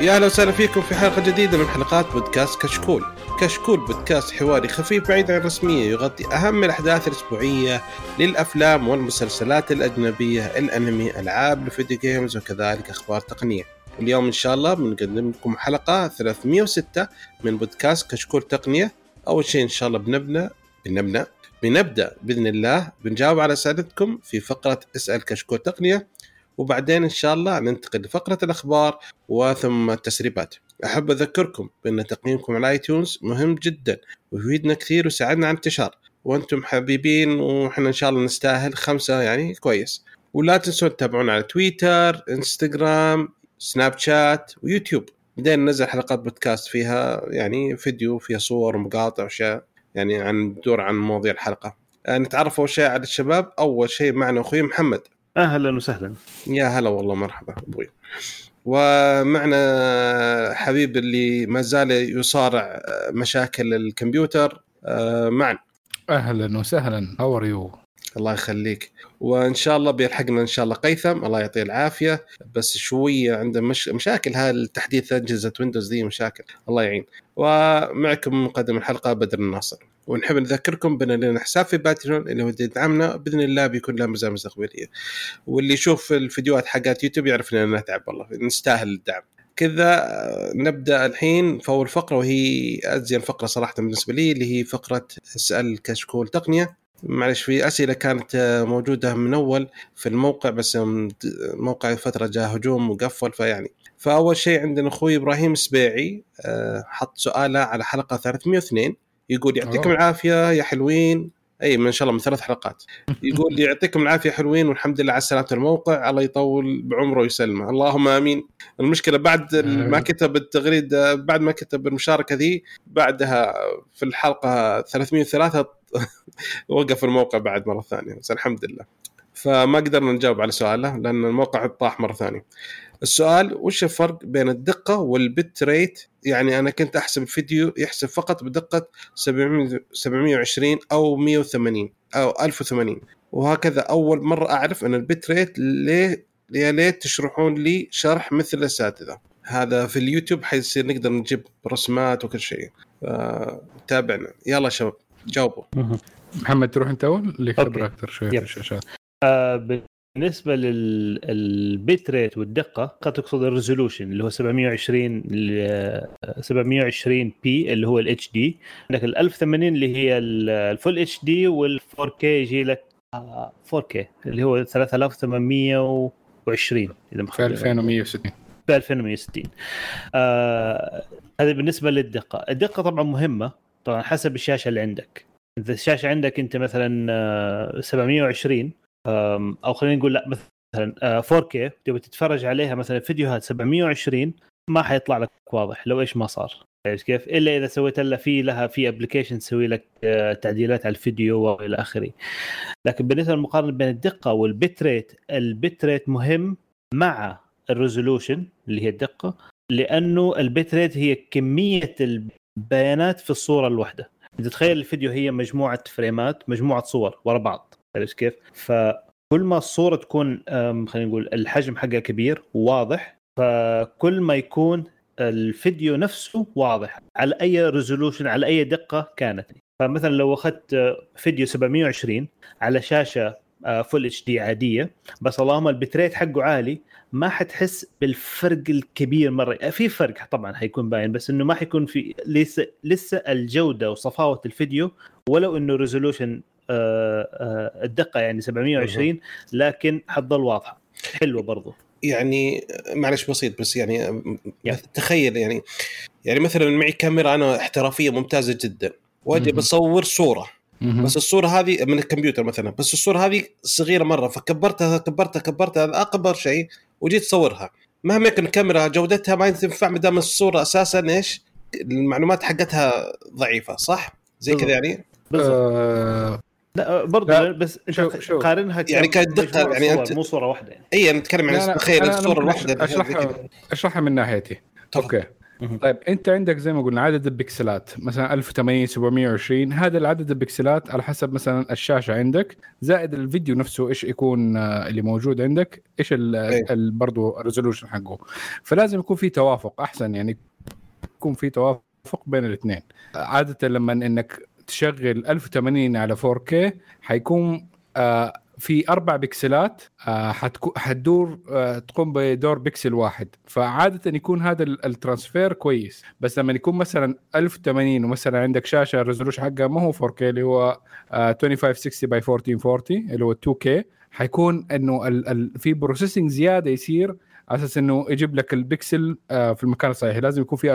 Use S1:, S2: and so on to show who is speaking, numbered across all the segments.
S1: يا أهلا وسهلا فيكم في حلقة جديدة من حلقات بودكاست كشكول. كشكول بودكاست حواري خفيف بعيد عن الرسمية يغطي أهم الأحداث الأسبوعية للأفلام والمسلسلات الأجنبية، الأنمي، ألعاب ال video games وكذلك أخبار تقنية. اليوم إن شاء الله بنقدم لكم حلقة 306 من بودكاست كشكول تقنية. أول شيء إن شاء الله بنبدا بنبدا بنبدأ بإذن الله بنجاوب على أسئلتكم في فقرة اسأل كشكول تقنية وبعدين إن شاء الله ننتقل لفقره الأخبار وثم التسريبات. أحب أذكركم بأن تقييمكم على اي تونز مهم جدا ويفيدنا كثير ويساعدنا على الانتشار وأنتم حبيبين وإحنا إن شاء الله نستاهل خمسة يعني كويس. ولا تنسون تتابعونا على تويتر، إنستغرام، سناب شات ويوتيوب. بدينا ننزل حلقات بودكاست فيها يعني فيديو فيها صور ومقاطع وأشياء يعني عن دور عن مواضيع الحلقة. آه، نتعرف أول شيء على الشباب، أول شيء معنا أخوي محمد.
S2: أهلا وسهلا.
S1: يا هلا والله مرحبا أبوي. ومعنا حبيب اللي ما زال يصارع مشاكل الكمبيوتر آه، معا
S3: أهلا وسهلا. how are you
S1: الله يخليك. وإن شاء الله بيلحقنا إن شاء الله قيثم الله يعطيه العافية. بس شوية عنده مش... مشاكل هالتحديث أجهزة ويندوز دي مشاكل. الله يعين. ومعكم مقدم الحلقة بدر الناصر. ونحب نذكركم بأن لنا حساب في باتريون اللي هو يدعمنا بإذن الله بيكون له مزايا مستقبليه واللي يشوف الفيديوهات حقات يوتيوب يعرف إننا نتعب والله نستاهل الدعم. كذا نبدأ الحين في اول فقرة وهي أزين فقرة صراحة بالنسبة لي اللي هي فقرة اسال كشكول تقنية. معلش في أسئلة كانت موجودة من أول في الموقع بس الموقع فترة جاء هجوم وقفل فيعني. فأول شيء عندنا أخوي إبراهيم السبيعي حط سؤاله على حلقة 302 يقول يعطيكم العافية يا حلوين. أي ما شاء الله من ثلاث حلقات. يقول يعطيكم العافية حلوين والحمد لله على سلامة الموقع. الله يطول بعمره ويسلمه. اللهم آمين. المشكلة بعد ما كتب التغريده بعد ما كتب المشاركة ذي بعدها في الحلقة 303 وقف الموقع بعد مرة ثانية بس الحمد لله. فما قدرنا نجاوب على سؤاله لأن الموقع طاح مرة ثانية. السؤال وش الفرق بين الدقة والبت ريت يعني أنا كنت أحسب الفيديو يحسب فقط بدقة 720 أو 180 أو 1080 وهكذا أول مرة أعرف أن البت ريت ليه يا ليت تشرحون لي شرح مثل الأساتذة. هذا في اليوتيوب حيصير نقدر نجيب رسمات وكل شيء. تابعنا. يلا شباب جاوبوا.
S3: محمد تروح أنت أول؟ اللي خبرة أكثر شوي. في الشاشات
S2: آه بالنسبة لل bit rate والدقة قد تقصد ال resolution اللي هو 720 720 p اللي هو ال HD عندك ال 1080 اللي هي ال full HD وال 4 K يجي لك 4 K اللي هو 3820
S3: إذا في 2160
S2: ب 2160 آه هذا بالنسبة للدقة. الدقة طبعا مهمة طبعا حسب الشاشة اللي عندك. إذا الشاشة عندك أنت مثلا 720 أو خلينا نقول لا مثلا 4K تبي تتفرج عليها مثلا فيديوهات 720 ما حيطلع لك واضح لو إيش ما صار عرفت كيف؟ إلا إذا سويت لها في لها في application تسوي لك تعديلات على الفيديو وإلى آخره. لكن بالنسبة للمقارنة بين الدقة وال bit rate، ال bit rate مهم مع ال resolution اللي هي الدقة لأنه ال bit rate هي كمية البيانات في الصورة الواحدة. اذا تخيل الفيديو هي مجموعة frameات، مجموعة صور ورا بعض. عرفت كيف؟ فكل ما الصورة تكون خلينا نقول الحجم حقها كبير وواضح فكل ما يكون الفيديو نفسه واضح على أي resolution على أي دقة كانت. فمثلا لو أخذت فيديو 720 على شاشة full HD عادية بس اللهم ال bit rate حقه عالي ما حتحس بالفرق الكبير مرة. في فرق طبعا حيكون باين بس إنه ما حيكون في لسه لسه الجودة وصفاوة الفيديو ولو إنه resolution الدقة يعني 720 لكن حتظل واضحه حلوة برضو.
S1: يعني معلش بسيط بس يعني تخيل يعني يعني مثلا معي كاميرا أنا احترافية ممتازة جدا. واجي بصور صورة. بس الصورة هذه من الكمبيوتر مثلا. بس الصورة هذه صغيرة مرة فكبرتها كبرتها كبرتها هذا أكبر شيء وجيت تصورها مهما يكن الكاميرا جودتها ما تنفع ما دام الصورة أساسا إيش؟ المعلومات حقتها ضعيفة صح؟ زي كذا يعني؟
S2: بالضبط. آه لا برضه بس
S1: شو شو؟ قارنها يعني كدقه يعني
S2: انت مو صورة واحدة يعني.
S1: اي أنا اتكلم عن تخيل الصورة الواحدة
S3: أشرحها أشرحها من ناحيتي. طبعا. okay. طيب أنت عندك زي ما قلنا عدد ال pixelات مثلا 1080 720 هذا العدد ال pixelات على حسب مثلا الشاشة عندك زائد الفيديو نفسه إيش يكون آه، اللي موجود عندك إيش ال برضه ال resolution حقه. فلازم يكون في توافق أحسن يعني يكون في توافق بين الاثنين. عادة لما إنك تشغل 1080 على 4K حيكون آه في أربع pixelات آه حتدور آه تقوم بدور بكسل واحد. فعادة يكون هذا ال transfer كويس. بس لما يكون مثلا 1080 ومثلا عندك شاشة ال resolution حقها ما هو 4K اللي هو آه 2560 by 1440 اللي هو 2K حيكون إنه في processing زيادة يصير على أساس إنه يجيب لك البكسل في المكان الصحيح. لازم يكون في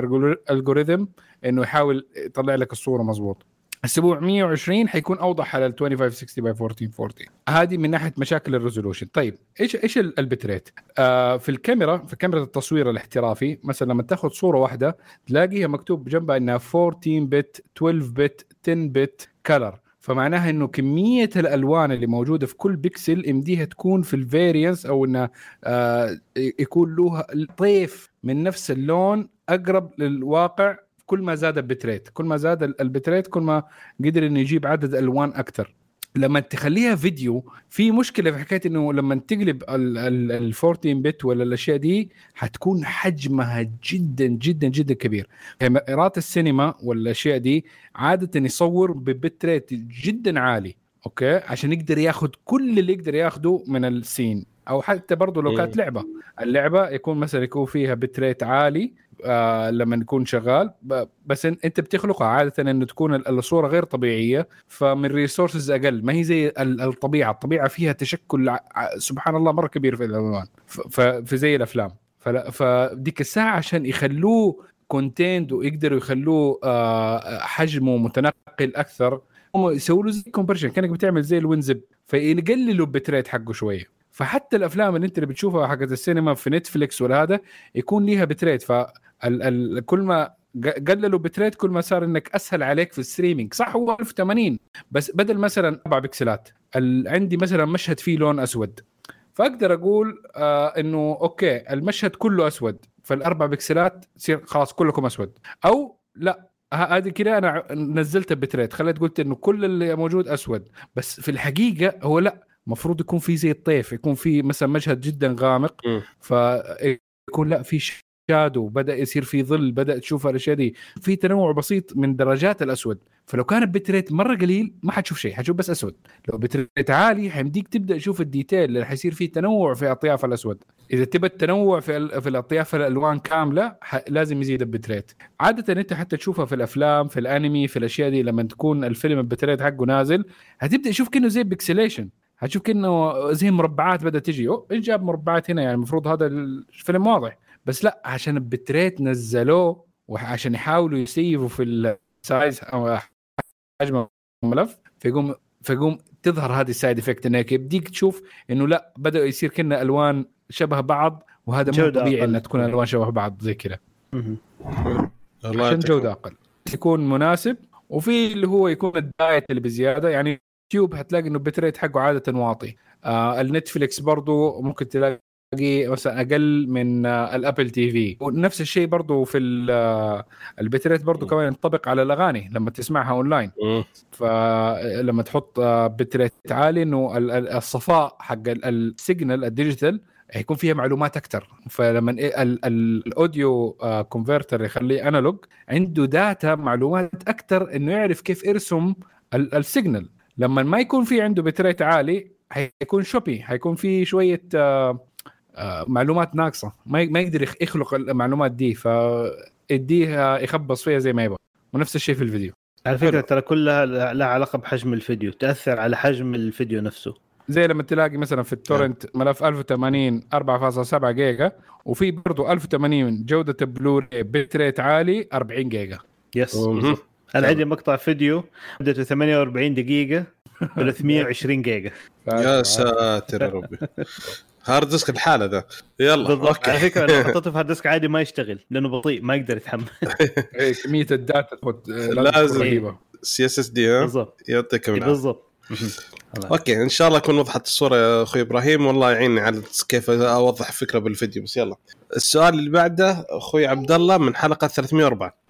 S3: algorithm إنه يحاول يطلع لك الصورة مضبوط ال 720 حيكون أوضح على ال 2560 by 1440 هذه من ناحية مشاكل ال resolution. طيب إيش إيش ال bit rate آه في الكاميرا في كاميرا التصوير الاحترافي مثلا لما تاخذ صورة واحدة تلاقيها مكتوب جنبها إنها 14 bit 12 bit 10 bit color فمعناها إنه كمية الألوان اللي موجودة في كل بكسل يمديها تكون في ال variance أو انه آه يكون له طيف من نفس اللون أقرب للواقع كل ما زاد ال bit rate كل ما زاد ال bit rate كل ما قدر إنه يجيب عدد الوان أكثر. لما تخليها فيديو في مشكلة في حكاية إنه لما تقلب ال 14 bit ولا الأشياء دي حتكون حجمها جدا جدا جدا كبير. كاميرات السينما والأشياء دي عاده يصور ب bit rate جدا عالي okay؟ عشان يقدر ياخذ كل اللي يقدر ياخذه من ال scene. أو حتى برضه لو كانت لعبة. اللعبة يكون مثلا يكون فيها bit rate عالي آه لما يكون شغال. بس أنت بتخلقها عادة انه تكون الصورة غير طبيعية فمن resources أقل. ما هي زي الطبيعة. الطبيعة فيها تشكل سبحان الله مرة كبير في الالوان في زي الأفلام. فديك الساعة عشان يخلوه contained ويقدروا يخلوه آه حجمه متنقل أكثر هم يسووا له زي compression كأنك بتعمل زي ال WinZip فيقللوا ال bitrate حقه شوية. فحتى الأفلام اللي أنت اللي بتشوفها حقت السينما في نتفليكس ولا هذا يكون ليها bitrate. كل ما قللوا bitrate كل ما صار إنك أسهل عليك في ال streaming. صح هو 1080 بس بدل مثلا أربع بكسلات. عندي مثلا مشهد فيه لون أسود. فأقدر أقول آه إنه أوكي المشهد كله أسود فالأربع بكسلات تصير خلاص كلكم أسود. أو لا هذه كده أنا نزلت bitrate. خليت قلت إنه كل اللي موجود أسود بس في الحقيقة هو لا. المفروض يكون في زي الطيف يكون في مثلا مشهد جدا غامق فيكون لا في shadow بدأ يصير في ظل بدأ تشوف الأشياء دي. في تنوع بسيط من درجات الأسود. فلو كان ال bitrate مرة قليل ما حتشوف شيء حتشوف بس أسود. لو bitrate عالي حيمديك تبدأ تشوف ال detail اللي حيصير فيه تنوع في أطياف الأسود. إذا تبى التنوع في في الأطياف الألوان كاملة لازم يزيد ال bitrate عادة أنت حتى تشوفها في الأفلام في الأنمي في الأشياء دي لما تكون الفيلم ال bitrate حقه نازل هتبدأ تشوف كأنه زي pixelation هتشوف كأنه زي مربعات بدأت تجي. إيش جاب مربعات هنا؟ يعني المفروض هذا الفيلم واضح. بس لا عشان ال bitrate نزلوه وعشان يحاولوا يسيفوا في ال size أو حجم الملف فيقوم فيقوم تظهر هذه ال side effect انك يبديك تشوف إنه لا بدا يصير كأنها ألوان شبه بعض وهذا مو طبيعي إنها تكون ألوان شبه بعض زي كذا. عشان جودة أقل. يكون مناسب وفي اللي هو يكون الدايت اللي بزيادة يعني يوتيوب هتلاقي إنه ال bitrate حقه عادة واطي. آه النتفليكس برضو ممكن تلاقي مثلا أقل من آه ال Apple TV. ونفس الشيء برضو في آه ال bitrate برضو كمان ينطبق على الأغاني لما تسمعها أونلاين. فلما تحط آه bitrate عالي إنه الصفاء حق ال signal ال digital يكون فيها معلومات أكثر فلما ال audio converter يخليه analog عنده data معلومات أكثر إنه يعرف كيف يرسم ال signal لما ما يكون في عنده bitrate عالي حيكون choppy حيكون في شوية آه، آه، معلومات ناقصة. ما ما يقدر يخلق المعلومات دي فيديها يخبص فيها زي ما يبغى. ونفس الشيء في الفيديو.
S2: على فكرة ترى كلها لها علاقة بحجم الفيديو تأثر على حجم الفيديو نفسه.
S3: زي لما تلاقي مثلا في ال torrent ملف 1080 4.7 جيجا وفي برضه 1080 جودة Blu-ray bitrate عالي 40 جيجا.
S2: yes أنا عندي مقطع فيديو مدته 48 دقيقة 320 جيجا.
S1: يا ساتر يا ربي. hard disk الحالة ذا. يلا
S2: بالضبط. على فكرة لو حطيته في hard disk عادي ما يشتغل لأنه بطيء ما يقدر يتحمل.
S3: إيه،
S1: كمية ال data لازم SSD ها؟
S2: بالضبط.
S1: يعطيك
S2: بالضبط.
S1: أوكي إن شاء الله تكون وضحت الصورة يا أخوي إبراهيم والله يعيني على كيف أوضح فكرة بالفيديو بس يلا. السؤال اللي بعده أخوي عبد الله من حلقة 304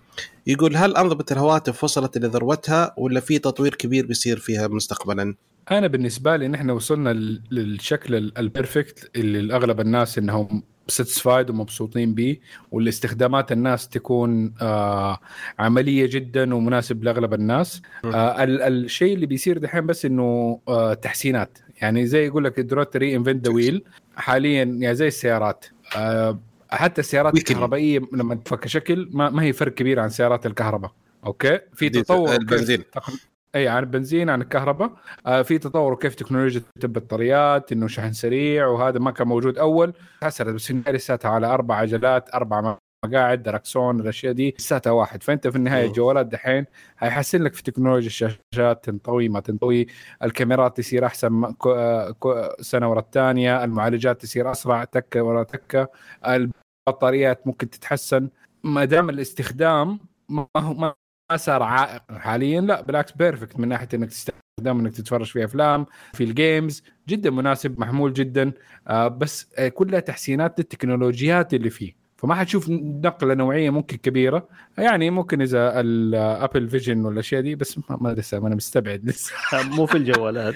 S1: يقول هل انظمه الهواتف وصلت إلى ذروتها ولا في تطوير كبير بيصير فيها مستقبلا؟
S3: أنا بالنسبة لي نحن وصلنا لل- للشكل ال- ال perfect اللي أغلب الناس إنهم satisfied ومبسوطين به والاستخدامات الناس تكون آه عملية جدا ومناسب لأغلب الناس. آه ال- الشيء اللي بيصير دحين بس إنه آه تحسينات. يعني زي يقول لك دلوقتي reinvent the wheel حاليا يعني زي السيارات. آه حتى السيارات
S1: ويكلي.
S3: الكهربائية لما تفك شكل ما, ما هي فرق كبير عن سيارات الكهرباء أوكي في تطور
S1: البنزين.
S3: كيف- أي عن البنزين عن الكهرباء آه في تطور وكيف تكنولوجيا البطاريات إنه شحن سريع وهذا ما كان موجود أول حسرت بس لساتها على أربع عجلات أربع مقاعد دركسون الأشياء دي لساتها واحد. فأنت في
S1: النهاية.
S3: الجوالات دحين حيحسن لك في تكنولوجيا الشاشات تنطوي ما تنطوي. الكاميرات تصير أحسن آه، سنة ورا الثانية. المعالجات تصير أسرع تكه ورا تكه البطاريات ممكن تتحسن. ما دام الاستخدام ما هو ما ما صار عائق حاليا لا بالعكس perfect من ناحية إنك تستخدم إنك تتفرج في أفلام في ال games جدا مناسب محمول جدا. آه بس آه كلها تحسينات للتكنولوجيات اللي فيه. فما حتشوف نقلة نوعية ممكن كبيرة. يعني ممكن إذا ال Apple Vision والاشياء دي بس ما لسه ما أنا مستبعد لسه.
S2: مو في الجوالات.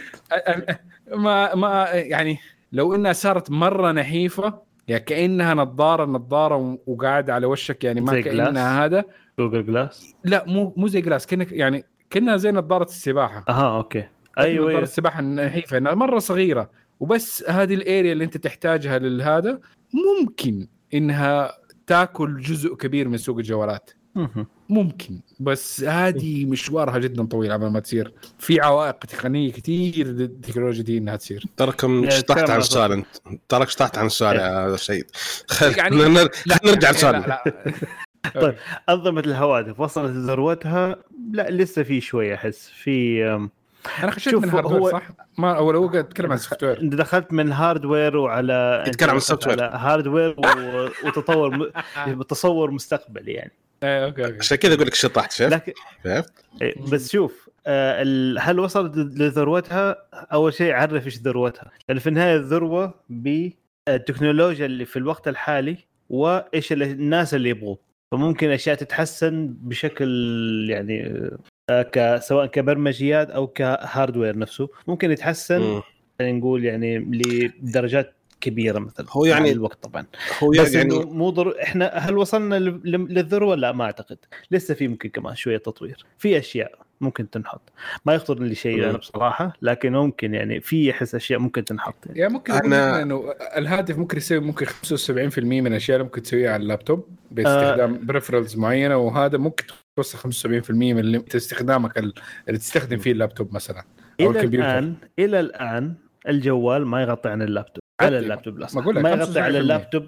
S3: ما ما يعني لو إنها صارت مرة نحيفة يعني كأنها نظارة نظارة وقاعد على وشك يعني ما
S2: زي كأنها؟
S3: هذا.
S2: Google Glass
S3: لا مو مو زي Glass كانك يعني كأنها زي نظارة السباحة.
S2: أها أوكي.
S3: نظارة
S2: أيوه. أيوة.
S3: السباحة نحيفة انها مرة صغيرة. وبس هذه ال area اللي أنت تحتاجها للهذا ممكن. إنها تاكل جزء كبير من سوق الجوالات. ممكن بس هذه مشوارها جدا طويل قبل ما تصير. في عوائق تقنية كثير التكنولوجيا دي إنها تصير.
S1: تراكم
S2: يا
S1: شطحت عن
S2: على
S1: السؤال أنت؟ تراك شطحت عن السؤال يا سيد خل-
S3: يعني-
S1: نرجع
S3: لا
S1: للسؤال
S3: لا
S2: طيب. أنظمة الهواتف وصلت لذروتها؟ لا لسه في شوية أحس. في
S3: أنا خشيت من hardware
S2: هو-
S3: صح؟ ما اول هو قاعد أتكلم عن ال software
S2: أنت دخلت من hardware وعلى
S1: يتكلم عن ال software.
S2: على hardware و... وتطور م... تصور مستقبلي يعني
S3: إيه okay okay
S1: عشان كذا أقول لك شطحت شفت
S2: لكن
S1: فهمت؟
S2: إيه، بس شوف آه، هل وصلت لذروتها؟ أول شيء عرف إيش ذروتها، لأن في النهاية الذروة بالتكنولوجيا اللي في الوقت الحالي وايش الناس اللي يبغوه، فممكن أشياء تتحسن بشكل يعني آه، سواء كبرمجيات أو ك hardware نفسه، ممكن يتحسن. خلينا نقول يعني لدرجات كبيرة مثلا
S1: هو يعني-
S2: مع الوقت طبعا
S1: هو
S2: بس
S1: يعني
S2: مو ضر... إحنا هل وصلنا للذروه؟ لا ما أعتقد، لسه في ممكن كمان شوية تطوير، في أشياء ممكن تنحط، ما يخطر لي شيء. أنا بصراحة، لكن ممكن يعني في أحس أشياء ممكن تنحط يعني.
S3: يعني ممكن
S1: أنا-
S3: أنا... إنه الهاتف ممكن يسوي ممكن 75% من الاشياء اللي ممكن تسويها على اللابتوب باستخدام
S2: آه.
S3: peripherals معينة وهذا ممكن توصل 75% من اللي استخدامك ال- اللي تستخدم فيه اللابتوب مثلا أو
S2: إلى
S3: الكمبيوتر
S2: الآن إلى الآن الجوال ما يغطي عن اللابتوب على. اللابتوب لا
S3: ما
S2: ما يغطي
S3: 75%.
S2: على اللابتوب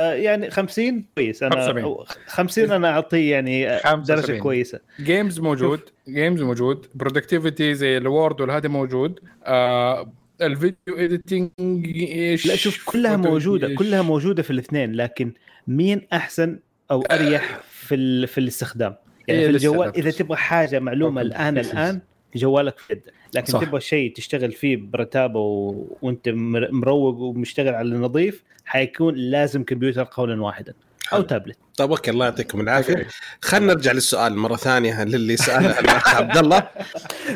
S2: آه، يعني 50 كويس أنا
S3: 75.
S2: أو 50 أنا أعطيه يعني
S3: 75.
S2: درجه كويسة
S3: games موجود games موجود productivity زي ال Word والهذا موجود آه ال video editing إيش
S2: لا شوف كلها موجودة
S3: إيش؟
S2: كلها موجودة في الاثنين لكن مين أحسن أو أريح في. في الاستخدام يعني
S3: إيه
S2: في الجوال
S3: إذا.
S2: تبغى
S3: حاجة
S2: معلومة.
S3: الآن
S2: الآن جوالك في يدك لكن
S3: صح.
S2: تبغى شيء تشتغل فيه برتابة و... وأنت مر- مروق ومشتغل على النظيف حيكون لازم كمبيوتر قولا واحدا
S1: أو.
S2: تابلت.
S1: طيب أوكي الله يعطيكم العافية. خلينا نرجع للسؤال مرة ثانية للي سالها الاخ عبد الله.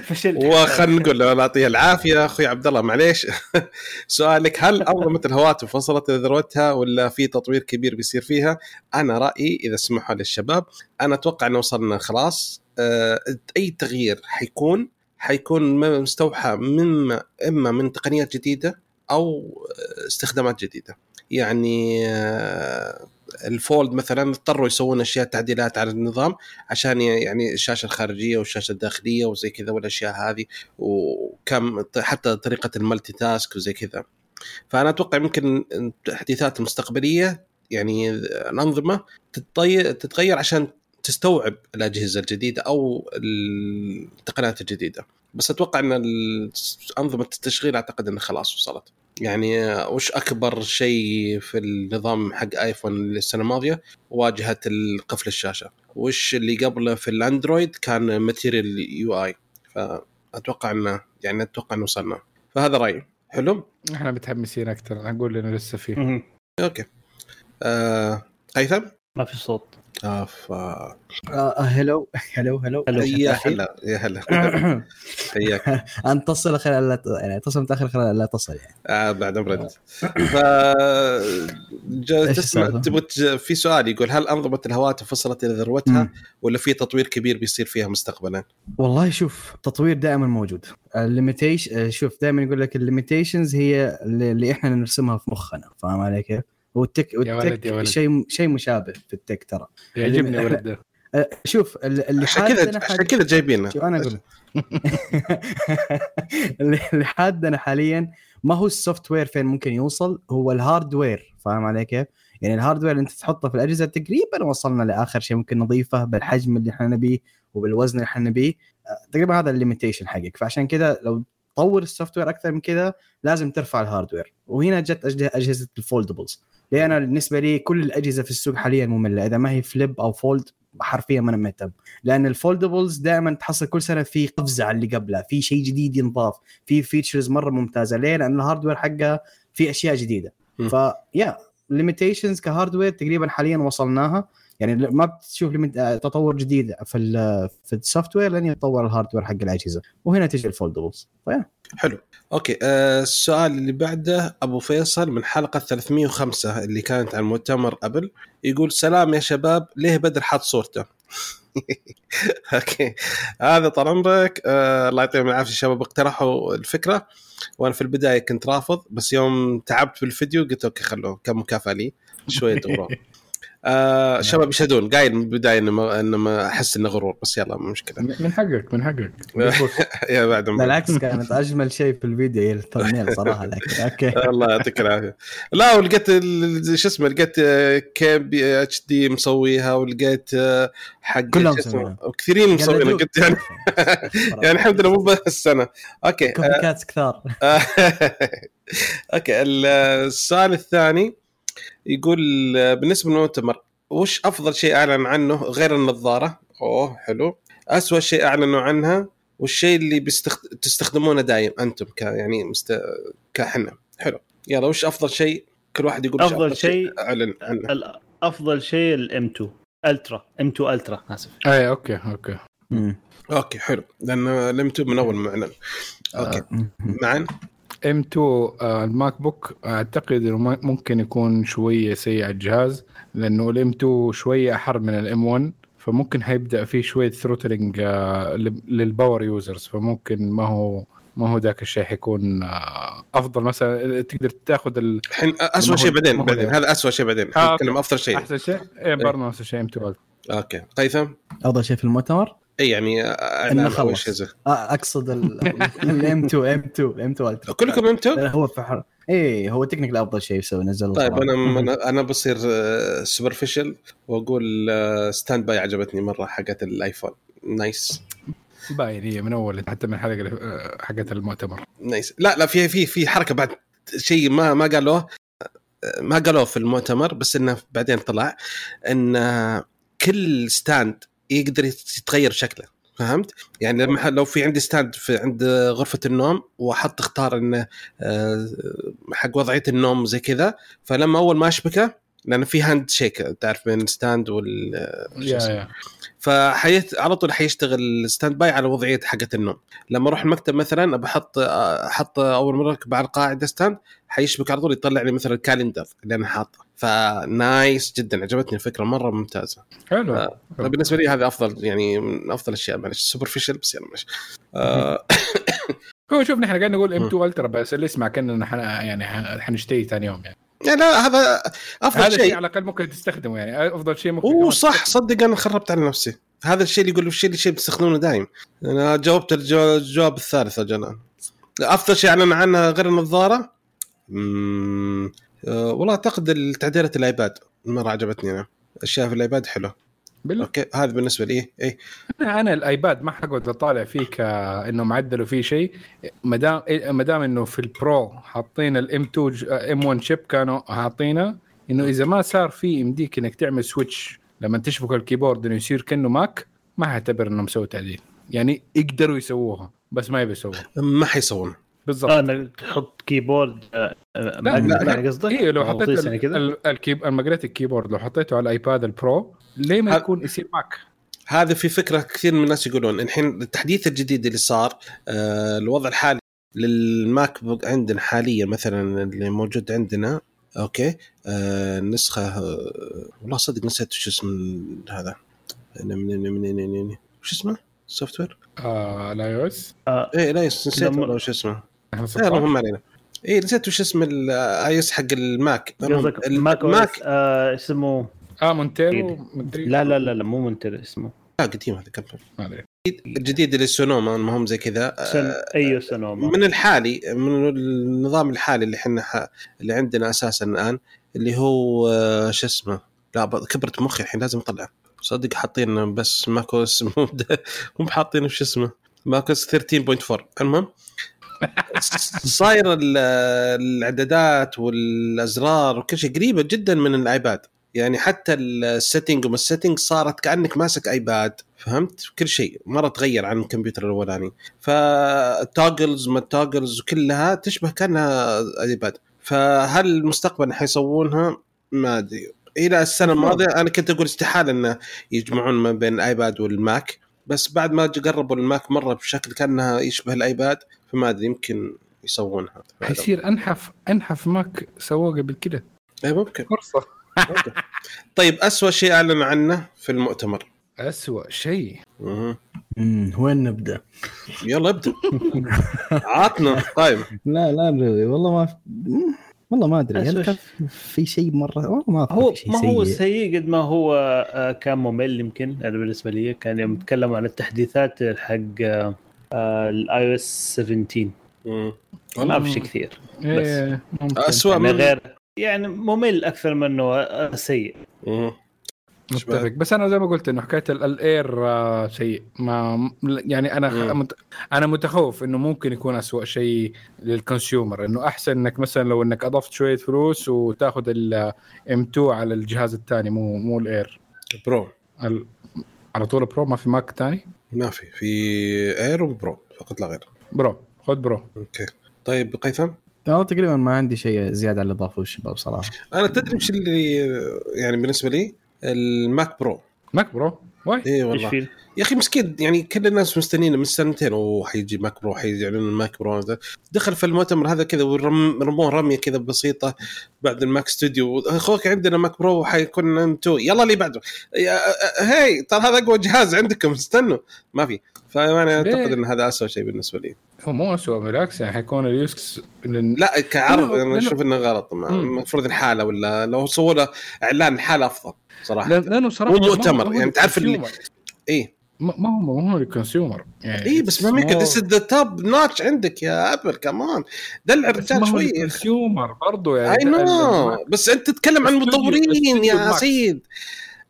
S2: فشلت.
S1: وخلنا نقول له الله يعطيه العافية. أخوي عبد الله معليش. سؤالك هل انظمه الهواتف وصلت إلى ذروتها ولا في تطوير كبير بيصير فيها؟ أنا رأيي إذا سمحوا للشباب أنا أتوقع إنه وصلنا خلاص. آه، أي تغيير حيكون حيكون مستوحى مما إما من تقنيات جديدة أو استخدامات جديدة. يعني آه، الفولد مثلا اضطروا يسوون أشياء تعديلات على النظام عشان يعني الشاشة الخارجية والشاشة الداخلية وزي كذا والأشياء هذه وكم حتى طريقة المالتي تاسك وزي كذا. فأنا أتوقع ممكن التحديثات المستقبليه يعني الانظمه تتغير عشان تستوعب الأجهزة الجديدة أو التقنيات الجديدة. بس أتوقع إن أنظمة التشغيل أعتقد انها خلاص وصلت. يعني وش أكبر شيء في النظام حق آيفون السنة الماضية؟ واجهة قفل الشاشة. وش اللي قبله في الأندرويد كان Material UI ف أتوقع انه يعني أتوقع إنه وصلنا. فهذا رأيي. حلو؟
S3: إحنا متحمسين أكثر. نقول إنه لسه فيه.
S1: okay. آه هيثم
S2: ما في صوت.
S1: آه ف...
S4: آه آه، هلو. هلو هلو.
S2: هلو.
S1: يا هلا يا هلا. حياك.
S4: أنت تصل خلال لا يعني تصل متأخر خلال لا تصل يعني.
S1: آه بعد مرد ف جا-
S4: إيش
S1: تسمع؟ تبغى في سؤال يقول هل أنظمة الهواتف وصلت إلى ذروتها. ولا في تطوير كبير بيصير فيها مستقبلا؟
S4: والله شوف تطوير دائما موجود. ال limitation شوف دائما يقول لك ال limitations هي اللي اللي إحنا نرسمها في مخنا. فاهم علي كيف؟ وال tech
S3: يا ولد، وال tech.
S4: شيء شيء مشابه في ال tech ترى.
S3: يعجبني ولد. ده
S4: أه، شوف ال- اللي
S1: عشان كذا
S4: حادنا
S1: عشان
S4: حالياً-
S1: كذا جايبينه.
S4: شوف أنا أقول اللي حادنا حاليا ما هو ال software فين ممكن يوصل هو ال hardware. فاهم علي كيف؟ يعني ال hardware اللي أنت تحطه في الأجهزة تقريبا وصلنا لآخر شيء ممكن نضيفه بالحجم اللي إحنا نبيه وبالوزن اللي إحنا نبيه. أه، تقريبا هذا ال limitation حقك. فعشان كذا لو تطور ال software أكثر من كذا لازم ترفع ال hardware. وهنا جت أجهزة ال foldables. لأن أنا بالنسبة لي كل الأجهزة في السوق حاليا مملة إذا ما هي flip أو fold حرفيا ما أنا مهتم. لأن ال foldables دائما تحصل كل سنة في قفزة على اللي قبلها في شيء جديد ينضاف في features مرة ممتازة. ليه؟ لأن ال hardware حقها في أشياء
S1: جديدة.
S4: فيا limitations ك hardware تقريبا حاليا وصلناها. يعني ما بتشوف limit- آه، تطور جديد في ال في ال software لين يتطور ال hardware حق الأجهزة. وهنا تجي ال foldables. فيا.
S1: حلو. okay آه السؤال اللي بعده أبو فيصل من حلقة 305 اللي كانت عن مؤتمر ابل يقول سلام يا شباب ليه بدر حاط صورته؟ okay هذا طال عمرك آه الله يعطيهم العافية الشباب اقترحوا الفكرة. وأنا في البداية كنت رافض بس يوم تعبت بالفيديو قلت okay خلوه كم مكافأة لي. شوية غرور آه الشباب يشهدون. قايل من البداية إنه ما إنه ما أحس إنه غرور بس يلا مو مشكلة.
S3: من حقك من حقك.
S1: يا بعد
S4: بالعكس كانت أجمل شيء في الفيديو هي ال thumbnail صراحة لكن okay.
S1: الله يعطيك العافية. لا ولقيت ال- شو اسمه لقيت آه، MKBHD مسويها ولقيت آه، حق
S4: كلهم
S1: شو اسمه،
S4: مسوينها.
S1: وكثيرين مسوينها.
S4: قلدوك.
S1: قلت يعني يعني الحمد لله مو بس أنا. أوكي
S4: كوبي كاتس كثار.
S1: okay ال- السؤال الثاني. يقول آه، بالنسبة للمؤتمر وش أفضل شيء أعلن عنه غير النظارة؟ أوه حلو. اسوء شيء أعلنوا عنها والشيء اللي بيستخد... تستخدمونه دايم أنتم ك يعني مست... كحنا حلو. يلا وش أفضل شيء؟ كل واحد يقول وش
S2: أفضل شيء-
S1: أعلن عنه.
S2: أفضل شيء الام 2 الترا ام 2 الترا آسف.
S3: أي أوكي أوكي.
S4: مم.
S1: أوكي حلو. لأن لمتو من أول ما أعلن. أوكي.
S4: مم.
S1: معا؟
S3: ام 2 آه، الماك بوك أعتقد إنه ممكن يكون شوية سيء الجهاز لأنه ال M2 شوية أحر من ال M1 فممكن حيبدأ فيه شوية throttling لل power users فممكن ما هو ما هو ذاك الشيء حيكون آه، أفضل. مثلا تقدر تأخذ ال-
S1: الحين اسوء شيء بعدين بعدين. هذا اسوء شيء بعدين.
S3: آه،
S1: نتكلم أفضل شيء.
S3: أحسن شيء. إيه برضه نفس الشيء M2
S1: okay. هيثم؟
S4: أفضل شيء في المؤتمر؟
S1: اي يعني إنه اول
S4: خلص. آه، أقصد ال M2 M2 M2 Ultra
S1: كلكم M2؟
S4: لا، هو في حر... إيه هو technical أفضل شيء يسوي نزل
S1: طيب. أنا أنا أنا بصير superficial وأقول StandBy عجبتني مرة حقت الآيفون. nice
S3: باين هي من أول حتى من الحلقة آه، حقت المؤتمر.
S1: nice لا لا في في في حركة بعد شيء ما ما قالوه ما قالوه في المؤتمر بس إنه بعدين طلع إن كل stand يقدر يتغير شكله فهمت؟ يعني لما لو في عندي stand في عند غرفة النوم وأحط اختار إنه آه، حق وضعية النوم زي كذا فلما أول ما أشبكه لأن في handshake تعرف بين
S3: ال
S1: stand
S3: وال
S1: فحيت على طول حيشتغل standby على وضعية حقة النوم. لما أروح المكتب مثلا بحط أحط أول مرة على القاعدة stand حيشبك على طول يطلع لي مثلا ال calendar اللي أنا حاطه. ف nice جدا عجبتني الفكرة مرة ممتازة.
S3: حلو.
S1: آه. بالنسبة لي هذا أفضل يعني من أفضل الأشياء. معلش superficial بس يلا ماشي. آه
S3: هو شوف نحن قاعدين نقول M2 Ultra بس اللي يسمع كأننا حن يعني حنشتري ثاني يوم يعني.
S1: يعني لا هذا أفضل
S3: هذا شيء. على الأقل ممكن تستخدمه يعني. أفضل شيء ممكن أوه
S1: صح صدق أنا خربت على نفسي. هذا الشيء اللي يقول الشيء اللي شيء بتستخدمونه دايم. أنا جاوبت الجو- الجواب الثالث يا جنان. أفضل شيء أعلن عنه غير النظارة مم... أه والله أعتقد التعديلات الآيباد مرة عجبتني أنا. أشياء في الآيباد حلو
S3: بالله
S1: أوكي هذا بالنسبة لي. اي
S3: أنا أنا الآيباد ما حقعد أطالع فيه كانه عدلوا فيه شيء. ما دام ما دام إنه في البرو حاطين ال M2 M1 chip كانوا حاطينه إنه إذا ما صار في يمديك إنك تعمل switch لما تشبك ال keyboard إنه يصير كأنه ماك ما حعتبر انه مسوي تعديل. يعني يقدروا يسووها بس ما يبي يسوي
S1: ما حيسوون.
S3: بالضبط
S2: آه إنك تحط keyboard آه، آه،
S3: لا،
S2: magnet
S1: لا،
S2: يعني قصدك؟
S3: أيوه لو حطيت
S2: يعني الكيب
S3: ال magnetic keyboard لو حطيته على الايباد البرو ليه ما يكون يصير معك؟
S1: هذا في فكرة كثير من الناس يقولون الحين التحديث الجديد اللي صار آه الوضع الحالي للماك بوك عندنا حاليا مثلا اللي موجود عندنا أوكي آه النسخه آه والله صدق نسيت شو اسم هذا من من من من من وش اسمه؟ software؟
S3: آه ال iOS
S1: إيه لا نسيت
S2: لما-
S1: والله وش اسمه
S3: إحنا
S1: إيه،
S3: 16
S1: المهم ما علينا. إيه نسيت وش اسم ال OS حق الماك.
S2: ماك
S1: الماك
S2: OS؟ آه، اسمه
S3: آه مونتيرو مدري
S2: لا لا لا لا مو منتر اسمه.
S1: لا قديم هذا كم
S3: ما
S1: الجديد اللي سونوما المهم زي كذا.
S2: سن...
S1: آه،
S2: أيوه سونوما.
S1: من الحالي من النظام الحالي اللي إحنا ح... اللي عندنا أساسا الآن اللي هو آه، شو اسمه؟ لا كبرت مخي الحين لازم اطلع صدق حاطين بس ماكوس مو مو بحاطين شو اسمه؟ macOS 13.4 المهم صاير ال- الإعدادات والأزرار وكل شيء قريبة جدا من الآيباد. يعني حتى ال setting وما ال setting صارت كأنك ماسك آيباد فهمت؟ كل شيء. مرة تغير عن الكمبيوتر الأولاني. فال toggles ما ال toggles كلها تشبه كأنها آيباد. فهل المستقبل حيسوونها؟ ما أدري. إلى السنة الماضية أنا كنت أقول استحالة إنه يجمعون ما بين الايباد والماك. بس بعد ما قربوا الماك مرة بشكل كأنها يشبه الآيباد فما أدري يمكن يسوونها.
S3: حيصير أنحف أنحف ماك سووه قبل كده.
S1: اي ممكن. فرصة. طيب أسوأ شيء أعلن عنه في المؤتمر.
S3: اسوء شيء.
S1: مهم.
S4: مم، وين نبدأ؟
S1: يلا ابدأ. عطنا طيب.
S4: لا لا والله ما والله ما أدري هل
S2: أسوأ
S4: كان في شيء مرة والله ما
S2: هو
S4: في شيء
S2: ما هو
S4: سيء.
S2: سيء قد ما هو آه، كان ممل يمكن أنا بالنسبة لي كان يوم تكلموا عن التحديثات حق ال iOS 17
S1: مم.
S2: ما في شيء كثير
S3: إيه ممكن.
S1: أسوأ
S2: يعني
S1: من
S2: غير يعني ممل أكثر من إنه آه، سيء
S1: مم.
S3: متفق بس أنا زي ما قلت إنه حكاية ال- ال Air آه، سيء. ما يعني أنا
S1: مم.
S3: أنا متخوف إنه ممكن يكون أسوأ شيء لل consumer إنه أحسن إنك مثلا لو إنك أضفت شوية فلوس وتأخذ ال M2 على الجهاز الثاني مو مو ال
S1: Air Pro
S3: ال... على طول Pro ما في ماك ثاني؟
S1: ما في. في Air و Pro فقط لا غير.
S3: Pro خذ Pro
S1: أوكي. طيب قيثم؟
S4: والله تقريبا ما عندي شيء زيادة على اللي ضافوه الشباب صراحة.
S1: أنا تدري وش اللي يعني بالنسبة لي الماك برو
S3: ماك برو واي
S1: اي
S2: إيش
S1: والله.
S2: فيه؟
S1: يا أخي مسكين يعني كل الناس مستنين من سنتين وحيجي ماك برو حيعلنون الماك برو دخل في المؤتمر هذا كذا ورموه رمية كذا بسيطة بعد الماك ستوديو. أوك عندنا ماك برو حيكون 2 يلا اللي بعده. هي ترى هذا أقوى جهاز عندكم استنوا. ما في. فأنا أعتقد إن هذا اسوء شيء بالنسبة لي.
S3: هو مو اسوء بالعكس يعني حيكون اليوكس
S1: لا كعرض
S3: أنا
S1: أشوف إنه غلط. المفروض الحالة ولا لو سووا له إعلان الحاله أفضل
S3: صراحة. لأنه صراحة
S1: مو مؤتمر، يعني تعرف اللي-
S3: لل
S1: consumer.
S3: ما ما هو ما هو ال consumer يعني
S1: اي بس ما يمكن this the top notch عندك يا أبل كمان دلع الرجال شوي
S3: ال consumer برضه يعني.
S1: I know بس أنت تتكلم عن مطورين يا
S3: ماكس.
S1: سيد.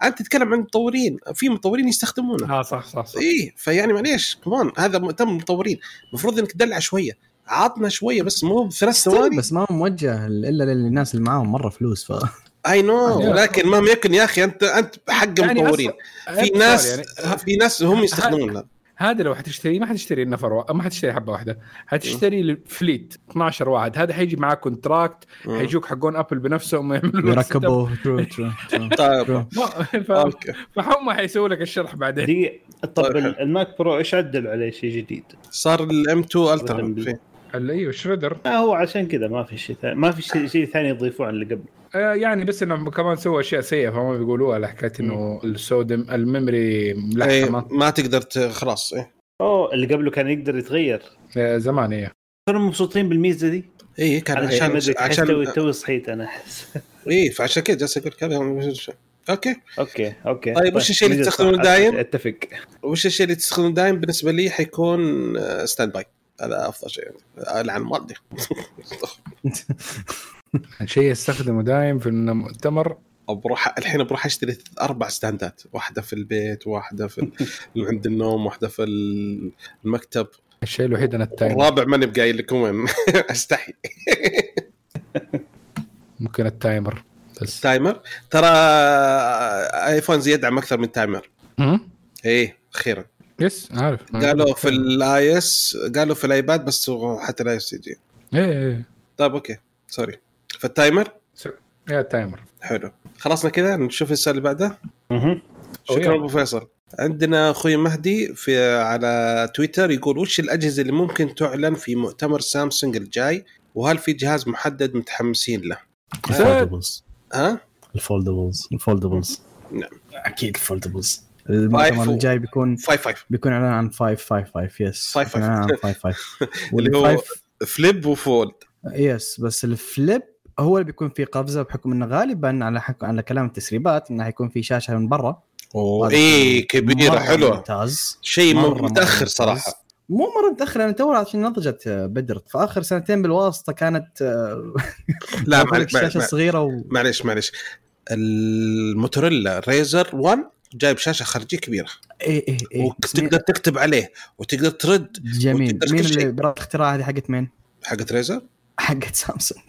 S1: أنت تتكلم عن مطورين. في مطورين يستخدمونه.
S3: آه صح صح صح.
S1: اي فيعني معليش كمان هذا مؤتمر مطورين المفروض إنك تدلع شوية. عطنا شوية بس مو بثلاث ثواني.
S4: بس ما هو موجه إلا للناس اللي معاهم مرة فلوس ف
S1: I
S3: know
S1: ولكن مهما يكن يا أخي انت أنت حق
S3: يعني
S1: مطورين
S3: أصلاً-
S1: في ناس
S3: يعني
S1: في ناس هم يستخدمونها
S3: هذا. لو حتشتري ما حتشتري النفر وا... ما حتشتري حبة واحدة. حتشتري fleet 12 واحد. هذا حيجي معاه
S1: contract.
S3: حيجوك حقون أبل بنفسهم يعملوا
S4: يركبوا true true true.
S1: طيب.
S3: فهم حيسووا لك الشرح بعدين.
S2: دقيقة. طب
S1: طيب،.
S2: الماك برو إيش عدلوا عليه شيء جديد؟
S1: صار
S2: ال
S1: M2
S3: Ultra أيوه شريدر.
S2: آه هو عشان كذا ما في شيء ثاني ما في شيء شيء ثاني يضيفوه عن اللي قبل.
S3: آه يعني بس إنهم كمان سووا أشياء سيئة فهم بيقولوها على حكايه إنه السودم ال memory
S1: إيه
S3: ملحمه
S1: ما تقدر خلاص إيه.
S2: أوه اللي قبله كان يقدر يتغير.
S3: آه زمان هي
S2: كانوا مبسوطين بالميزة دي؟
S1: إيه كان
S2: أنا
S1: عشان
S2: عشان عشان توي
S1: عشان
S2: توي صحيت أنا أحس.
S1: إيه فعشان كذا جالس أقول كذا أوكي.
S2: أوكي أوكي.
S1: طيب، وش الشيء اللي تستخدمه. دايم؟
S2: أتفق.
S1: وش الشيء اللي تستخدمه دايم؟ بالنسبة لي حيكون standby هذا أفضل شيء. العن مالدي
S3: شيء يستخدمه دايم في المؤتمر
S1: بروح الحين بروح أشتري أربع stand ات. واحدة في البيت واحدة في عند النوم واحدة في ال- المكتب.
S3: الشيء الوحيد أنا التايم
S1: الرابع ماني بقايل لكم وين. أستحي.
S3: ممكن ال timer. بس.
S1: timer ترى آيفون يدعم أكثر من
S3: timer؟
S1: إيه أخيرا.
S3: Yes عارف.
S1: قالوا في ال iOS قالوا في الايباد بس حتى ال iOS يجي
S3: إيه إيه
S1: طيب okay. sorry. في ال timer؟
S3: يا ال timer.
S1: حلو. خلصنا كذا نشوف السؤال اللي بعده.
S2: مهم.
S1: شكرا. أبو فيصل. عندنا أخوي مهدي في على تويتر يقول وش الأجهزة اللي ممكن تعلن في مؤتمر سامسونج الجاي؟ وهل في جهاز محدد متحمسين له؟
S4: ال foldables.
S1: ها؟
S4: ال foldables.
S1: ال
S4: foldables. نعم. أكيد
S1: ال foldables.
S4: المؤتمر الجاي بيكون
S1: 5 5
S4: بيكون إعلان عن 555 yes
S1: five
S4: بيكون إعلان عن 55
S1: اللي هو
S4: Flip
S1: و Fold.
S4: Yes بس ال Flip هو اللي بيكون فيه قفزة بحكم إنه غالبا على حكم على كلام التسريبات إنه حيكون في شاشة من برا.
S1: أوه
S4: شيء كبيرة
S1: حلوة.
S4: ممتاز.
S1: شيء متاخر. صراحة.
S4: مو مرة متأخر أنا تو عشان نضجت آه، بدرت. في اخر سنتين بالواسطة كانت
S1: لا معلش
S4: شاشة
S1: معلش
S4: صغيرة و...
S1: معلش معلش الموتوريلا ريزر 1 جايب شاشة خارجية كبيرة
S4: إيه إيه إيه بس مين-
S1: وتقدر تكتب عليه وتقدر ترد
S4: جميل
S1: وتقدر
S4: مين. اللي برا الاختراع هذه حقت مين؟
S1: حقت ريزر
S4: حقت سامسونج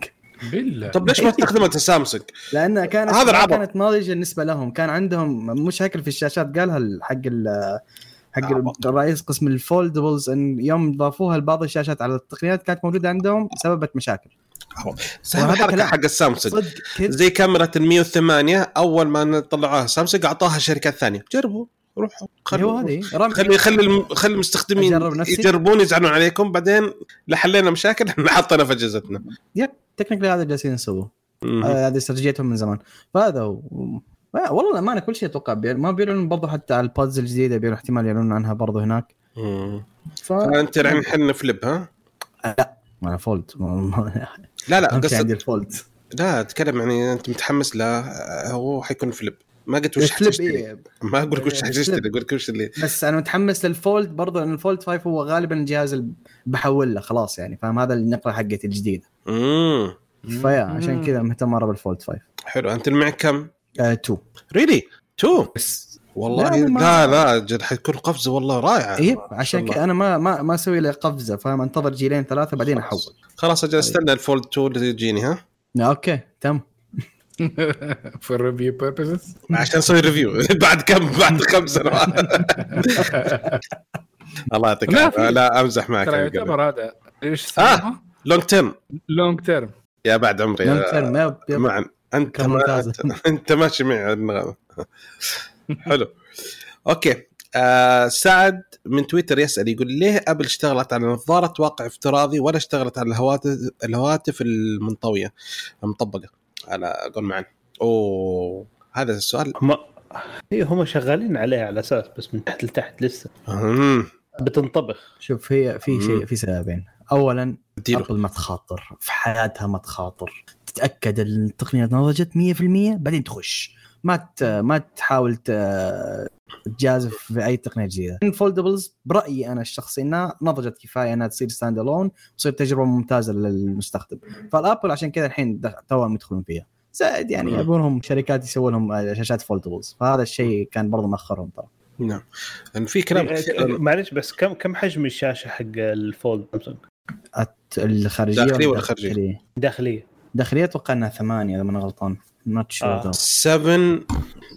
S3: بالله
S1: طب ليش ما استخدمت سامسونج؟
S4: لانها كانت
S1: هذا العبط.
S4: كانت ناضجة بالنسبة لهم كان عندهم مشاكل في الشاشات قالها ال- حق ال حق. الرئيس قسم الفولدبلز إن يوم ضافوها لبعض الشاشات على التقنيات كانت موجودة عندهم سببت مشاكل
S1: سهل الحركة
S4: كلام.
S1: حق السامسونج زي كاميرا ال 108 أول ما طلعوها سامسونج أعطوها شركات ثانية جربوا روحوا
S4: هو هذه. رمي
S1: خلي خلي خلي المستخدمين. يجربون يزعلون عليكم. بعدين لحلينا مشاكل إحنا حطينا في أجهزتنا.
S4: Technically هذا جالسين يسووه
S1: مم.
S4: آه، هذه استراتيجيتهم من زمان. فهذا هو. آه، والله الأمانة كل شيء أتوقع. ما بيعلنون برضه حتى على ال Buds الجديدة بيعلنون احتمال يعلنون عنها برضه هناك. ف
S1: فأنت الحين حنا Flip ها؟
S4: أنا Fold
S1: لا لا
S4: شيء عندي
S1: قصد
S4: ال Fold
S1: لا أتكلم يعني أنت متحمس له هو حيكون Flip. ما قلت وش حتشتري.
S4: إيه.
S1: ما أقول لك وش
S4: ال Flip.
S1: حتشتري أقول لك وش اللي
S4: بس أنا متحمس لل Fold برضه لأن ال Fold 5 هو غالبا الجهاز اللي بحول له خلاص يعني فاهم؟ هذا النقله حقتي الجديدة.
S1: امم
S4: فيا عشان كذا مهتم مره بال Fold 5
S1: حلو. أنت معك كم؟
S4: 2
S1: really؟ two؟
S4: بس.
S1: والله
S4: لا،
S1: لا
S4: ما-
S1: لا, جد حتكون قفزة والله
S4: رائعة.
S1: ما
S4: عشان كذا. أنا ما ما ما أسوي له قفزة فاهم؟ أنتظر جيلين ثلاثة بعدين أحول.
S1: خلاص أجل استنى ال Fold 2 اللي تجيني ها؟
S4: Okay تم.
S3: For review purposes.
S1: عشان نسوي review بعد كم بعد خمس سنوات الله يعطيك
S3: لا،
S1: لا أمزح معك
S3: ترى. يعتبر هذا إيش
S1: آه.
S3: اسمه؟
S1: long term
S3: long term
S1: يا بعد عمري.
S4: long
S1: يا-
S4: تيرم
S1: معا
S4: أنت.
S1: أنت ماشي معي. النغمه حلو. okay. آه سعد من تويتر يسأل يقول ليه أبل اشتغلت على نظارة واقع افتراضي ولا اشتغلت على الهواتف الهواتف المنطوية؟ المطبقة. على قول معنا أوه هذا السؤال.
S2: هم اي هم شغالين عليه على أساس بس من تحت لتحت لسه.
S1: مم.
S2: بتنطبخ.
S4: شوف هي في. شيء في سببين. اولا
S1: اديله.
S4: أبل ما تخاطر. في حياتها ما تخاطر. تتأكد التقنيه نضجت 100% بعدين تخش. ما ت... ما تحاول. تجازف في أي تقنية جديدة. ال foldables برأيي أنا الشخصي إنها نضجت كفاية إنها تصير stand alone وتصير تجربة ممتازة للمستخدم. فالأبل عشان كذا الحين توهم يدخلون فيها. زائد يعني
S1: مم.
S4: يبونهم شركات يسوون لهم شاشات foldables فهذا الشيء كان برضه مأخرهم ترى.
S1: نعم. في كلام
S2: إيه،
S1: كثير.
S2: معلش بس كم كم حجم الشاشة حق ال Fold سامسونج
S4: الخارجية
S1: داخلية ولا
S4: الداخلية؟
S2: داخلية.
S4: داخلية أتوقع إنها ثمانية إذا ما أنا غلطان
S2: not.
S4: sure
S1: 7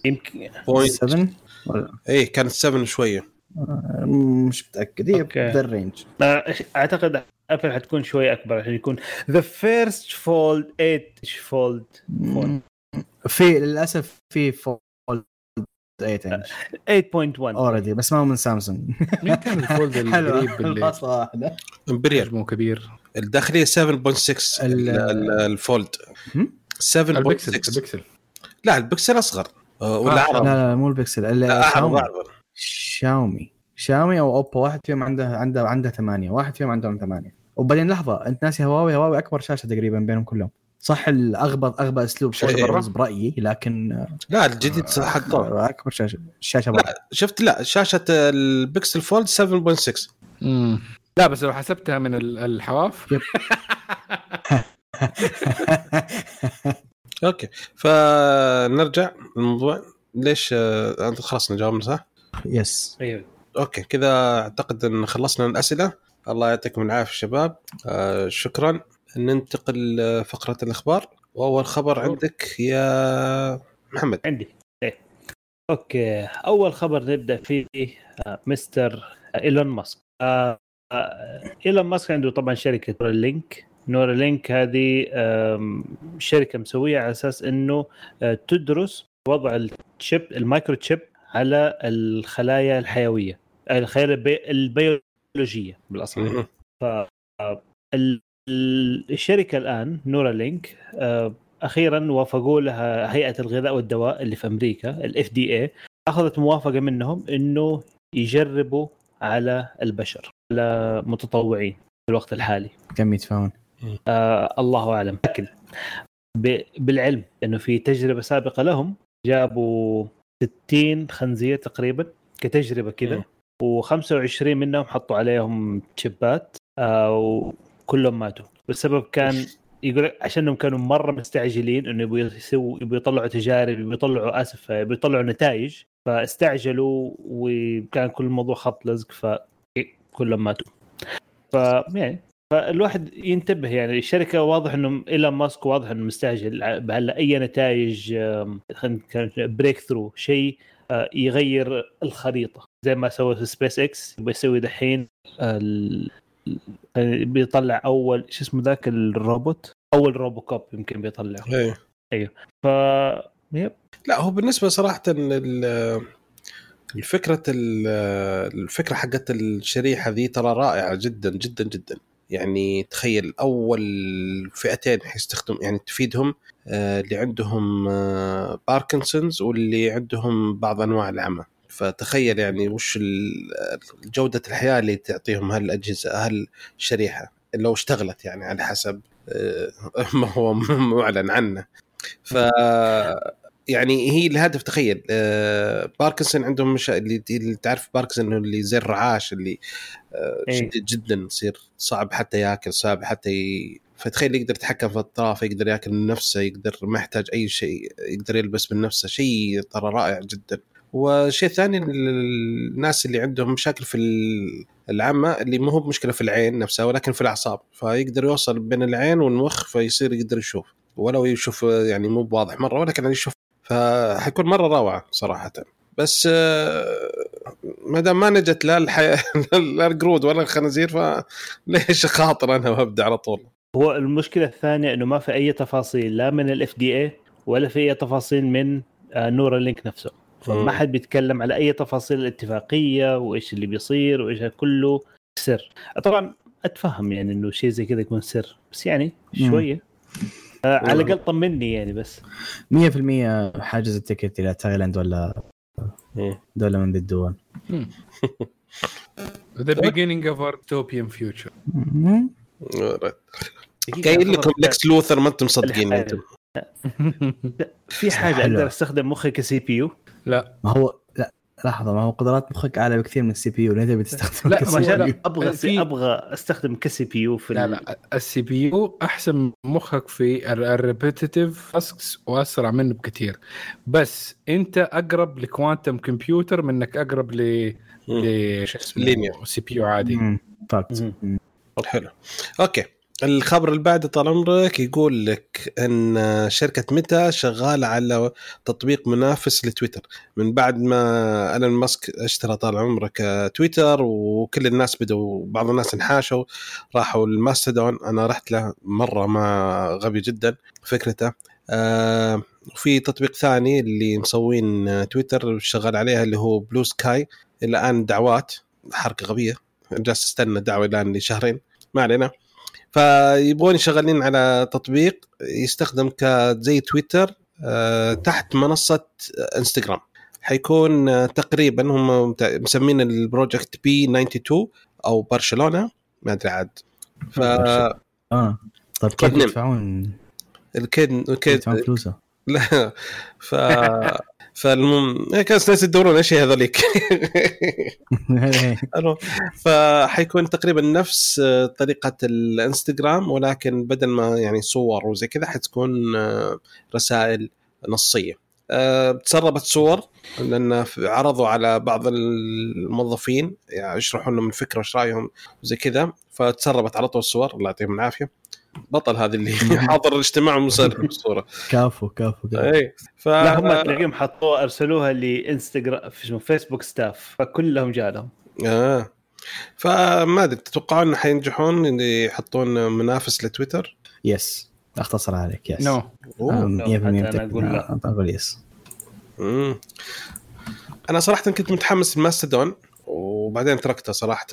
S2: يمكن
S1: point
S4: 7 ولا
S1: اي كانت 7 شوية.
S4: آه، مش متأكد. هي. ذا الرينج
S2: أعتقد أبل حتكون شوي أكبر عشان يكون ذا فيرست فولد 8 فولد
S4: في للأسف في فولد 8 انش
S2: 8.1
S4: اوريدي بس ما هو من سامسونج
S3: مين كان الفولد القريب اللي
S4: واحدة.
S1: امبريال
S3: حجمه كبير.
S1: الداخلية 7.6
S4: ال-
S1: ال- ال- الفولد.
S4: هم؟
S1: 7.6
S3: البكسل البكسل.
S1: لا البكسل أصغر. آه، ولا
S3: آه،
S4: لا لا مو البكسل ال-
S1: لا اعرض
S4: شاومي. شاومي. شاومي أو اوبو واحد فيهم عنده عنده عنده ثمانية. واحد فيهم عندهم ثمانية. وبعدين لحظة أنت ناسي هواوي؟ هواوي أكبر شاشة تقريبا بينهم كلهم. صح الاغبى أغبى أسلوب
S1: شاشة
S4: شاشه
S1: برا؟
S4: برأيي لكن
S1: لا الجديد حطوه
S4: أكبر شاشة الشاشه برا.
S1: لا شفت لا شاشة ال Pixel Fold 7.6
S3: مم. لا بس لو حسبتها من ال- الحواف.
S1: Okay. فنرجع للموضوع. ليش آه، أنت خلصنا جاوبنا صح؟
S4: Yes.
S2: أيوه.
S1: Okay. كذا أعتقد إن خلصنا الأسئلة. الله يعطيكم العافية شباب. آه شكرا. ننتقل لفقرة الأخبار. وأول خبر. عندك يا محمد.
S2: عندي. إيه. Okay. أول خبر نبدأ فيه آه، مستر إيلون ماسك. آه، إيلون ماسك عنده طبعا شركة Neuralink Neuralink هذه شركة مسوية على أساس إنه آه، تدرس وضع ال chip ال microchip على الخلايا الحيوية الخلايا البي- البيولوجية
S1: بالأصح.
S2: ف ال- ال- الشركة الآن Neuralink آه، أخيرا وافقوا لها هيئة الغذاء والدواء اللي في أمريكا ال FDA أخذت موافقة منهم إنه يجربوا على البشر. على متطوعين في الوقت الحالي
S4: كم يدفعون؟
S2: آه الله أعلم لكن ب- بالعلم إنه في تجربة سابقة لهم جابوا 60 خنزير تقريبا كتجربة كذا
S1: مم.
S2: و25 منهم حطوا عليهم تشيبات آه وكلهم ماتوا والسبب كان يقول عشانهم كانوا مرة مستعجلين إنه يبغوا يسووا يبغوا يطلعوا تجارب يبغوا يطلعوا آسف يبغوا يطلعوا نتائج فاستعجلوا وكان كل الموضوع خط لزق فكلهم ماتوا ف يعني فالواحد ينتبه يعني الشركة واضح إنه إيلون ماسك واضح إنه مستعجل. على أي نتائج breakthrough شيء آه، يغير الخريطة. زي ما سوى في سبيس إكس يبغى يسوي دحين ال- ال- بيطلع أول شو اسمه ذاك الروبوت؟ أول RoboCop يمكن بيطلعه.
S1: إيه.
S2: ف yep.
S1: لا هو بالنسبة صراحة الفكرة ال- الفكرة حقت الشريحة ذي ترى رائعة جدا جدا جدا. يعني تخيل أول فئتين حيستخدم يعني تفيدهم آه، اللي عندهم آه، باركنسونز واللي عندهم بعض أنواع العمى فتخيل يعني وش ال- جودة الحياة اللي تعطيهم هالأجهزة هالشريحة. لو اشتغلت يعني على حسب آه، ما هو معلن عنه. ف يعني هي الهدف تخيل آه، باركنسون عندهم مش اللي اللي تعرف باركنسون اللي زي الرعاش اللي آه،
S2: إيه.
S1: شديد جدا يصير صعب حتى ياكل صعب حتى ي... فتخيل يقدر يتحكم في اطرافه يقدر ياكل من نفسه يقدر ما يحتاج أي شيء يقدر يلبس من نفسه شيء ترى رائع جدا والشيء الثاني ال- الناس اللي عندهم مشاكل في ال- العامة اللي ما هو بمشكلة في العين نفسها ولكن في الأعصاب فيقدر يوصل بين العين والمخ فيصير يقدر يشوف ولو يشوف يعني مو بواضح مرة ولكن يشوف فحيكون مرة روعة صراحة. بس آه، ما دام ما نجت لا الحي... لا القرود ولا الخنازير فليش خاطر أنا وأبدأ على طول؟
S2: هو المشكلة الثانية إنه ما في أي تفاصيل لا من ال FDA ولا في أي تفاصيل من آه، Neuralink نفسه.
S1: مم.
S2: فما حد بيتكلم على أي تفاصيل الاتفاقيه وإيش اللي بيصير وإيش كله سر. طبعا أتفهم يعني إنه شيء زي كذا يكون سر بس يعني
S4: مم.
S2: شوية. آه على الأقل طمني يعني بس.
S4: 100% حاجز ال ticket إلى تايلاند ولا دولة من ذي الدول.
S3: The beginning of our utopian future.
S1: قايل لكم Lex Luthor ما أنتم مصدقين. أنتم.
S2: في
S4: حاجة.
S2: أقدر أستخدم مخي ك CPU؟
S3: لا.
S4: ما هو لحظة ما هو قدرات مخك أعلى بكثير من ال CPU ليه تبي تستخدم
S3: لا،؟ لا.
S2: أبغى
S3: في-
S2: أبغى أستخدم ك CPU في
S3: لا لا ال CPU أحسن من مخك في ال repetitive tasks وأسرع منه بكثير بس أنت أقرب ل quantum computer منك أقرب ل ل شو اسمه
S1: Linear.
S3: CPU عادي.
S4: Fact.
S1: حلو okay الخبر اللي بعده طال عمرك يقول لك إن شركة Meta شغالة على تطبيق منافس لتويتر. من بعد ما ايلون ماسك اشترى طال عمرك تويتر وكل الناس بدوا بعض الناس انحاشوا راحوا ال Mastodon أنا رحت له مرة ما غبي جدا فكرته. آه في تطبيق ثاني اللي مسوين تويتر شغال عليها اللي هو Bluesky الآن دعوات حركة غبية. جالس استنى دعوة الان لشهرين. ما علينا. فيبغون شغالين على تطبيق يستخدم كزي تويتر آه، تحت منصة انستغرام. حيكون آه، تقريبا هم مسمين ال project P92 أو برشلونة ما أدري عاد. ف
S4: آه. طيب كيف. يدفعون؟
S1: أكيد أكيد.
S4: يدفعون فلوسه؟
S1: لا. ف فالمهم هيك الناس يدورون إيش هي هذوليك. فحيكون تقريبا نفس آه، طريقة الإنستغرام ولكن بدل ما يعني صور وزي كذا حتكون آه، رسائل نصية. آه، تسربت صور لأن عرضوا على بعض الموظفين يعني يشرحوا لهم الفكرة وش رأيهم وزي كذا. فتسربت على طول الصور الله يعطيهم العافية. بطل هذا اللي حاضر الاجتماع ومسجل بالصورة
S4: كافو كافو, كافو.
S1: اي ف
S2: لا هم تلاقيهم حطوها ارسلوها لانستغرام في فيسبوك staff فكلهم جالهم
S1: آه فما أدري تتوقعون انه حينجحون ان يحطون منافس لتويتر؟
S4: يس أختصر عليك yes
S3: no
S1: أوه.
S4: أم، 100%
S2: حتى أنا
S4: متأكد.
S2: أقول لا.
S4: أقول yes
S1: مم. أنا صراحة كنت متحمس ل Mastodon وبعدين تركته صراحة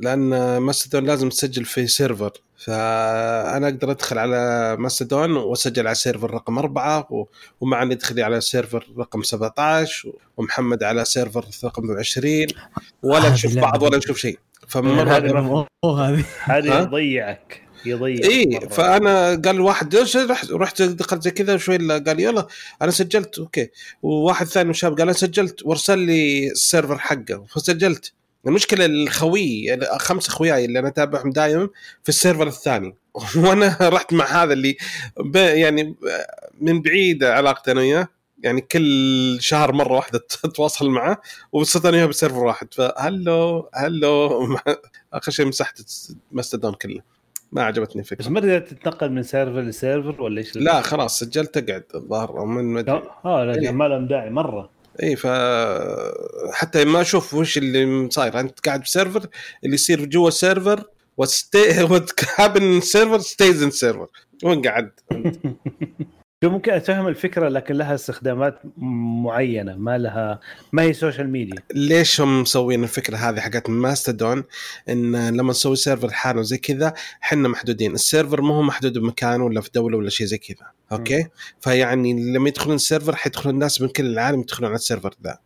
S1: لأن Mastodon لازم تسجل في server. فأنا أقدر أدخل على Mastodon وأسجل على server رقم أربعة و- ومعن يدخل على server رقم 17 ومحمد على server رقم 20 ولا نشوف. بعض ولا نشوف شيء.
S2: هذه
S1: فمره
S4: اوه هذه.
S2: هذه؟ يضيعك يضيع
S1: اي. فأنا قال واحد "إيش رحت رحت دخلت زي كذا شوي قال يلا أنا سجلت. Okay. وواحد ثاني شاب قال أنا سجلت. وارسل لي ال server حقه فسجلت. المشكلة الخوي خمس أخوياي اللي أنا أتابعهم دائما في ال server الثاني. وأنا رحت مع هذا اللي يعني من بعيد علاقتي أنا وياه. يعني كل شهر مرة واحدة أتواصل معه وصرت أنا وياه ب server واحد. ف hello hello. آخر شيء مسحت Mastodon كله. ما عجبتني
S2: بس
S1: الفكرة
S2: ما تقدر تتنقل من server ل server ولا إيش؟
S1: لا خلاص سجلت اقعد الظاهر من مدري
S2: آه لا
S1: إيه.
S2: ما لهم داعي مرة.
S1: إي ف حتى ما أشوف وش اللي صاير. أنت قاعد ب server اللي يصير جوا ال server what happens in server stays in server وين قاعد؟
S2: ممكن اتفهم الفكرة لكن لها استخدامات معينة ما لها ما هي social media
S1: ليش هم مسوين الفكرة هذه حقت Mastodon إن لما نسوي server حالنا وزي كذا إحنا محدودين. ال server ما هو محدود بمكان ولا في دولة ولا شيء زي كذا. Okay؟ فيعني لما يدخلون ال server حيدخلون الناس من كل العالم يدخلون على ال server ذا.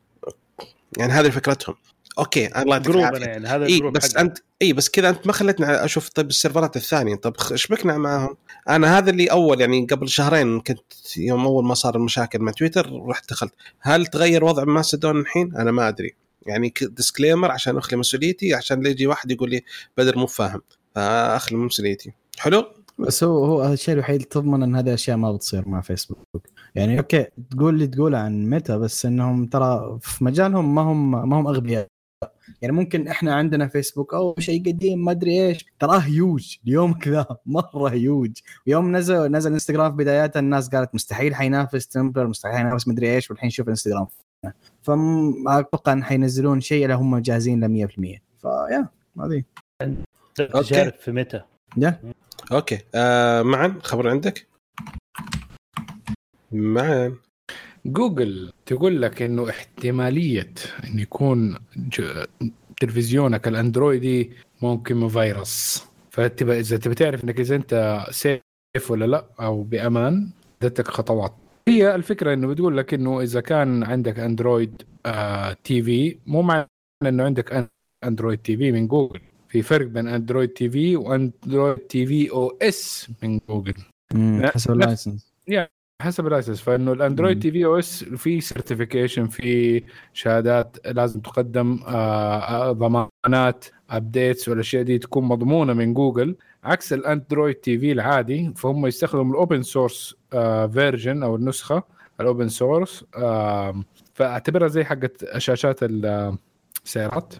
S1: يعني هذه فكرتهم. Okay الله يعطيك
S2: group
S1: العافية.
S2: أنا يعني هذا
S1: ال
S2: group
S1: بس
S2: حقنا.
S1: أنت إي بس كذا أنت ما خلتني أشوف طيب السيرفرات الثانية. طب شبكنا معاهم؟ أنا هذا اللي أول يعني قبل شهرين كنت يوم أول ما صار المشاكل مع تويتر رحت دخلت. هل تغير وضع ماستودون الحين؟ أنا ما أدري. يعني disclaimer عشان أخلي مسؤوليتي عشان لا يجي واحد يقول لي بدر مو فاهم. فأخلي مسؤوليتي. حلو؟
S4: بس هو هو الشيء الوحيد اللي تضمن إن هذه الاشياء ما بتصير مع فيسبوك يعني okay تقول اللي تقوله عن ميتا بس إنهم ترى في مجالهم ما هم ما هم أغبياء. يعني ممكن إحنا عندنا فيسبوك أو شيء قديم ما أدري إيش. تراه هيوج اليوم كذا مرة هيوج ويوم نزل نزل انستغرام في بداياته الناس قالت مستحيل حينافس تمبلر مستحيل حينافس مدري إيش والحين شوف انستغرام فاتوقع إن حينزلون شيء اللي هم جاهزين له 100% فيا هذه.
S2: تجارب في متى
S4: يا
S1: أوكي. آه معا خبر عندك؟ معا
S3: جوجل تقول لك إنه احتمالية انه يكون تلفزيونك الاندرويدي ممكن فيروس. فتبقى إذا تبي تعرف إنك إذا أنت سيف ولا لأ أو بأمان ادتك خطوات. هي الفكرة إنه بتقول لك إنه إذا كان عندك Android آه TV مو معنى إنه عندك Android TV من جوجل. في فرق بين Android TV و Android TV OS من جوجل.
S4: حسب
S3: ال
S4: license
S3: حسب الأساس
S4: فإنه
S3: ال Android. TV OS في certification في شهادات لازم تقدم آه، آه، ضمانات updates والأشياء دي تكون مضمونة من جوجل عكس ال Android TV العادي فهم يستخدموا ال open source version أو النسخة ال open source فأعتبرها زي حقت شاشات السيارات.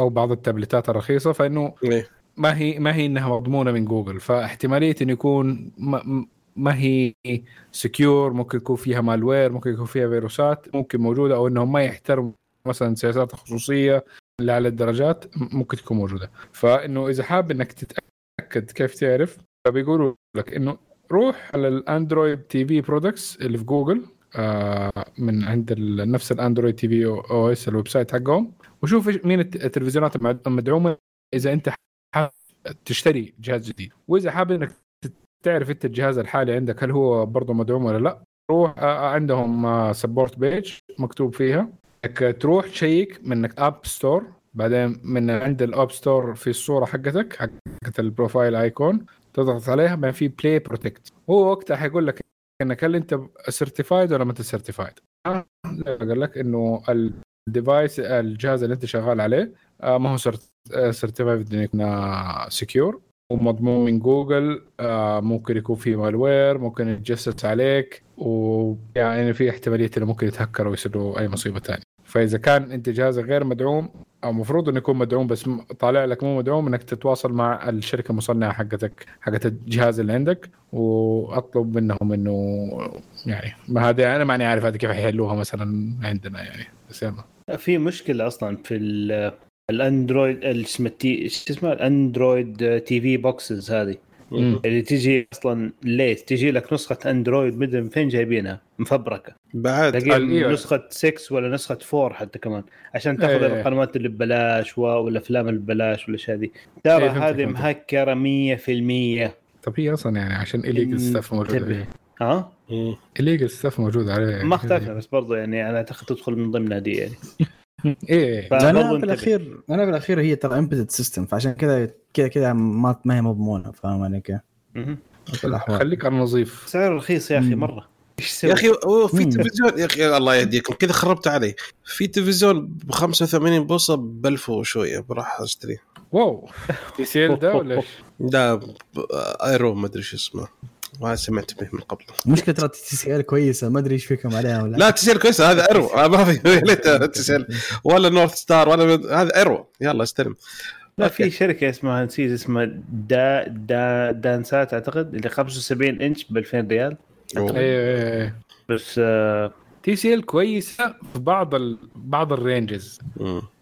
S3: أو بعض التابلتات الرخيصة فإنه
S1: إيه.
S3: ما هي ما هي إنها مضمونة من جوجل فاحتمالية انه يكون ما, هي secure ممكن يكون فيها malware ممكن يكون فيها فيروسات ممكن موجودة أو إنهم ما يحترموا مثلا سياسات الخصوصيه اللي على الدرجات ممكن تكون موجودة. فإنه إذا حاب إنك تتأكد كيف تعرف فبيقولوا لك إنه روح على ال Android TV products اللي في جوجل آه من عند نفس ال Android TV OS ال website حقهم وشوف مين الت- التلفزيونات المدعومة إذا أنت حابب تشتري جهاز جديد. وإذا حابب إنك تعرف انت الجهاز الحالي عندك هل هو برضه مدعوم ولا لا؟ روح آه، عندهم support page مكتوب فيها. تروح check من app store بعدين من عند ال app store في الصورة حقتك حقت ال profile icon تضغط عليها بعدين في Play Protect هو وقتها حيقول لك إنك هل أنت certified ولا ما أنت certified قال لك إنه ال device الجهاز اللي أنت شغال عليه آه، ما هو certified انه يكون secure ومضمون من جوجل آه، ممكن يكون في malware ممكن يتجسس عليك ويعني في احتمالية إنه ممكن يتهكر ويصير أي مصيبة ثانية فإذا كان أنت جهازك غير مدعوم أو المفروض إنه يكون مدعوم بس طالع لك مو مدعوم إنك تتواصل مع الشركة المصنعة حقتك حقت الجهاز اللي عندك وأطلب منهم إنه يعني ما هذا أنا ماني عارف هذه كيف حيحلوها مثلا عندنا يعني بس يلا.
S2: في مشكلة أصلا في الأندرويد ال- اسمه التي إيش اسمه؟ ال Android TV boxes هذه.
S3: مم.
S2: اللي تجي أصلا late تجي لك نسخة أندرويد مدري من فين جايبينها؟ مفبركة.
S1: بعد.
S3: إيوه.
S2: نسخة 6 ولا نسخة 4 حتى كمان عشان تاخذ
S3: إيه.
S2: القنوات اللي ببلاش و- والأفلام اللي ببلاش والأشياء هذه. ترى
S3: إيه، فهمتك،
S2: هذه. مهكرة 100%
S3: طب هي أصلا يعني عشان illegal stuff موجود
S2: انتبه.
S3: عليه.
S2: ها؟
S3: illegal stuff موجود عليه.
S2: ما اختلفنا بس برضو يعني أنا أعتقد تدخل من ضمنها دي يعني.
S3: إيه
S2: فبرضو أنا.
S4: بالاخير أنا بالاخير هي ترى embedded system فعشان كذا كذا كذا ما ما هي مضمونة فاهم علي كيف؟
S3: خليك على النظيف
S2: سعر رخيص يا
S4: أخي.
S2: مرة إيش تسوي؟
S1: يا أخي هو في. تلفزيون يا أخي الله يهديكم كذا خربت علي في تلفزيون ب 85 بوصة ب 1000 وشوية بروح أشتريه
S3: واو تي سي ال ده ولا إيش؟
S1: ده ب- ايرو ما أدري شو اسمه ما سمعت به من قبل.
S4: المشكلة ترى تي سي ال كويسة ما أدري إيش فيكم عليها ولا
S1: لا. تسير كويسة هذا ايرو آه، ما في تسير ولا نورث ستار ولا هذا ايرو يلا استلم.
S2: لا في شركة اسمها نسيت اسمها دا دا دانسات أعتقد اللي 75 إنش ب 2000 ريال.
S1: أوه.
S3: إيه
S2: بس آه
S3: TCL كويسة في بعض ال... بعض ال
S1: ranges.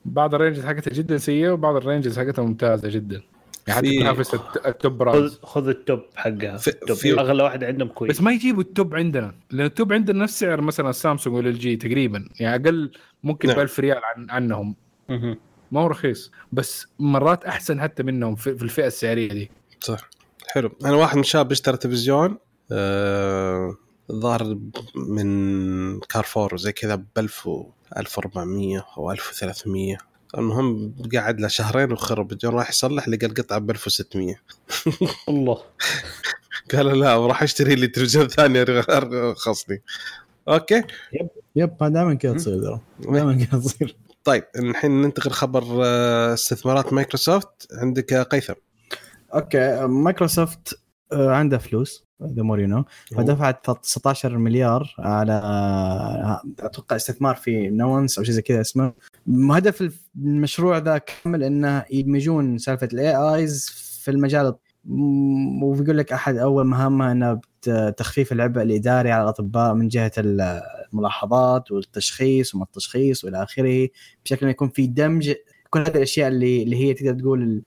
S3: بعض ال ranges حقتها جدا سيئة وبعض ال ranges حقتها ممتازة جدا. يعني تنافس الت- ال top
S2: خذ
S3: brands.
S2: خذ ال top حقها.
S1: في-
S2: ال top.
S1: في-
S2: أغلى واحد عندهم كويس
S3: بس ما يجيبوا ال top عندنا لأن ال top عندنا نفس سعر مثلا السامسونج ولا ال LG تقريبا. يعني أقل ممكن
S1: نعم.
S3: ب 1000 ريال عن عنهم. ما هو رخيص. بس مرات أحسن حتى منهم في, في الفئة السعرية دي.
S1: صح. حلو. أنا واحد من الشباب اشترى تلفزيون آه، الظاهر من كارفور وزي كذا ب 1000 و 1400 أو 1300 المهم قعد له شهرين وخرب الجون راح يصلح لقى القطعة ب 1600
S2: الله.
S1: قال لا راح اشتري لي تلفزيون ثاني ارخص لي okay؟
S4: yep ما دائما كذا تصير ترى دائما كذا تصير.
S1: طيب الحين ننتقل خبر آه، استثمارات مايكروسوفت. عندك آه، قيثم.
S4: okay مايكروسوفت آه، عندها فلوس the more you know فدفعت 19 مليار على أتوقع استثمار في Nuance أو شيء زي كذا اسمه. هدف المشروع ذا كامل إنه يدمجون سالفة ال AIs في المجال وبيقول لك أحد أول مهامها إنه تخفيف العبء الإداري على الأطباء من جهة الملاحظات والتشخيص وما التشخيص وإلى آخره بشكل إنه يكون في دمج كل هذه الأشياء اللي اللي هي تقدر تقول ال-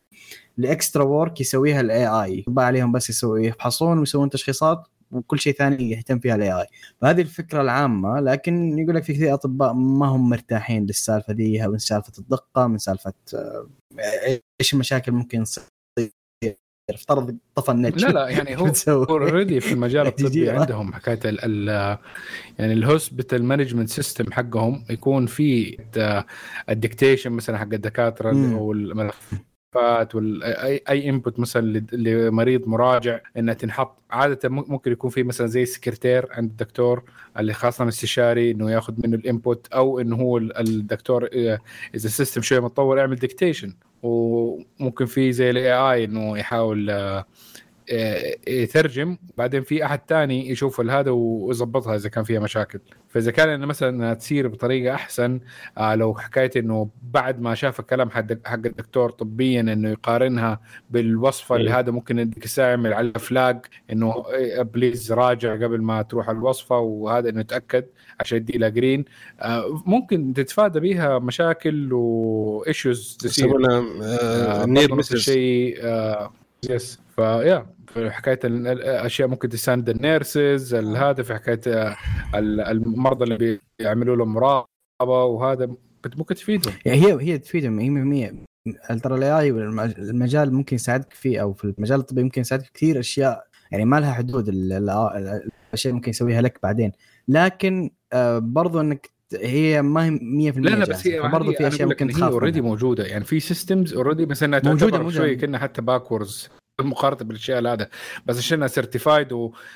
S4: ال extra work يسويها ال AI عليهم بس يسوي يفحصون ويسوون تشخيصات وكل شيء ثاني يهتم فيها ال AI فهذه الفكرة العامة لكن يقول لك في كثير أطباء ما هم مرتاحين للسالفة دي من سالفة الدقة من سالفة آه، إيش المشاكل ممكن تصير افترض طفى النت
S3: لا لا يعني هو؟ already في المجال الطبي. عندهم حكاية ال ال يعني ال hospital management system حقهم يكون في ال dictation مثلا حق
S4: الدكاترة.
S3: أو الملفات وال any input مثلا لمريض مراجع إنها تنحط. عادة ممكن يكون في مثلا زي سكرتير عند الدكتور اللي خاصة استشاري إنه ياخذ منه ال input أو إنه هو ال- الدكتور إذا ال system شوية متطور يعمل dictation وممكن في زي ال AI إنه يحاول آه، يترجم بعدين في أحد تاني يشوف هذا ويظبطها إذا كان فيها مشاكل. فإذا كان إنه مثلا تصير بطريقة أحسن آه لو حكاية إنه بعد ما شاف الكلام حق حق الدكتور طبيا إنه يقارنها بالوصفة اللي
S2: إيه.
S3: هذا ممكن يديك ساعه يعمل على فلاج إنه بليز راجع قبل ما تروح الوصفة وهذا إنه يتأكد عشان يدي لها جرين آه ممكن تتفادى بيها مشاكل وايشوز تصير. آه،
S1: نير
S3: برضو يس فيا في حكاية ال- الاشياء ممكن تساند النيرسز هذا في حكاية آه، ال- المرضى اللي بيعملوا لهم مراقبة وهذا ممكن تفيدهم.
S4: يعني هي هي تفيدهم هي 100% ترى ال AI المجال ممكن يساعدك فيه أو في المجال الطبي ممكن يساعدك كثير أشياء. يعني ما لها حدود ال- ال- الأشياء ممكن يسويها لك بعدين. لكن آه، برضو إنك هي ما هي 100%
S3: لا لا بس هي
S4: برضو في أشياء ممكن
S3: هي
S4: تخاف already.
S3: موجودة. يعني في systems already مثلا
S4: موجودة-
S3: موجودة
S4: موجودة.
S3: شوي كنا حتى باكورز مقارنة بالأشياء هذا بس عشان سيرتيفايد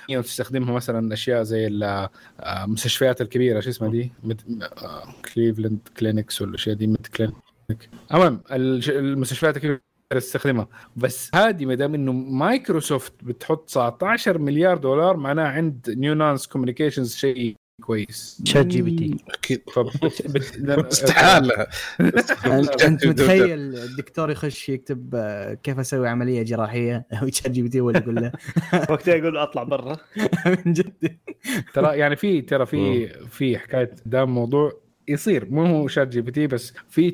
S3: وتستخدمها مثلا أشياء زي ال- آه، المستشفيات الكبيرة شو اسمها دي؟ كليفلاند كلينكس والاشياء دي ميد كلينك المهم المستشفيات الكبيرة تستخدمها. بس هذه ما دام إنه مايكروسوفت بتحط 19 مليار دولار معناه عند نيو نانس كوميونيكيشنز شيء كويس.
S2: شات جي بي تي.
S3: أكيد لما-
S1: استحاله
S4: انت أنت متخيل الدكتور يخش يكتب آه، كيف أسوي عملية جراحية؟ و ChatGPT هو اللي يقول له.
S2: وقتها يقول أطلع برا.
S4: من جد.
S3: ترى يعني في ترى في في حكاية ده موضوع يصير. مو هو ChatGPT بس في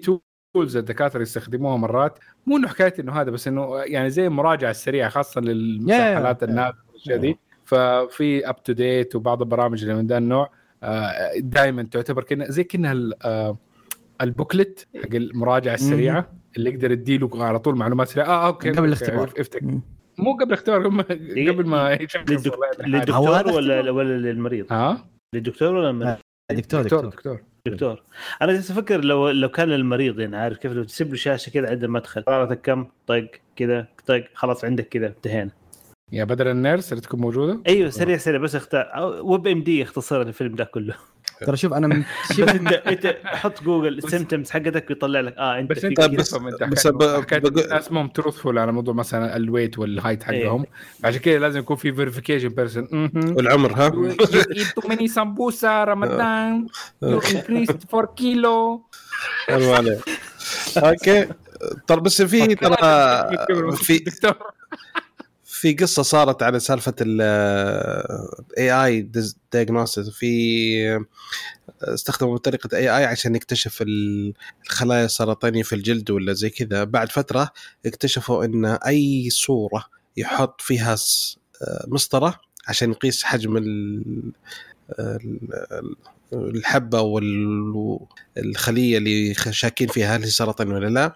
S3: tools الدكاترة يستخدموها مرات. مو إنه حكاية إنه هذا بس إنه يعني زي المراجعة السريعة خاصة للمصطلحات
S4: يا-
S3: النادره والاشياء دي ففي UpToDate وبعض البرامج اللي من ذا النوع. دائما تعتبر كنا زي كانها ال- آه، ال booklet حق المراجعة السريعة اللي يقدر يديله على طول معلومات سريعة آه okay
S4: قبل الاختبار.
S3: افتك. مو قبل الاختبار قبل ما- قبل ما.
S4: هو
S2: للدكتور ولا؟ ولا للمريض؟
S3: ها
S2: للدكتور ولا للمريض؟
S4: دكتور
S3: دكتور
S4: دكتور
S3: دكتور
S2: دكتور أنا جالس أفكر لو لو كان للمريض يعني عارف كيف لو تسيب له شاشة كذا عند المدخل حرارتك كم طق كذا طق خلاص عندك كذا انتهينا
S3: يا بدل ال nurse اللي تكون موجودة؟
S2: أيوه سريع سريع بس اختار WebMD يختصر الفيلم ده كله.
S4: ترى شوف أنا من شوف
S2: انت إنت حط جوجل ال symptoms حقتك ويطلع لك. آه أنت
S3: بس
S2: أنت.
S1: بس-
S3: أنت
S1: بس
S3: مو truthful على موضوع مثلا ال weight وال
S2: height حقهم.
S3: عشان كذا لازم يكون في verification person
S1: والعمر ها؟
S3: Too many sambusa رمضان you increased 4 كيلو.
S1: okay. ترى بس في ترى في
S3: دكتور.
S1: في قصة صارت على سالفة ال AI diagnostics في استخدموا طريقة AI عشان يكتشف ال- الخلايا السرطانية في الجلد ولا زي كذا. بعد فترة اكتشفوا إن أي صورة يحط فيها مسطرة عشان يقيس حجم ال- ال- الحبة والخليه اللي شاكين فيها هل هي سرطانية ولا لا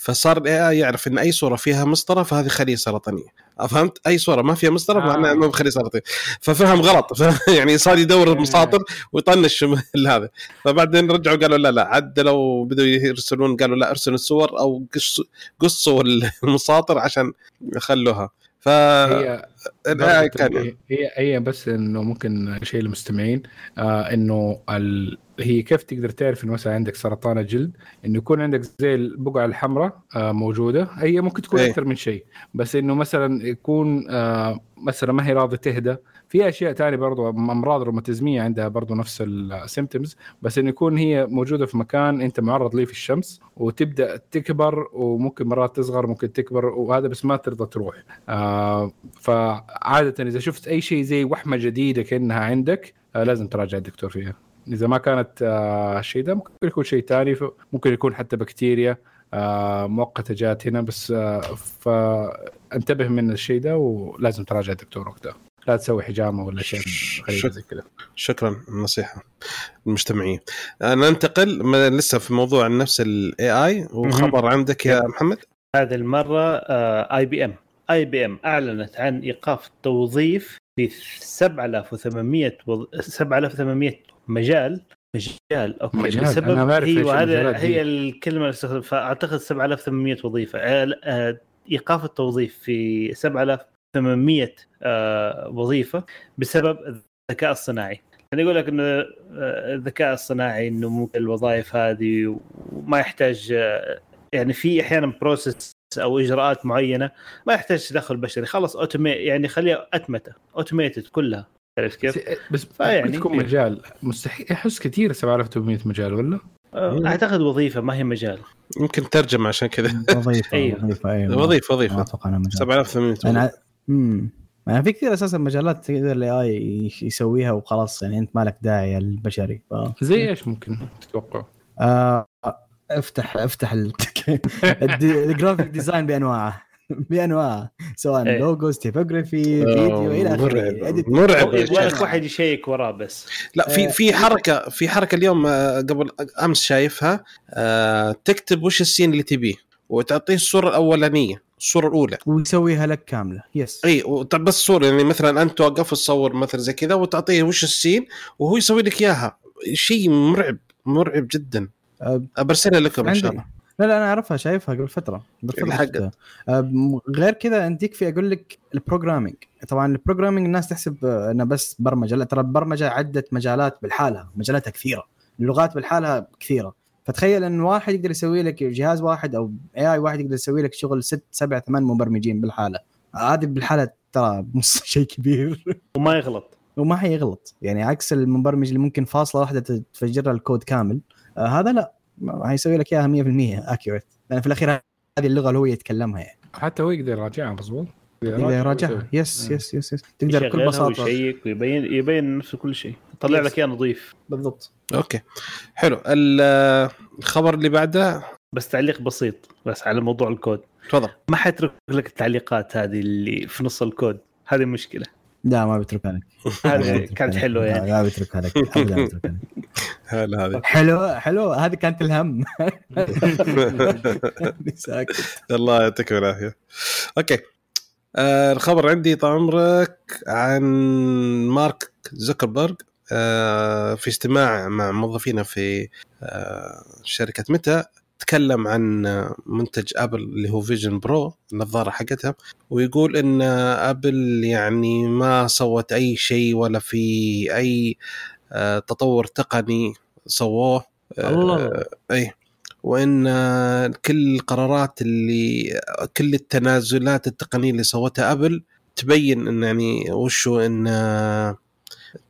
S1: فصار الاي اي يعرف إن أي صورة فيها مسطرة فهذه خلية سرطانية. فهمت أي صورة ما فيها مسطرة
S3: آه.
S1: معناها انه خلية سرطانية. ففهم غلط يعني صار يدور المساطر ويطنش من هذا. فبعدين رجعوا قالوا لا لا عدلوا بدوا يرسلون قالوا لا ارسلوا الصور أو قص- قصوا المساطر عشان يخلوها. ف
S3: هي هي هي بس إنه ممكن شيء للمستمعين آه إنه ال... هي كيف تقدر تعرف إنه مثلا عندك سرطان الجلد؟ إنه يكون عندك زي البقعة الحمراء آه موجودة. هي ممكن تكون
S1: إيه.
S3: أكثر من شيء. بس إنه مثلا يكون آه مثلا ما هي راضية تهدى. في أشياء ثانية برضو أمراض روماتيزمية عندها برضو نفس السيمتومز بس إنه يكون هي موجودة في مكان أنت معرض ليه في الشمس وتبدأ تكبر وممكن مرات تصغر ممكن تكبر وهذا بس ما ترضى تروح. آه فعادة إذا شفت أي شيء زي وحمة جديدة كأنها عندك آه لازم تراجع الدكتور فيها. إذا ما كانت آه الشيء ده ممكن يكون شيء ثاني ممكن يكون حتى بكتيريا آه مؤقتة جات هنا بس آه فانتبه من الشيء ده ولازم تراجع الدكتور وقتها. لا تسوي حجامة ولا شيء غريب زي كذا.
S1: شكرا النصيحه المجتمعين ننتقل لسه في موضوع نفس ال AI وخبر عندك يا محمد.
S2: هذه المرة اي بي ام اي بي ام أعلنت عن إيقاف التوظيف في 7800 وظ... 7800 مجال مجال okay
S3: مجال.
S2: بسبب
S3: أنا بعرف إيش
S2: هذا
S3: المجالات دي.
S2: هي الكلمة اللي استخدم فاعتقد 7800 وظيفة آه، آه، إيقاف التوظيف في 7800 آه، وظيفة بسبب الذكاء الصناعي يعني يقول لك انه الذكاء الصناعي إنه ممكن الوظائف هذه وما يحتاج يعني في أحيانا process أو إجراءات معينة ما يحتاج تدخل بشري خلاص automate يعني خليها أتمتة automated كلها عرفت كيف؟
S3: بس
S2: فيعني
S3: يعني تكون مجال. مستحيل. احس كثير 7800 مجال ولا؟
S2: آه، أعتقد وظيفة ما هي مجال.
S1: يمكن ترجمة عشان كذا.
S4: وظيفة
S2: أيوه.
S4: وظيفة أيوه.
S1: وظيفة
S4: ما
S1: وظيفه
S4: أتوقع إنها مجال.
S1: 7800
S4: أنا امم يعني في كثير أساسا مجالات تقدر ال AI يسويها وخلاص يعني أنت مالك داعي البشري. ف...
S3: زي إيش ممكن تتوقع؟
S4: آه افتح أفتح ال graphic design بأنواعه. بانواعه سواء
S2: إيه.
S4: logos typography فيديو إلى آخره.
S1: مرعب
S4: edit.
S1: مرعب.
S2: واحد يشيك وراه بس.
S1: لا في في حركة في حركة اليوم آه، قبل أمس شايفها. آه، تكتب وش ال scene اللي تبيه وتعطيه الصورة الأولانية الصورة الأولى.
S4: ويسويها لك كاملة. yes
S1: إي وط- بس صورة يعني مثلا أنت توقف تصور مثلا زي كذا وتعطيه وش ال scene وهو يسوي لك إياها. شيء مرعب مرعب جدا.
S4: أه،
S1: برسلها لكم إن شاء. الله.
S4: لا لا أنا أعرفها شايفها قبل فترة قبل فترة غير كذا انت يكفي أقول لك ال programming. طبعا ال programming الناس تحسب آه، إنه بس برمجة. لا ترى البرمجة عدة مجالات بالحالها مجالاتها كثيرة. اللغات بالحالها كثيرة. فتخيل إن واحد يقدر يسوي لك جهاز واحد أو اي اي واحد يقدر يسوي لك شغل ست سبع ثمان مبرمجين بالحالة. هذه بالحالة ترى نص شيء كبير.
S2: وما يغلط.
S4: وما حيغلط. يعني عكس المبرمج اللي ممكن فاصلة واحدة تفجر له الكود كامل. آه هذا لا. ما- حيسوي لك إياها 100% accurate لأن في الأخير هذه اللغة اللي هو يتكلمها يعني.
S3: حتى هو يقدر يراجعها مظبوط؟
S4: إذا يراجعها.
S3: yes.
S4: yes yes yes تقدر بكل بساطة.
S2: ويشيك ويبين يبين نفسه كل شيء. يطلع. لك اياه نظيف.
S4: بالضبط.
S1: okay. حلو. ال- الخبر اللي بعده؟
S2: بس تعليق بسيط بس على موضوع الكود.
S1: تفضل.
S2: ما حيترك لك التعليقات هذه اللي في نص الكود؟ هذه مشكلة.
S4: لا ما بيتركها لك
S2: هذه كانت.
S4: حلوة
S2: يعني.
S4: لا بيتركها لك ابدا ما بيتركها لك حلو حلو. هذه كانت الهم. ساكت.
S1: الله يعطيكم العافية. okay. آه الخبر عندي طال عمرك عن مارك زوكربيرج آه في اجتماع مع موظفينه في آه شركة Meta تكلم عن منتج أبل اللي هو Vision Pro النظارة حقتها ويقول إن أبل يعني ما سوت أي شيء ولا في أي آه تطور تقني سووه آه،
S2: الله.
S1: اي وإن كل القرارات اللي كل التنازلات التقنية اللي سوتها أبل تبين إن يعني وشو إن آه،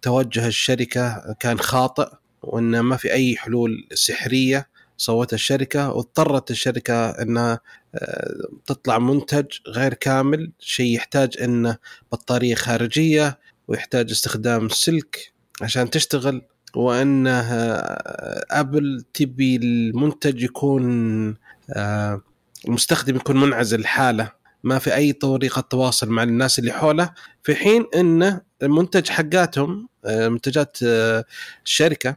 S1: توجه الشركة كان خاطئ وإن ما في أي حلول سحرية سوتها الشركة واضطرت الشركة إنها آه، تطلع منتج غير كامل شيء يحتاج إنه بطارية خارجية ويحتاج استخدام سلك عشان تشتغل وإنه آه، ابل تبي المنتج يكون آه، المستخدم يكون منعزل حاله. ما في أي طريقة تواصل مع الناس اللي حوله. في حين ان المنتج حقاتهم آه، منتجات آه، الشركة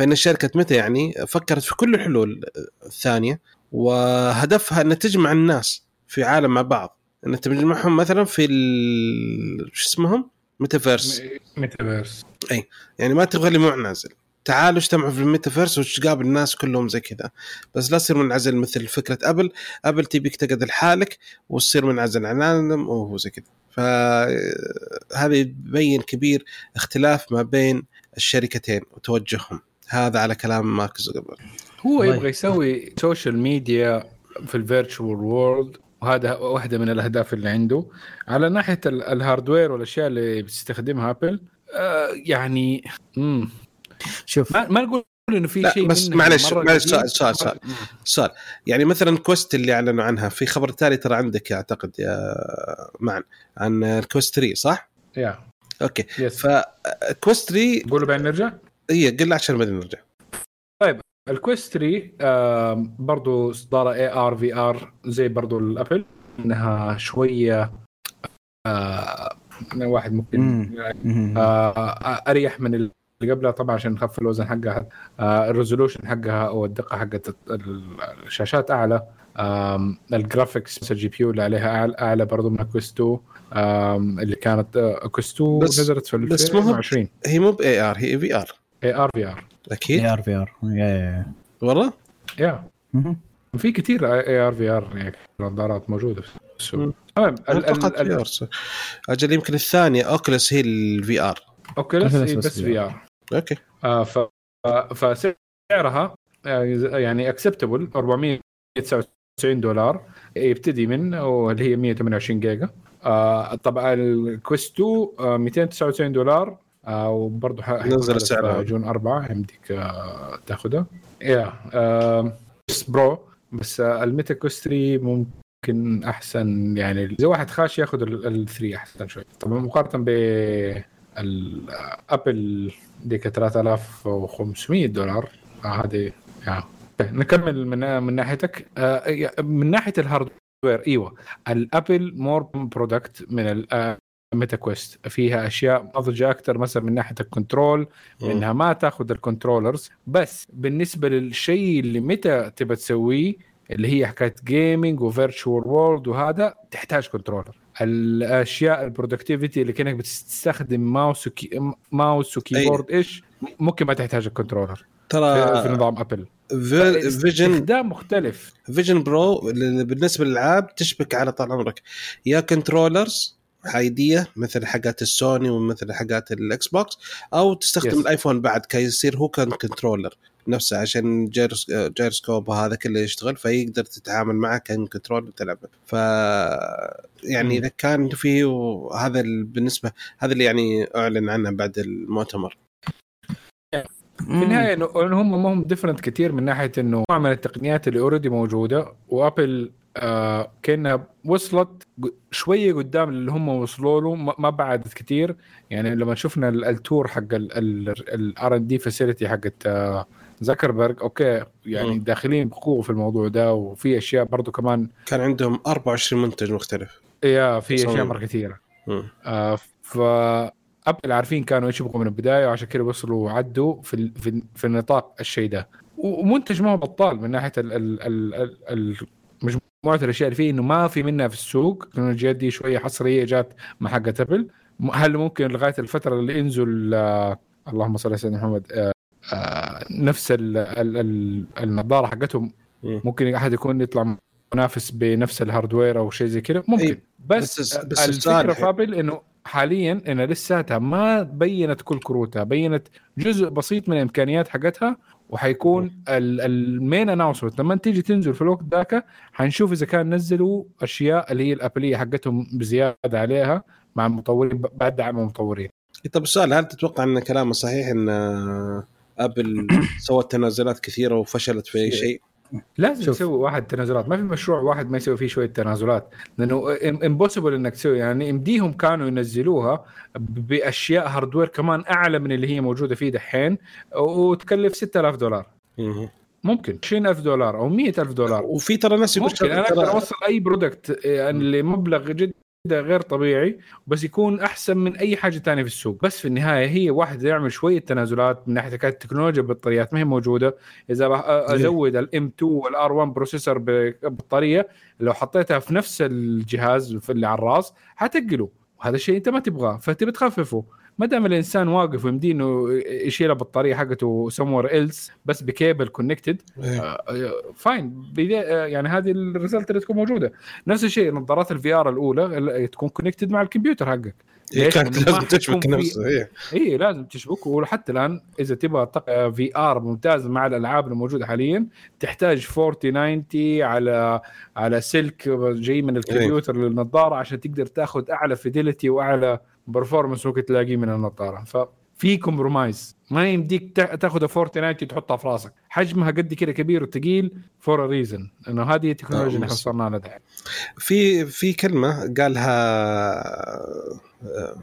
S1: فإن الشركة متى يعني فكرت في كل الحلول الثانية وهدفها ان تجمع الناس في عالم مع بعض. إن تجمعهم مثلا في ال... شو اسمهم؟ ميتافيرس.
S3: ميتافيرس.
S1: يعني ما تبغى لي منعزل تعالوا اجتمعوا في الميتافيرس وتقابل الناس كلهم زي كذا. بس لا تصير منعزل مثل فكرة أبل. أبل تبيك تقعد لحالك وتصير منعزل عن العالم وهو زي كذا. فهذا يبين كبير اختلاف ما بين الشركتين وتوجههم. هذا على كلام مارك زوكربيرج
S3: هو
S4: والله.
S3: يبغى يسوي social media في ال virtual world وهذا واحدة من الأهداف اللي عنده على ناحية ال- ال hardware والأشياء اللي بتستخدمها ابل آه يعني مم.
S4: شوف
S3: ما, ما نقول إنه في
S1: لا،
S3: شيء
S1: بس معلش- معلش. سؤال- سؤال- سؤال. سؤال يعني مثلا Quest اللي أعلنوا عنها في خبر تالي ترى عندك أعتقد يا معن عن ال Quest 3 صح؟
S3: yeah
S1: okay
S3: yes
S1: ف Quest 3
S3: قولوا بعدين نرجع
S1: هي قل عشان بعدين نرجع.
S3: ال Quest 3 آه برضو إصدار AR VR زي برضو الأبل إنها شوية آه واحد ممكن
S4: مم. مم.
S3: آه أريح من اللي قبلها طبعا عشان نخفف الوزن حقها. آه ال resolution حقها أو الدقة حقت ال- الشاشات أعلى. ال graphics ال GPU اللي عليها أعلى, أعلى برضو من Quest 2 آم، اللي كانت Quest 2
S1: بس-
S3: نزلت في
S1: بس مو هو-
S3: 2020
S1: هي مو ب AR هي
S4: VR AR VR أكيد؟ AR VR
S1: والله؟
S4: yeah.
S3: في كثير AR VR يعني نظارات موجودة في السوق. تمام
S1: AR أجل يمكن الثانية اوكلس هي الفي ار
S4: أوكيلس
S3: إيه
S4: بس
S3: في ار
S1: أوكي.
S3: آه ف فسعرها آه، يعني acceptable 499 دولار. يبتدي من واللي هي 128 جيجا. آه طبعا ال Quest 2 آه 299 دولار. آه وبرضه
S1: نزل.
S3: في June 4 يمديك آه تاخذها يا آه بس برو بس آه ال Meta Quest 3 ممكن أحسن يعني زي واحد خاش ياخذ ال 3 أحسن شوي. طبعا مقارنة ب الابل ديك 3500 دولار. هذه يعني نكمل من من ناحيتك. آه من ناحية ال hardware إيوه. الأبل more product من ال Meta Quest. فيها أشياء نضجه أكثر مثلا من ناحية ال control إنها ما تأخذ ال controllers. بس بالنسبة للشيء اللي Meta تبى تسويه اللي هي حكاية gaming و virtual world وهذا تحتاج controller. الأشياء ال productivity اللي كأنك بتستخدم mouse و key... mouse و keyboard إيش ممكن ما تحتاج ال controller. في, في
S1: ترى
S3: نظام ابل
S1: في- Vision
S3: استخدام مختلف.
S1: Vision Pro بالنسبة للألعاب تشبك على طال عمرك. يا controllers حيديه مثل حقات السوني ومثل حقات ال Xbox أو تستخدم
S3: Yes.
S1: الآيفون بعد كي يصير هو كان controller نفسه عشان gyros gyroscope وهذا كله يشتغل فيقدر تتعامل معه كان control وتلعب ف يعني. إذا كان فيه وهذا ال- بالنسبة هذا اللي يعني أعلن عنه بعد المؤتمر
S3: في النهاية انه هم ما هم different كثير من ناحية إنه نوع من التقنيات اللي already موجودة وأبل آه كأنها وصلت شوية قدام اللي هم وصلوا له ما بعدت كثير يعني لما شفنا ال- ال tour حق ال R&D facility حقت آه زكربرج okay يعني
S1: مم.
S3: داخلين بقوة في الموضوع ده وفي أشياء برضو كمان
S1: كان عندهم 24 منتج مختلف
S3: يا في
S1: أشياء.
S3: مرة كثيره. آه ف أبل عارفين كانوا إيش يبغوا من البداية وعشان كذا وصلوا وعدوا في ال- في, في النطاق الشيء ده ومنتج ما هو بطال من ناحية ال ال ال ال مجموعه الأشياء اللي فيه إنه ما في منها في السوق. التكنولوجيات دي شوية حصرية جات مع حقه أبل. هل ممكن لغاية الفترة اللي ينزل آه اللهم صل على سيدنا محمد آه آه نفس ال ال ال النظارة حقتهم؟
S1: مم.
S3: ممكن أحد يكون يطلع منافس بنفس ال hardware أو شيء زي كذا ممكن.
S1: إيه،
S3: بس,
S1: بس-
S3: بس,
S1: الفكرة
S3: في أبل إنه حاليا انها لساتها ما بينت كل كروتها بينت جزء بسيط من الإمكانيات حقتها وحيكون ال- ال main announcement لما تيجي تنزل في الوقت ذاك حنشوف إذا كان نزلوا أشياء اللي هي الابليه حقتهم بزيادة عليها مع المطورين بعد دعم المطورين.
S1: طب السؤال هل تتوقع إن كلامه صحيح إن آه، أبل سوت تنازلات كثيرة وفشلت في أي شيء؟
S3: لازم
S4: شوف.
S3: تسوي واحد تنازلات. ما في مشروع واحد ما يسوي فيه شوية تنازلات. لأنه impossible إنك تسوي. يعني يمديهم كانوا ينزلوها بأشياء hardware كمان أعلى من اللي هي موجودة فيه دحين وتكلف 6000 دولار.
S1: مم.
S3: ممكن. 20000 دولار أو 100000 دولار.
S1: وفي ترى ناس يقول
S3: ممكن. أنا
S1: أقدر
S3: أوصل أي product يعني لمبلغ جدا غير طبيعي بس يكون أحسن من أي حاجة تانية في السوق. بس في النهاية هي واحد يعمل شوية تنازلات من ناحية التكنولوجيا بالبطاريات ما هي موجودة. إذا بح- أزود الام 2 والار 1 بروسيسور ببطاريه لو حطيتها في نفس الجهاز في اللي على الراس حتقله وهذا الشيء أنت ما تبغاه فتبي تخففه ما دام الإنسان واقف ويمديه إنه يشيل البطاريه حقته سمور ايلس بس بكيبل كونكتد فاين يعني هذه الريزلت اللي تكون موجودة. نفس الشيء نظارات الفي ار الاولى تكون كونكتد مع الكمبيوتر حقك. ليش؟
S1: كانت لازم تشبك هي
S3: اي لازم تشبك. وحتى الآن إذا تبغى VR ممتاز مع الألعاب الموجودة حاليا تحتاج 4090 على على سلك جاي من الكمبيوتر للنظارة عشان تقدر تأخذ أعلى fidelity وأعلى performance ممكن تلاقيه من النظاره ففي compromise ما يمديك تا- تاخذ 4090 تحطها في راسك. حجمها قد كده كبير وثقيل for reason إنه هذه التكنولوجيا اللي
S1: بس-
S3: وصلنا لها دحين.
S1: في في كلمة قالها آه،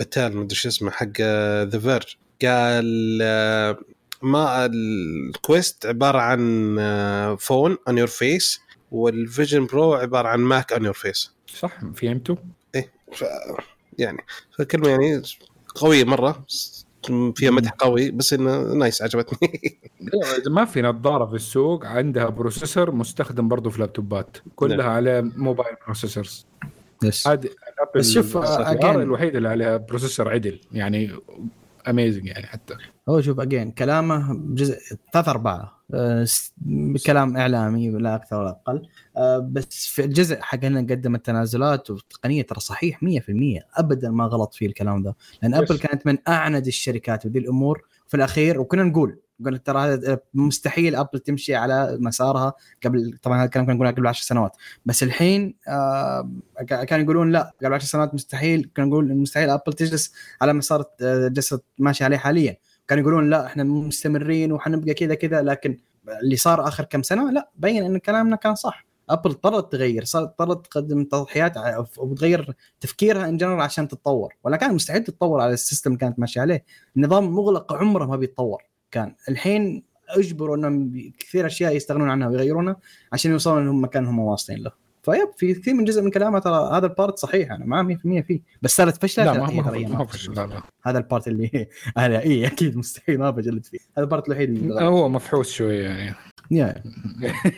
S1: بتاع مدري شو اسمه حق The Verge قال آه، ما ال Quest عبارة عن آه، phone on your face وال Vision Pro عبارة عن Mac on your face
S3: صح فهمتوا؟
S1: ف يعني. فكلمه يعني قوية مرة فيها مدح قوي بس إنه nice عجبتني.
S3: ما في نظاره في السوق. عندها processor مستخدم برضه في لابتوبات كلها
S1: نعم.
S3: على mobile processors
S4: yes
S3: هذه
S4: بس شوف،
S3: الوحيده اللي عليها processor عدل. يعني amazing يعني حتى
S4: هو شوف again كلامه جزء ثلاث أربعة أه س- كلام إعلامي لا أكثر ولا أقل أه بس في الجزء حق إنه نقدم التنازلات والتقنيه ترى صحيح 100% ابدا ما غلط فيه الكلام ده
S3: لأن.
S4: ابل كانت من أعند الشركات بذي الأمور في الأخير وكنا نقول قلنا ترى مستحيل أبل تمشي على مسارها قبل طبعا هذا الكلام كنا نقوله قبل 10 سنوات. بس الحين آه كانوا يقولون لا قبل 10 سنوات مستحيل كانوا نقول مستحيل أبل تجلس على مسار آه، جلست ماشي عليه حاليا. كانوا يقولون لا إحنا مستمرين وحنبقى كذا كذا لكن اللي صار آخر كم سنة لا بين إن كلامنا كان صح. أبل اضطرت تغير اضطرت تقدم تضحيات وتغير تفكيرها in general عشان تتطور. ولا كان مستعد تتطور على ال system اللي كانت ماشية عليه. النظام مغلق عمره ما بيتطور. كان. الحين اجبروا انهم كثير اشياء يستغنون عنها ويغيرونها عشان يوصلوا لهم مكان هم واصلين له. فيب في كثير من جزء من كلامه ترى هذا ال part صحيح أنا معاه 100% فيه. بس صارت فشلت
S3: لا ما
S4: ترى
S3: فشل لا لا.
S4: هذا ال part اللي أنا اي أكيد مستحيل ما بجلد فيه. هذا ال part الوحيد اللي
S3: هو مفحوص شوية يعني
S4: يا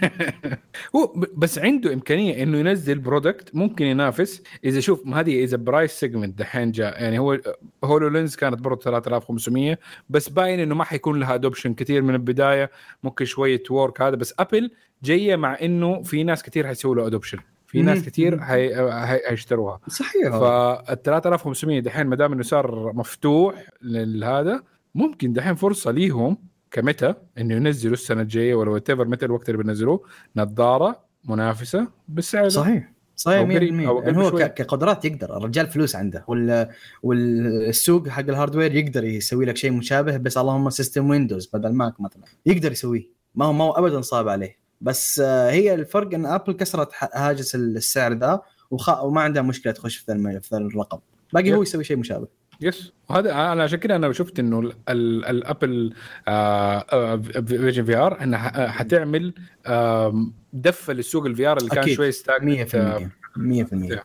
S3: هو بس عنده إمكانية إنه ينزل product ممكن ينافس. إذا شوف ما هذه إذا price segment دحين جاء يعني هو HoloLens كانت برضه 3500 بس باين إنه ما حيكون لها adoption كثير من البداية. ممكن شوية work هذا بس ابل جاية مع إنه في ناس كثير حيسووا له adoption في ناس. كثير حي... هي... هيشتروها
S4: صحيح.
S3: فال 3500 دحين ما دام إنه صار مفتوح لهذا ممكن دحين فرصة ليهم كمتى إنه ينزلوا السنة الجاية ولا what متى الوقت اللي بينزلوه نظارة منافسة بالسعر.
S4: صحيح. صحيح 100%
S3: أو قريب- أو
S4: يعني هو
S3: شوي.
S4: ك- كقدرات يقدر. الرجال فلوس عنده. وال... والسوق حق ال hardware يقدر يسوي لك شيء مشابه بس اللهم system Windows بدل Mac مثلا. يقدر يسويه. ما هو ما هو ابدا صعب عليه. بس آه، هي الفرق إن ابل كسرت هاجس السعر ذا وخ... وما عندها مشكلة تخش في ذا الرقم. باقي هو يسوي شيء مشابه.
S3: yes. وهذا أنا عشان كده أنا شفت إنه ال- ال- ال Apple Vision VR إنها ح- حتعمل دفة للسوق ال VR اللي كان. شوي stuck
S4: 100% 100%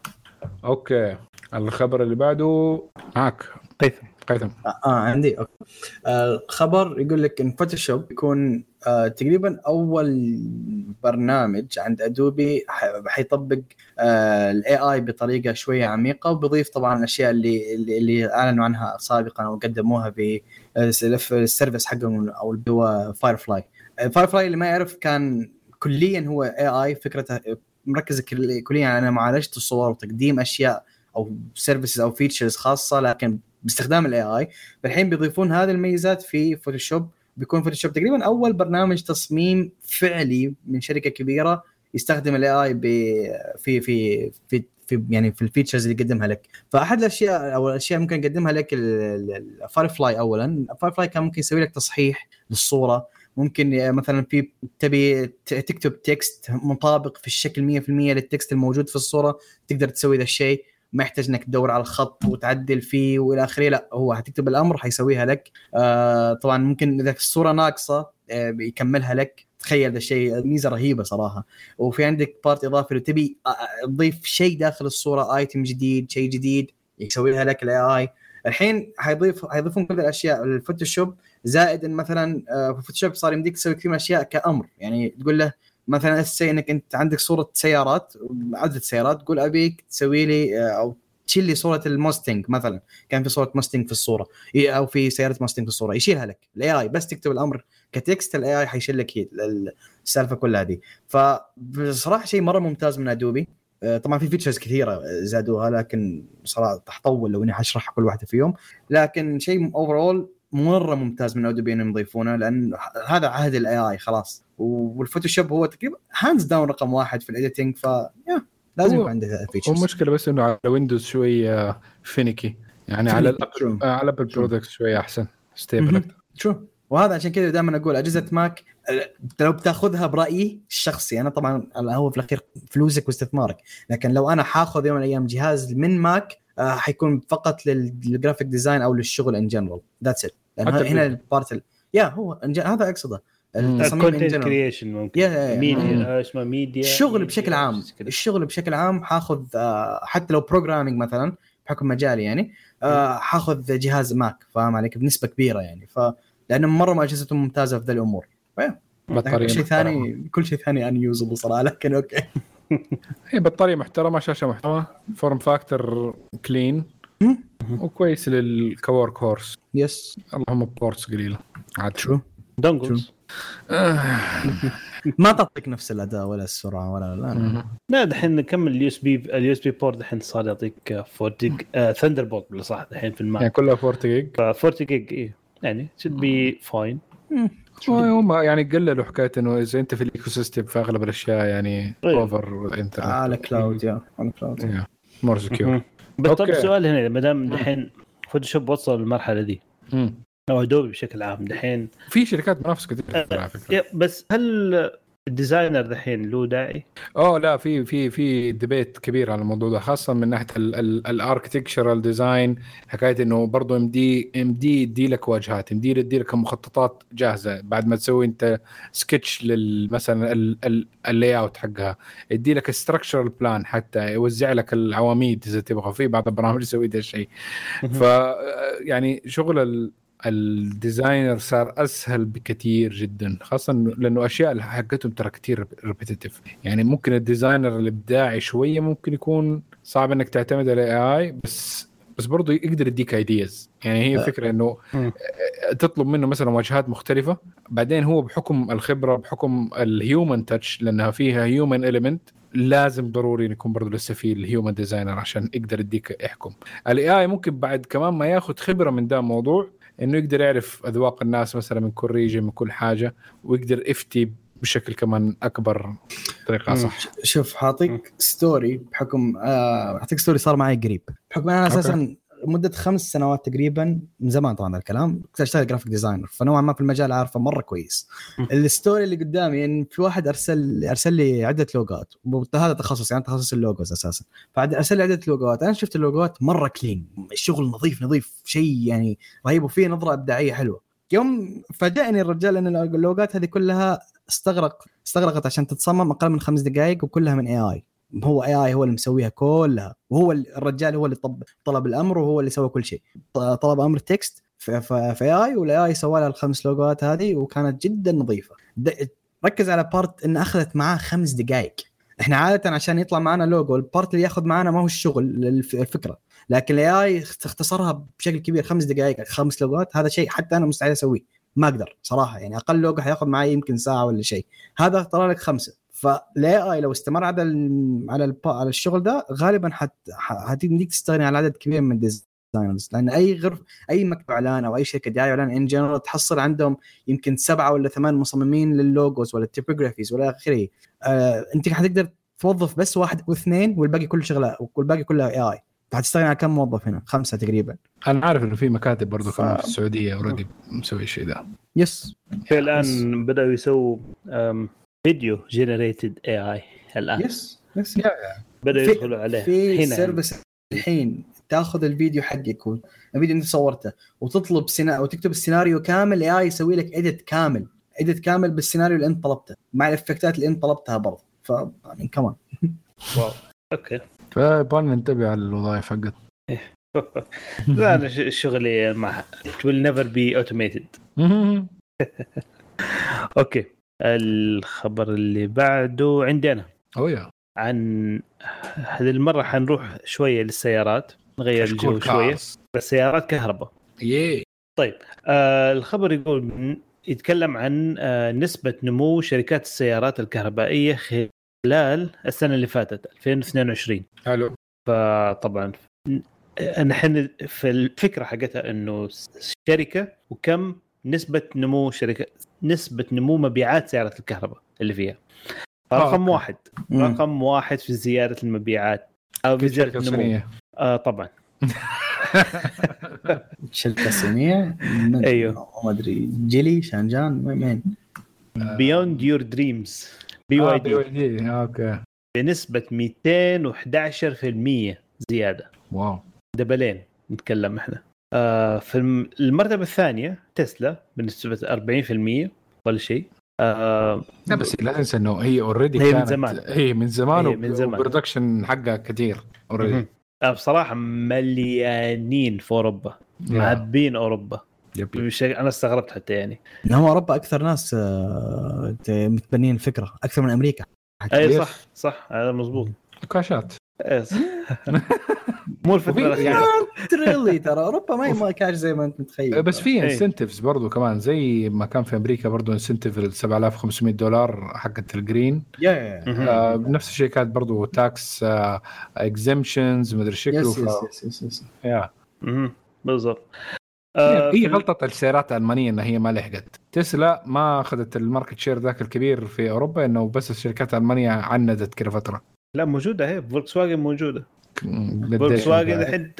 S3: okay. الخبر اللي بعده معك
S2: قيثم.
S3: قيثم.
S4: آه آه، عندي okay. آه يقول لك إن Photoshop يكون آه تقريبا أول برنامج عند Adobe حيطبق آه ال AI بطريقة شوية عميقة وبيضيف طبعا الأشياء اللي اللي, أعلنوا عنها سابقا أو قدموها في آه، في ال service حقهم أو اللي هو Firefly Firefly اللي ما يعرف كان كليا هو AI فكرته مركز كل- كليا على معالجة الصور وتقديم أشياء أو services أو features خاصة لكن باستخدام ال AI الحين بيضيفون هذه الميزات في Photoshop بيكون Photoshop تقريبا أول برنامج تصميم فعلي من شركة كبيرة يستخدم ال AI في في في في يعني في ال features اللي يقدمها لك. فأحد الأشياء أو الأشياء ممكن يقدمها لك فال AI اولا. فال AI كان ممكن يسوي لك تصحيح للصورة. ممكن مثلا في تبي تكتب text مطابق في الشكل 100% لل text الموجود في الصورة تقدر تسوي ذا الشيء. ما يحتاج إنك تدور على الخط وتعدل فيه وإلى آخره. لا هو حتكتب الأمر حيسويها لك. آه طبعا ممكن إذا الصورة ناقصة آه بيكملها لك. تخيل ذا الشيء ميزة رهيبة صراحة. وفي عندك part إضافي لو تبي آه، آه، تضيف شيء داخل الصورة item جديد شيء جديد يسويها لك ال AI الحين حيضيف حيضيفون كل الأشياء. ال Photoshop زائد إن مثلا آه، في ال Photoshop صار يمديك تسوي كثير من الأشياء كأمر. يعني تقول له مثلا let's say إنك أنت عندك صورة سيارات عدد سيارات تقول أبيك تسوي لي آه، أو تشيل لي صورة ال Mustang مثلا. كان في صورة Mustang في الصورة. أو في سيارة Mustang في الصورة. يشيلها لك. ال AI بس تكتب الأمر ك text ال AI حيشيل لك السالفة كلها دي. فبصراحه شيء مرة ممتاز من Adobe آه، طبعا في features كثيرة زادوها لكن صراحة حطول لو إني حشرح كل واحدة فيهم لكن شيء overall مرة ممتاز من Adobe إنهم يضيفونه لأن هذا عهد ال AI خلاص. وال Photoshop هو تقريبا hands down رقم واحد في ال editing ف yeah لازم
S3: هو-
S4: يكون عنده features
S3: المشكلة بس إنه على Windows شوية فينيكي يعني على ال Apple آه، على ال Apple product شوية أحسن stable
S4: مهم. شو وهذا عشان كذا دائما أقول أجهزة Mac أه، لو بتاخذها برأيي الشخصي أنا طبعا هو في الأخير فلوسك واستثمارك. لكن لو أنا حاخذ يوم من الأيام جهاز من Mac آه، حيكون فقط لل- لل graphic design أو للشغل in general that's it لأن
S3: حتى
S4: هنا.
S3: ال
S4: part ال- yeah هو هذا أقصده
S3: مم.
S4: التصميم in
S2: content
S4: general
S2: creation ممكن
S4: yeah- yeah- yeah.
S3: مم.
S2: ميديا آه، اسمه ميديا
S4: الشغل بشكل عام. الشغل بشكل عام حاخذ آه، حتى لو programming مثلا بحكم مجالي يعني آه، حاخذ جهاز Mac فاهم عليك بنسبة كبيرة يعني ف لأن مرة ما اجهزتهم ممتازة في ذا الأمور
S3: بطارية
S4: كل شيء. ثاني كل شيء ثاني ان يوزبل صراحة لكن أوكي
S3: هي بطارية محترمة شاشة محترمة فورم فاكتور كلين. وكويس للكورك هورس.
S4: يس
S3: اللهم بورتس قليله عاد
S4: شو؟
S2: دونجلز.
S4: ما تعطيك نفس الأداء ولا السرعة ولا لا, لا.
S2: دحين نكمل اليو اس بي اليو اس بي بورت دحين صار يعطيك 40 ثندر بولت بالصح دحين في
S3: يعني
S2: الماك
S3: كلها 40 جيج
S2: ف 40 جيج اي يعني should be fine.
S4: مم.
S3: هم يعني قللوا حكاية إنه إذا أنت في ال ecosystem في أغلب الأشياء يعني. over internet
S4: على cloud yeah على
S3: cloud more
S2: secure. بس طب
S3: okay.
S2: سؤال هنا ما دام دحين Photoshop وصل للمرحلة دي. أو ادوبي بشكل عام دحين
S3: في شركات منافسه كثير على
S2: فكرة. بس هل ال designer دحين له داعي؟
S3: أوه لا في في في debate كبير على الموضوع ده خاصة من ناحية ال architectural design حكاية إنه برضه يمدي يمدي يدي لك واجهات يمدي يدي لك مخططات جاهزة. بعد ما تسوي أنت سكتش لل مثلا ال layout حقها يدي لك structural plan حتى يوزع لك العواميد إذا تبغى. في بعض البرامج يسوي ده الشيء. ف يعني شغل ال designer صار أسهل بكثير جدا خاصه لأنه أشياء حقتهم ترى كثير repetitive يعني ممكن ال designer الإبداعي شوية ممكن يكون صعب إنك تعتمد على AI بس بس برضه يقدر يديك ideas يعني هي الفكرة
S2: إنه.
S3: تطلب منه مثلا واجهات مختلفة بعدين هو بحكم الخبرة بحكم ال human touch لأنها فيها human element لازم ضروري يكون برضه لسه في ال human designer عشان يقدر يديك يحكم. ال AI ممكن بعد كمان ما ياخذ خبرة من ده الموضوع إنه يقدر يعرف أذواق الناس مثلا من كل region من كل حاجة ويقدر يفتي بشكل كمان أكبر طريقه صح.
S4: شوف حاعطيك ستوري بحكم آه حاعطيك story صار معي قريب. بحكم أنا أساسا مده خمس سنوات تقريبا من زمان طبعا الكلام كنت أشتغل graphic designer فنوعا ما في المجال عارفه مرة كويس. ال story اللي قدامي ان في واحد أرسل أرسل لي عدة لوجات وهذا تخصصي يعني تخصص ال logos أساسا. فارسل لي عدة لوجات أنا شفت اللوجات مرة clean الشغل نظيف نظيف. شيء يعني رهيب. وفيه نظرة إبداعية حلوة. يوم فاجأني الرجال إن اللوجات هذه كلها استغرق استغرقت عشان تتصمم أقل من خمس دقائق وكلها من AI هو AI هو اللي مسويها كلها وهو الرجال هو اللي طب طلب الأمر وهو اللي سوى كل شيء. طلب أمر text في AI وال AI سوى لها الخمس لوجوات هذه وكانت جدا نظيفة. ركز على part إن أخذت معاه خمس دقائق إحنا عادة عشان يطلع معنا logo ال part اللي ياخذ معنا ما هو الشغل الفكرة. لكن ال AI اختصرها بشكل كبير خمس دقائق خمس لوجوات هذا شيء حتى أنا مستحيل أسويه. ما أقدر صراحة يعني أقل لوجو حياخذ معي يمكن ساعة ولا شيء. هذا طلع لك خمسة. فال AI لو استمر على ال على ال على الشغل ده غالبا حت حتمديك تستغني عن عدد كبير من ال designers لأن أي غرف أي مكتب إعلان أو أي شركة دعاية اعلان in general تحصل عندهم يمكن سبعة ولا ثمان مصممين للوجوز ولا ال typographies ولا آخره. آه أنت حتقدر توظف بس واحد واثنين والباقي كله شغلة والباقي كلها AI فحتستغني عن كم موظف هنا؟ خمسة تقريبا.
S3: أنا عارف إنه في مكاتب برضه ف... كمان في السعودية already مسوي الشيء ده.
S4: يس
S2: في الآن بدأوا يسووا فيديو generated AI الآن.
S4: يس يس
S2: بدأوا يدخلوا عليه.
S4: في service الحين تاخذ الفيديو حقك الفيديو اللي صورته وتطلب سينا... وتكتب السيناريو كامل AI يسوي لك edit كامل. edit كامل بالسيناريو اللي انت طلبته مع الإفكتات اللي انت طلبتها برضه. ف يعني كمان
S2: Wow. Okay.
S3: فيبغى ننتبه على الوظائف حقت
S2: لا أنا شغلي مع it will never be automated. Okay. الخبر اللي بعده عندي أنا.
S3: أوه
S2: عن هذه المرة حنروح شوية للسيارات نغير الجو شوية. بس سيارات كهرباء.
S3: Yeah.
S2: طيب آه الخبر يقول يتكلم عن آه نسبة نمو شركات السيارات الكهربائية خلال السنة اللي فاتت 2022
S3: حلو.
S2: فطبعا نحن في الفكرة حقتها إنه شركة وكم نسبة نمو شركة نسبة نمو مبيعات سيارات الكهرباء اللي فيها. رقم واحد. رقم واحد في زياده المبيعات. أو في زياده النمو. آه طبعا.
S4: شركة صينية؟
S2: أيوه.
S4: ما أدري. جيلي؟ شانجان؟ وين؟
S2: Build Your Dreams BYD
S3: D Okay.
S2: بنسبة 211% زيادة.
S3: Wow.
S2: double ين نتكلم إحنا. آه في المرتبة الثانية تسلا بنسبة 40% ولا شيء. آه
S3: لا بس لا تنسى إنه هي already
S2: هي
S3: كانت
S2: من زمان.
S3: هي من زمان
S2: هي من زمان.
S3: وال production حقها كثير already
S2: آه بصراحة مليانين في أوروبا. معبين أوروبا. بشيء أنا استغربت حتى يعني.
S4: هم أوروبا أكثر ناس آه، متبنين الفكرة أكثر من أمريكا.
S2: اي صح صح. هذا مضبوط.
S3: كاشات
S2: إيه،. مو الفترة الأخيرة.
S4: تريلي ترى. أوروبا ما ما كاش زي ما أنت متخيل.
S3: بس في
S2: إيه.
S3: انسنتفز برضو كمان زي ما كان في أمريكا برضو انسنتيف ال 7500 دولار حقت الجرين
S4: يا يا
S3: آه بنفس الشيء كانت برضو تاكس اكزمشنز مدري شكله.
S4: يس. يس يس
S3: يا.
S2: بالضبط.
S3: هي
S2: آه،
S3: غلطه السيارات الألمانية انها هي ما لحقت. تسلا ما أخذت ال market share ذاك الكبير في أوروبا إنه بس الشركات الألمانية عندت كذا فترة.
S2: لا موجودة هي فولكس واجن موجودة.
S3: قديش
S2: فولكس واجن
S3: يعني؟
S2: الحين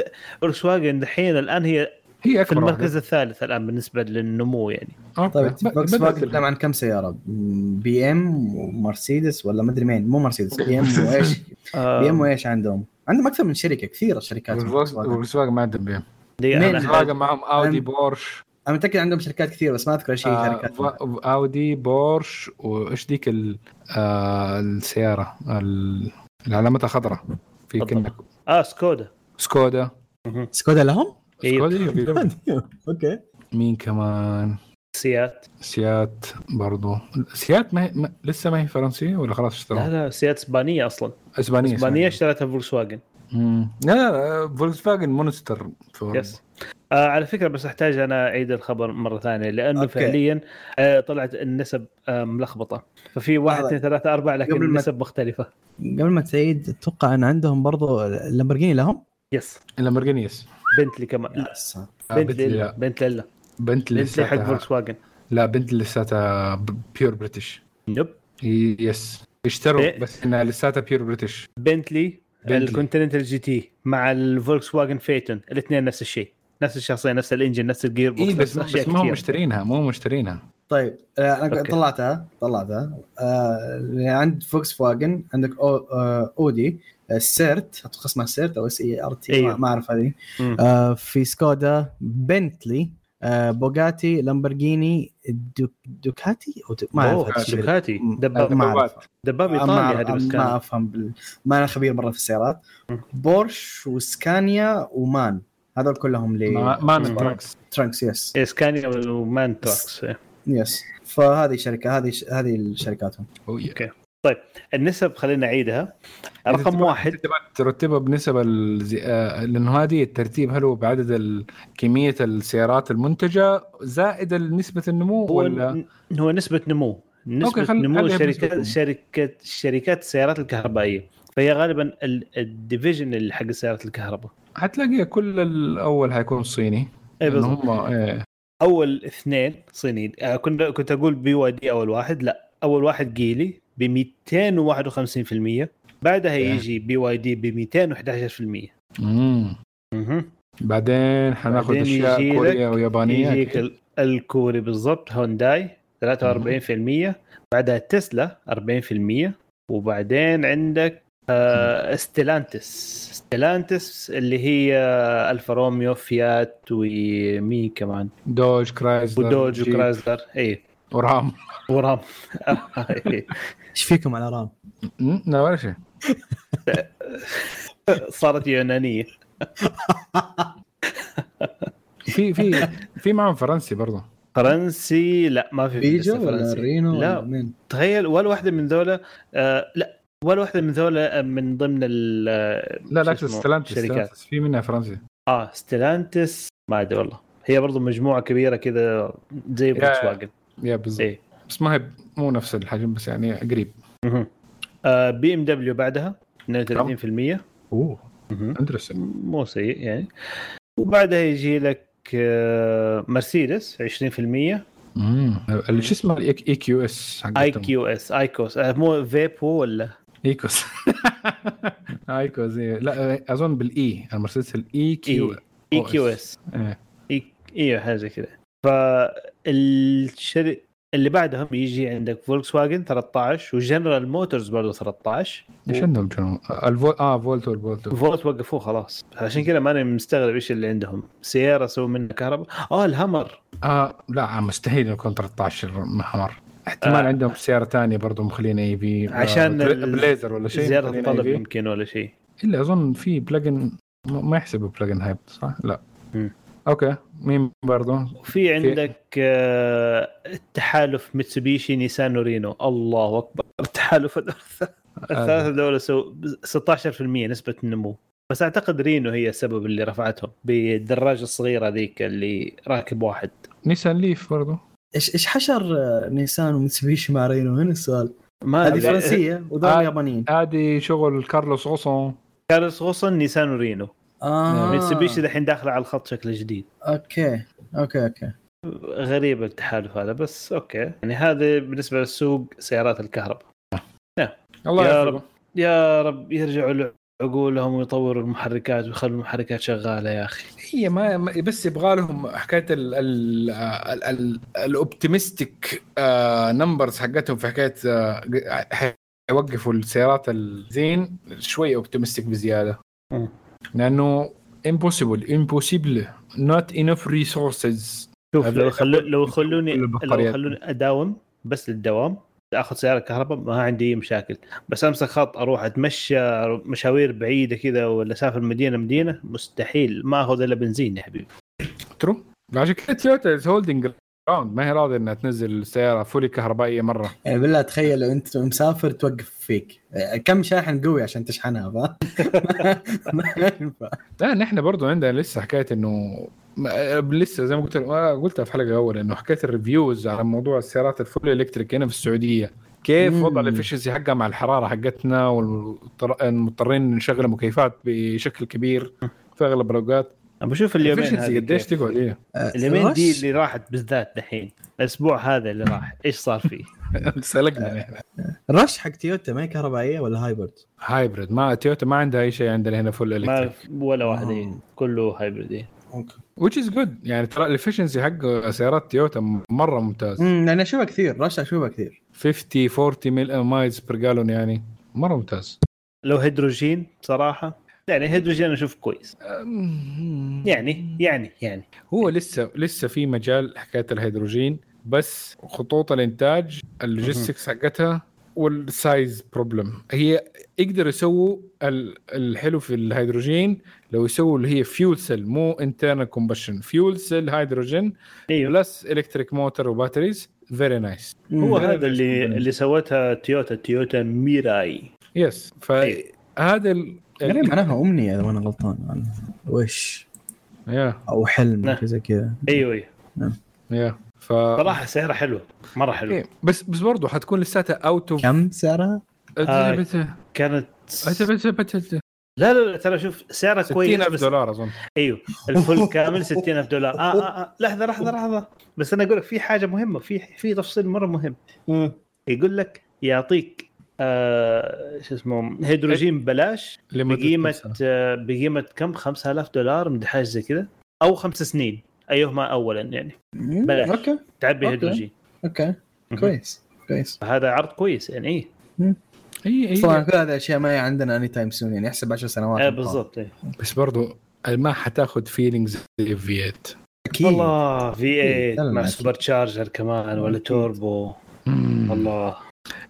S2: فولكس واجن الحين الآن هي
S3: هي
S2: في المركز الثالث الآن بالنسبة للنمو يعني.
S4: طيب
S3: بدأت
S4: فاجن تتكلم عن كم سيارة؟ BM ومرسيدس ولا مدري مين مو مرسيدس BM وإيش؟
S2: آه،
S4: BM وإيش عندهم؟ عندهم أكثر من شركة كثيره شركات
S3: فولكس
S4: فولكس فاجن.
S3: فولكس واجن ما عندهم بي؟
S2: أنا
S3: فولكس واجن معهم
S4: أودي
S3: بورش
S4: أنا متأكد عندهم شركات كثيره بس ما أذكر هي
S3: آه
S4: شركات
S3: أودي بورش وإيش ذيك ال- آه السيارة ال- اللي علامتها خضراء في
S2: تفضل. آه سكودا
S3: سكودا
S4: سكودا لهم؟
S3: سكودا
S4: okay
S3: مين كمان
S2: سيات
S3: سيات برضو سيات ما, هي ما لسه ما هي فرنسيه ولا خلاص
S2: لا
S3: اشتروها
S2: لا سيات اسبانيه أصلا.
S3: اسبانيه
S2: اسبانيه اشترتها فولكس واجن.
S3: لا لا فولكس فاجن monster.
S2: Yes آه على فكرة بس أحتاج أنا أعيد الخبر مرة ثانية لأنه
S4: okay.
S2: فعليا آه طلعت النسب آه ملخبطة ففي واحد. اثنين ثلاثة أربعة لكن
S4: قبل ما-
S2: النسب مختلفة
S4: قبل ما تعيد أتوقع إن عندهم برضو اللامبرجيني لهم؟
S2: yes
S3: اللامبرجيني yes
S2: بنتلي كمان لا
S3: آه،
S2: بنتلي
S3: بنتلي
S2: لا
S3: لا.
S2: بنتلي لا
S3: بنتلي
S2: بنتلي حق فولكس واجن
S3: لا بنتلي لساتها pure British
S2: nope
S3: yes اشتروا
S2: إيه.
S3: بس إنها لساتها pure British
S2: بنتلي
S3: بنتلي.
S2: ال Continental GT مع الفولكس واجن Phaeton الاثنين نفس الشيء نفس الشخصية نفس ال engine نفس ال
S3: gearbox إيه، بس بس ما هم. مشترينها مو مشترينها
S4: طيب آه، أنا
S2: okay.
S4: طلعتها طلعتها آه، عند فولكس واجن عندك أو آه، أودي آه، سيرت أتوقع اسمها سيرت أو S E R
S2: T.
S4: ما أعرف هذه. آه، في سكودا بنتلي آه، بوغاتي لامبرجيني دوك دوكاتي أو دوك- ما أعرف.
S2: دوكاتي دباب
S4: ما أعرف
S2: دباب
S4: ما
S2: ايطالي هذه بس
S4: ما أفهم بال... ما أنا خبير مرة في السيارات. بورش وسكانيا ومان هذول كلهم ل
S3: ما ما
S2: مم.
S3: trucks
S4: trucks. Yes
S2: اسكانيا ومان trucks إيه.
S4: يس فهذه شركة هذه هذه شركاتهم
S2: okay. طيب النسب خلينا نعيدها. رقم واحد.
S3: ترتبها بنسب الزي... آه، لأنه هذه الترتيب هل هو بعدد كمية السيارات المنتجة زائد نسبة النمو
S2: هو
S3: ولا؟
S2: هو نسبة نمو. نسبة
S3: okay، خل-
S2: نمو شركات. شركات شركات السيارات الكهربائية. فهي غالبا ال- ال division اللي حق السيارات الكهرباء.
S3: حتلاقي كل الأول حيكون صيني
S2: اي بالضبط
S3: هم إيه.
S2: أول اثنين صينيين آه، كنت كنت أقول BYD أول واحد لا أول واحد جيلي ب 251% بعدها
S3: إيه.
S2: يجي BYD ب 211%
S3: مم.
S2: مهم.
S3: بعدين حناخذ أشياء
S2: كورية
S3: ويابانية
S2: يجيك الكوري بالضبط هونداي 43% بعدها تسلا 40% وبعدين عندك ستيلانتس. ستيلانتس اللي هي ألفا روميو فيات ومين كمان؟
S3: دوج كرايزلر
S2: ودوج وكرايزلر اي
S3: ورام.
S2: ورام. إيه.
S4: إيش فيكم على رام؟
S3: لا ولا شيء.
S2: صارت يونانية.
S3: في في في معهم فرنسي برضه.
S2: فرنسي؟ لا ما في
S4: ولا
S2: فرنسي.
S4: رينو
S2: لا.
S4: ولا مين؟
S2: تخيل ولا واحدة من ذولا آه لا. ولا واحدة من ذولا من ضمن ال
S3: لا لا
S2: اسمه؟
S3: ستلانتس
S2: شركات.
S3: ستلانتس، في منها فرنسي.
S2: آه ستيلانتس ما أدري والله. هي برضو مجموعة كبيرة كذا زي فولكس واجن
S3: يا بالضبط.
S2: إيه.
S3: بس ما هي مو نفس الحجم بس يعني قريب.
S2: آه بي إم دبليو بعدها 32% أوه.
S3: interesting
S2: مو سيء يعني. وبعدها يجي لك آه مرسيدس 20%
S3: امم شو اسمه؟ الاي كيو إس
S2: اي كيو اس ايكوس آه مو فيبو ولا؟
S3: إيكوس. إيكوس إيه. لا أظن بالاي المرسيدس ال EQ
S2: اي كيو اس. أيوه حاجة كذا فالشر اللي بعدهم يجي عندك فولكس واجن 13 وجنرال موتورز برضه 13
S3: إيش عندهم جنو الفول آه فولتو الفولتو
S2: فولت وقفوه خلاص. عشان كذا ماني مستغرب إيش اللي عندهم. سيارة سووا منها كهرباء. آه الهمر
S3: آه لا مستحيل يكون 13 محمر احتمال
S2: آه.
S3: آه. عندهم سيارة ثانية برضه مخلين اي في
S2: عشان
S3: بليزر ولا شيء
S2: زيادة
S3: AV.
S2: يمكن ولا شيء
S3: إلا أظن في بلجن ما يحسبوا بلجن هايب صح؟ لا
S2: مم.
S3: أوكي مين برضه؟
S2: وفي عندك آه، التحالف ميتسوبيشي نيسان ورينو الله أكبر التحالف الثلاثة دول سو 16% نسبة النمو بس أعتقد رينو هي السبب اللي رفعتهم بالدراجة الصغيرة ذيك اللي راكب واحد
S3: نيسان ليف برضه
S4: إيش إيش حشر آه، نيسان ومتسوبيشي مع رينو هنا السؤال.
S2: ما
S4: هذه. فرنسية وذول
S3: آه.
S4: يابانيين.
S3: هذه شغل كارلوس غوسون.
S2: كارلوس غوسن نيسان ورينو.
S4: آه.
S2: ميتسوبيشي دحين داخله على الخط شكل جديد.
S4: أوكي أوكي أوكي.
S2: غريب التحالف هذا بس أوكي. يعني هذا بالنسبة للسوق سيارات الكهرباء.
S3: الله
S2: يا رب يا رب يرجعوا لعقولهم ويطوروا المحركات ويخلوا المحركات شغالة يا أخي
S3: هي ما ما- بس يبغى لهم حكاية ال ال ال ال ال optimistic numbers حقتهم في حكاية آه، حيوقفوا السيارات الزين شوي optimistic
S2: بزيادة.
S3: لأنه impossible impossible not enough resources
S2: شوف لو خلو لو خلوني لو. خلوني أداوم بس للدوام آخذ سيارة كهرباء ما عندي أي مشاكل. بس أمسك خط أروح أتمشى مشاوير بعيدة كذا ولا أسافر مدينة مدينة مستحيل. ما أخذ إلا بنزين يا حبيبي.
S3: true؟ عشان كذا تويوتا is holding ground ما هي راضية إنها تنزل سياره fully كهربائية مرة.
S4: يعني بالله تخيل لو أنت مسافر توقف فيك. آه، كم شاحن قوي عشان تشحنها فاهم؟ ما ينفع.
S3: لا نحن برضو عندنا لسه حكاية إنه لسه زي ما قلت ما قلتها في حلقة اول إنه حكاية ال refuse على موضوع السيارات ال full electric هنا في السعودية كيف
S4: مم.
S3: وضع ال efficiency حقها مع الحرارة حقتنا والمضطرين نشغل مكيفات بشكل كبير في أغلب الأوقات
S2: أنا بشوف اليومين هذه
S3: قديش. تقعد إيه
S2: اليومين دي اللي راحت بالذات دحين الأسبوع هذا اللي راح إيش صار فيه؟
S3: سلقنا إحنا
S4: الرش حق تويوتا ما هي كهربائية ولا hybrid؟
S3: hybrid ما تويوتا ما عندها أي شيء عندنا هنا full
S2: ما
S3: electric
S2: ولا واحدة
S4: آه.
S2: كله hybrid إيه.
S4: أوكي
S3: which is good. يعني ترى ال efficiency حق سيارات تويوتا مرة ممتاز.
S4: امم أنا أشوفها كثير رش أشوفها كثير.
S3: 50 40 ميل miles per gallon يعني مرة ممتاز.
S2: لو هيدروجين صراحة يعني هيدروجين أنا أشوف كويس. يعني يعني يعني.
S3: هو لسه لسه في مجال حكاية الهيدروجين بس خطوط الإنتاج ال logistics حقتها وال size problem هي يقدروا يسووا ال- الحلو في الهيدروجين لو يسووا اللي هي fuel cell مو internal combustion fuel cell هيدروجين
S2: أيوه.
S3: plus electric motor و batteries very
S2: nice
S3: هو.
S2: هذا اللي اللي سوتها تويوتا تويوتا ميراي
S3: yes فهذا ال...
S4: يعني معناها أمنية إذا ما أنا غلطان يعني وش؟
S3: يا
S4: أو حلم
S2: نعم.
S4: شيء زي كذا.
S2: أيوه أيوه.
S3: يا ف
S2: صراحة سعرها حلو مرة حلو.
S3: إيه، بس بس برضه حتكون لساتها out of
S4: كم سعرها؟
S2: آه، كانت لا لا لا ترى شوف سعرها كويس
S3: 60000
S2: بس
S3: دولار أظن.
S2: أيوه ال full كامل 60000 دولار. آه, آه, آه لحظة لحظة لحظة. بس أنا أقول لك في حاجة مهمة في في تفصيل مرة مهم. يقول لك يعطيك آه شو اسمه هيدروجين ببلاش
S3: لمدة بقيمة؟
S2: آه بقيمة كم؟ 5000 دولار من حاجة زي كذا أو خمس سنين. أيهما اولا يعني.
S4: مم،
S2: بلاش.
S4: أوكي.
S2: تعبي
S4: أوكي.
S2: هيدروجين أوكي.
S4: كويس. كويس.
S2: هذا عرض كويس يعني إيه.
S3: هي
S4: طبعا
S3: هي
S4: كل هذه الأشياء ما هي عندنا anytime soon يعني احسب 10 سنوات.
S2: آه بالضبط إيه.
S3: بس برضو ما حتاخذ فيلينجز زي في 8
S4: أكيد.
S2: والله في
S4: أكيد.
S2: 8 مع. سوبر تشارجر كمان ولا
S4: أكيد.
S2: توربو والله.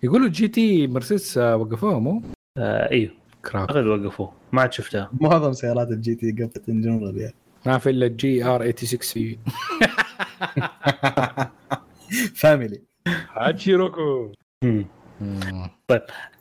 S3: يقولوا جي تي مرسيدس وقفوها مو؟
S2: آه أيوه
S3: كراب
S2: أعتقد وقفوه. ما عاد شفتها.
S4: معظم سيارات الجي تي قفت ان جنرال يعني.
S3: ما في الا الجي ار 86 في
S4: فاميلي
S3: هاتشيروكو
S2: مم.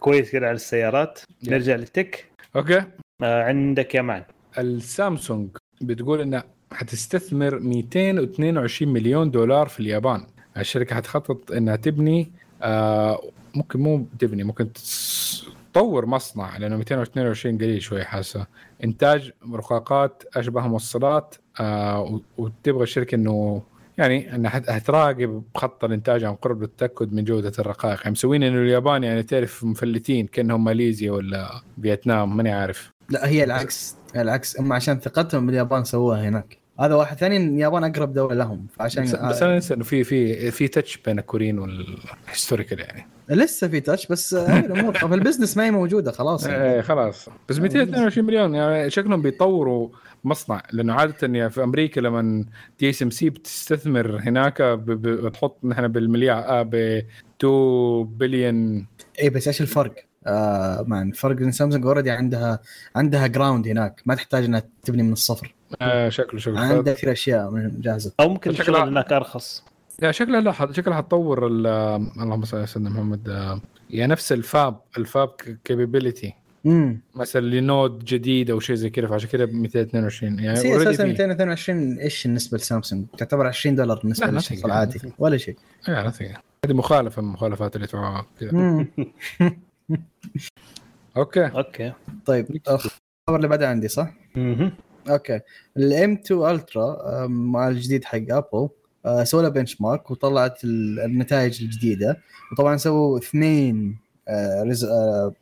S2: كويس كده على السيارات. نرجع لل
S3: tech. أوكي.
S2: آه عندك يا معن
S3: السامسونج بتقول انها حتستثمر 222 مليون دولار في اليابان. الشركة حتخطط إنها تبني آه ممكن مو تبني ممكن تس- تطور مصنع لأنه 222 قليل شوي حاسة. إنتاج رقاقات أشبه موصلات آه وتبغى الشركة إنه يعني انها حتراقب خط الإنتاج عن قرب للتأكد من جودة الرقائق. يعني مسوين إنه اليابان يعني تعرف مفلتين كأنهم ماليزيا ولا فيتنام ماني عارف.
S4: لا هي العكس العكس. هم عشان ثقتهم باليابان سووها هناك. هذا واحد ثاني اليابان أقرب دولة لهم فعشان
S3: بس, بس أنا انسى إنه في في في touch بين الكوريين و historical يعني.
S4: لسه في touch بس هاي الأمور. في ال business ما هي موجودة خلاص يعني.
S3: إيه خلاص. بس 222 مليون يعني شكلهم بيطوروا مصنع. لأنه عادة يعني في أمريكا لما TSMC بتستثمر هناك بتحط نحن بالمليار آه ب 2 بليون
S4: اي بس إيش الفرق؟ آه مع الفرق إن سامسونج already عندها عندها ground هناك. ما تحتاج إنها تبني من الصفر.
S3: آه شكله شكله.
S4: عندها كثير أشياء من- جاهزة.
S2: أو ممكن
S3: شكلها-
S2: الشغل هناك أرخص.
S3: لا شكلها لا شكلها حتطور ال- اللهم صل على سيدنا محمد آه، يعني نفس ال fab ال fab capability
S4: امم
S3: مثلا ل node جديد أو شيء زي كذا فعشان كذا 222 يعني already
S4: أساسا
S3: في-
S4: 222 إيش بالنسبة لسامسونج؟ تعتبر 20 دولار بالنسبة
S3: لا،
S4: للشخص
S3: nothing.
S4: العادي ولا شيء.
S3: nothing. هذه مخالفة من المخالفات اللي تبغى كذا. Okay.
S2: Okay.
S4: طيب الخبر اللي بعده عندي صح؟
S2: مهم.
S4: Okay. ال M 2 Ultra مع الجديد حق ابل آه، سووا له benchmark وطلعت ال- النتائج الجديدة. وطبعا سووا اثنين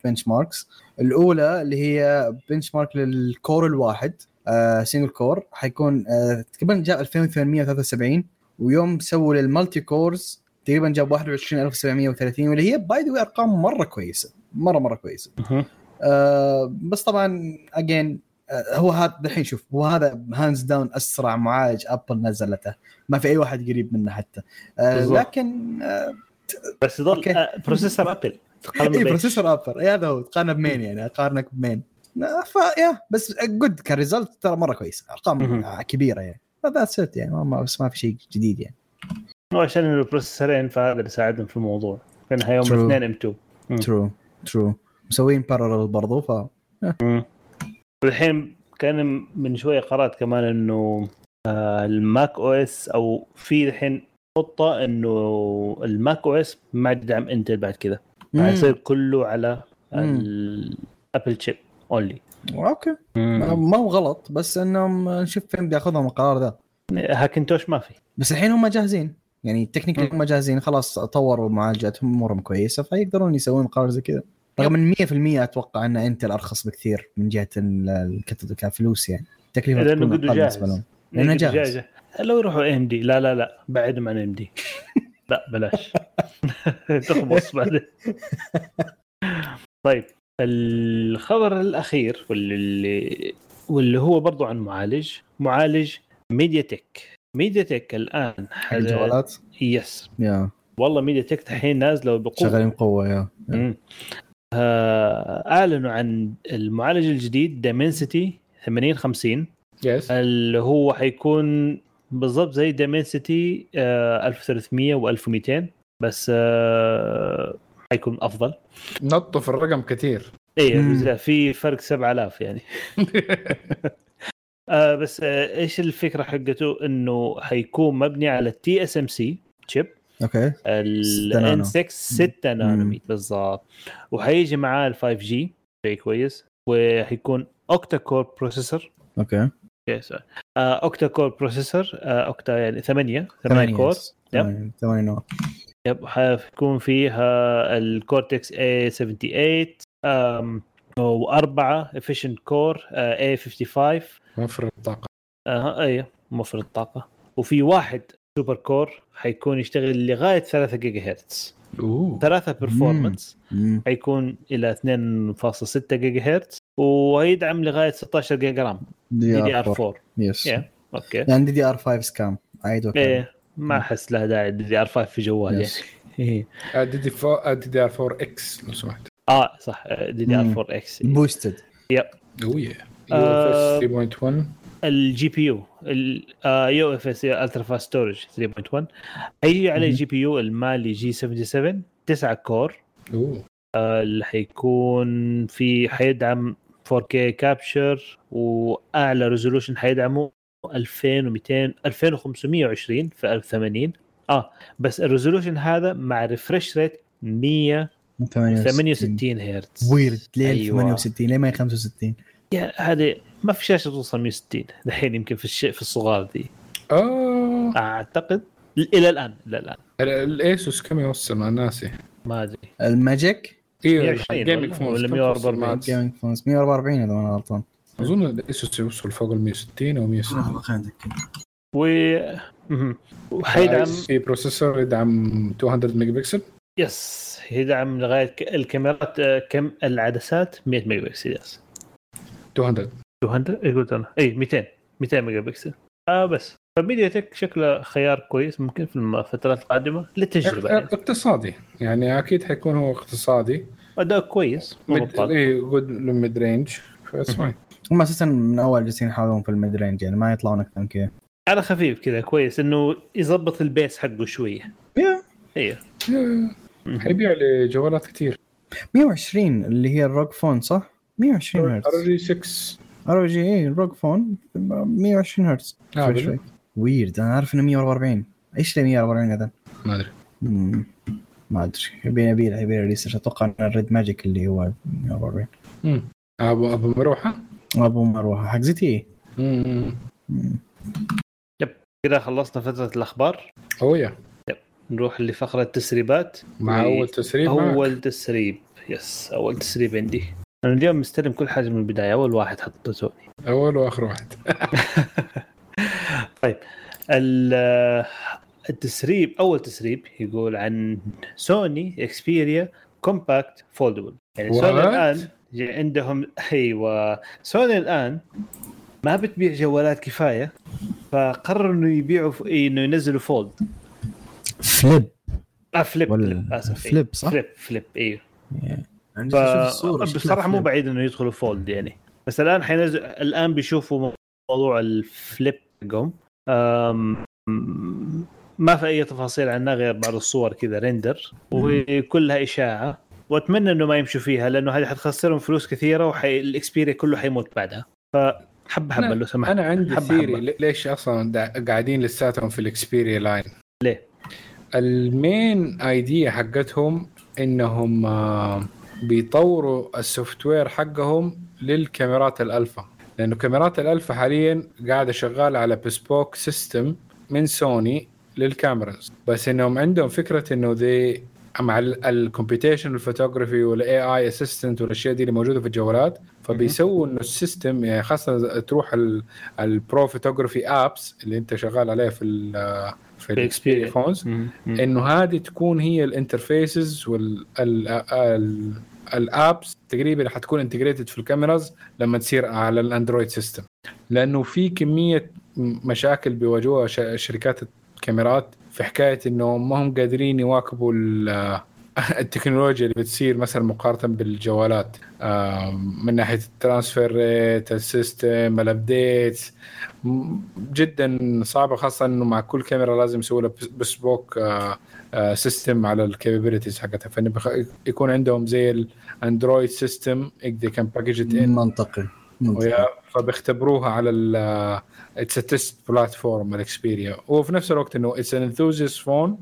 S4: benchmarks الأولى اللي هي benchmark لل core الواحد single core حيكون آه، تقريبا جاب 2873 ويوم سووا لل multi cores تقريبا جاب 21730 واللي هي by the أرقام مرة كويسة. مرة مرة
S2: كويسة.
S4: آه بس طبعا اجين آه هو هذا الحين شوف هو هذا hands down أسرع معالج ابل نزلته. ما في أي واحد قريب منه حتى. آه. لكن آه
S2: بس يضل
S4: okay.
S2: آه، processor ابل
S4: اي؟ processor ابل إيه هذا هو. تقارنه بمين يعني؟ أقارنك بمين؟ آه، ف yeah بس good ك result ترى مرة كويس.
S2: أرقام.
S4: آه، كبيرة يعني. That's it يعني. ما- بس ما في شيء جديد يعني.
S2: هو عشان ال processorين فهذا اللي ساعدهم في الموضوع. في النهايه هم
S4: True.
S2: اثنين ام 2 مم.
S4: True true مسوين parallel برضو ف
S2: والحين كان من شوية قرأت كمان إنه آه، ال macOS أو في الحين خطة إنه ال macOS ما يدعم إنتل بعد كذا. حيصير كله على.
S4: ال
S2: Apple chip Only
S4: okay. ما ما هو غلط بس إنهم نشوف فين بياخذهم القرار ذا.
S2: Hackintosh ما في.
S4: بس الحين هم جاهزين. يعني technically هم جاهزين خلاص طوروا معالجاتهم أمورهم كويسة فيقدرون يسوون قرار زي كذا. رغم إن 100% أتوقع إن إنتل أرخص بكثير من جهة كفلوس يعني. التكلفه لأنه
S2: قد
S4: أقل
S2: جاهز.
S4: لأنه
S2: قد
S4: جاهز.
S2: لو يروحوا AMD لا لا لا. بعدهم عن AMD لا بلاش. تخبص بعدين طيب. الخبر الأخير واللي واللي هو برضو عن معالج معالج MediaTek MediaTek الآن
S4: حق الجوالات؟
S2: Yes
S4: yeah.
S2: والله MediaTek الحين نازلة بقوه
S4: شغالين بقوة يا.
S2: مم. آه، أعلنوا عن المعالج الجديد Dimensity 8050
S3: yes
S2: اللي هو حيكون بالضبط زي Dimensity 1300 و1200 بس آه، حيكون أفضل.
S3: نطوا في الرقم كثير.
S2: اي. في فرق 7000 يعني. آه بس آه إيش الفكرة حقته؟ إنه حيكون مبني على ال TSMC
S4: chip Okay. ال
S2: N 6 6 نانوميتر بالضبط. وحيجي معاه ال 5G شيء كويس. وحيكون octa
S4: core
S2: processor okay yes octa core processor octa يعني 8 8 core yep.
S4: 8 نوع
S2: yep حيكون فيها ال Cortex A 78 آم، وأربعة efficient core A 55
S3: موفر الطاقه
S2: أها أيوه موفر الطاقه وفي واحد super core حيكون يشتغل لغاية 3 جيجا هرتز
S3: أوه.
S2: ثلاثة performance
S4: مم.
S2: حيكون إلى 2.6 جيجا هرتز ويدعم لغاية 16 جيجا RAM. DDR 4
S4: yes
S2: Yeah. Okay
S4: يعني DDR 5 scam. عيد
S2: إيه. ما أحس لها داعي DDR 5 في جوال يعني.
S4: Yes.
S2: إيه.
S3: DD 4 DDR 4 X لو سمحت.
S2: آه صح. DDR
S4: مم.
S2: 4 X.
S4: Boosted
S3: أوه yeah
S2: آه،
S3: UFS 3.1
S2: ال GPU UFS ultra fast storage 3.1 هيجي عليه. GPU ال Mali G 77 9 core.
S3: أوه.
S2: آه، اللي حيكون في حيدعم 4K capture وأعلى resolution حيدعمه 2200 2520 في 1080 آه بس ال resolution هذا مع refresh rate 168 هرتز
S4: ويرد ليه
S2: أيوة.
S4: 68 ليه ما هي 65
S2: يا هذه ما في شاشة توصل 160 دحين يمكن في الشيء في الصغار دي
S3: آه.
S2: أعتقد إلى الآن إلى الآن.
S3: ال- ال Asus كم يوصل؟ أنا ناسي.
S2: ما أدري.
S4: الماجيك؟
S3: إيوه
S2: 120 gaming
S3: phones
S2: ولا
S3: كم
S2: 144.
S3: توصل معك؟
S4: gaming phones 144 إذا ما أنا غلطان.
S3: أظن ال Asus يوصل فوق ال 160 أو 170
S4: خلينا
S2: و. وحيدعم
S3: في processor يدعم 200 ميجا بكسل
S2: يس يدعم لغاية الكاميرات آه، كم العدسات؟ 100 ميجا pixel yes.
S3: 200
S2: 200 اي قلت أنا اي 200 200 ميجا بكسل. آه بس. ف MediaTek شكله خيار كويس ممكن في الفترات القادمة للتجربة يعني.
S3: اقتصادي. يعني أكيد حيكون هو اقتصادي.
S2: أداء كويس.
S3: اي good mid range
S4: هم أساسا من أول جالسين يحاولون في ال mid range يعني ما يطلعون أكثر من كذا.
S2: على خفيف كذا كويس إنه يظبط ال base حقه شوية.
S4: yeah.
S2: أيوه
S3: حيبيع لجوالات كثير
S4: 120 اللي هي ال ROG Phone صح؟ 120
S3: ار
S4: هرتز.
S3: جي 6
S4: ار جي اي ال ROG Phone 120 هرتز.
S3: آه،
S4: weird. أنا عارف إنه 144 إيش اللي 144 هذا؟
S3: ما
S4: أدري. ما أدري. يبي يبي يبي research أتوقع إن ال Red Magic اللي هو 144
S3: مم. ابو أبو مروحة؟
S4: أبو مروحة. حق ZTE
S3: مم.
S4: مم.
S2: كذا خلصنا فترة الأخبار.
S3: اويا
S2: نروح لفقرة التسريبات.
S3: مع أول تسريب معك.
S2: اول تسريب. yes أول تسريب عندي. أنا اليوم مستلم كل حاجة من البداية أول واحد حطه سوني
S3: أول وآخر واحد.
S2: طيب ال- التسريب أول تسريب يقول عن سوني Xperia Compact foldable. يعني سوني
S3: What?
S2: الآن ج- عندهم أيوه. سوني الآن ما بتبيع جوالات كفاية فقرروا إنه يبيعوا ف- إنه ينزلوا fold.
S4: flip
S2: آه flip
S4: ولا
S2: flip اسف إيه.
S4: flip صح؟
S2: flip flip أيوه
S4: عندي
S2: ف... بصراحة مو بعيد إنه يدخلوا fold يعني. بس الآن حينزل الآن بيشوفوا موضوع ال flip حقهم أم... ما في أي تفاصيل عنها غير بعض الصور كذا render وكلها إشاعة. وأتمنى إنه ما يمشوا فيها لأنه هذه حتخسرهم فلوس كثيرة وال Xperia كله حيموت بعدها. فحبه حبة لو سمحت.
S3: أنا عندي
S2: حبة
S3: theory
S2: حبة.
S3: ليش أصلا دا- قاعدين لساتهم في ال Xperia line
S2: ليه؟
S3: ال main idea حقتهم إنهم آه، بيطوروا ال software حقهم للكاميرات الألفا. لأنه كاميرات الألفا حاليا قاعدة شغالة على bespoke system من سوني لل cameras بس إنهم عندهم فكرة إنه ذي مع ال computational photography وال AI assistant والأشياء دي اللي موجودة في الجوالات فبيسووا إنه ال system يعني خاصة تروح ال pro photography apps اللي أنت شغال عليه في في ال Xperia phones إنه هذه تكون هي ال interfaces وال apps تقريبا حتكون integrated في الكاميراز لما تصير على ال Android system لأنه في كمية مشاكل بيواجهوها شركات الكاميرات في حكاية إنه ما هم قادرين يواكبوا التكنولوجيا اللي بتصير مثلا مقارنة بالجوالات من ناحية ال transfer rate ال system ال updates جدا صعبة خاصة إنه مع كل كاميرا لازم يسوي لها bespoke system على ال capabilities حقتها. فإنه يكون عندهم زي ال Android system يقدر كان package
S4: منطقي
S3: منطقي. فبيختبروها على ال its test platform ال Xperia. وفي نفس الوقت إنه it's an enthusiast phone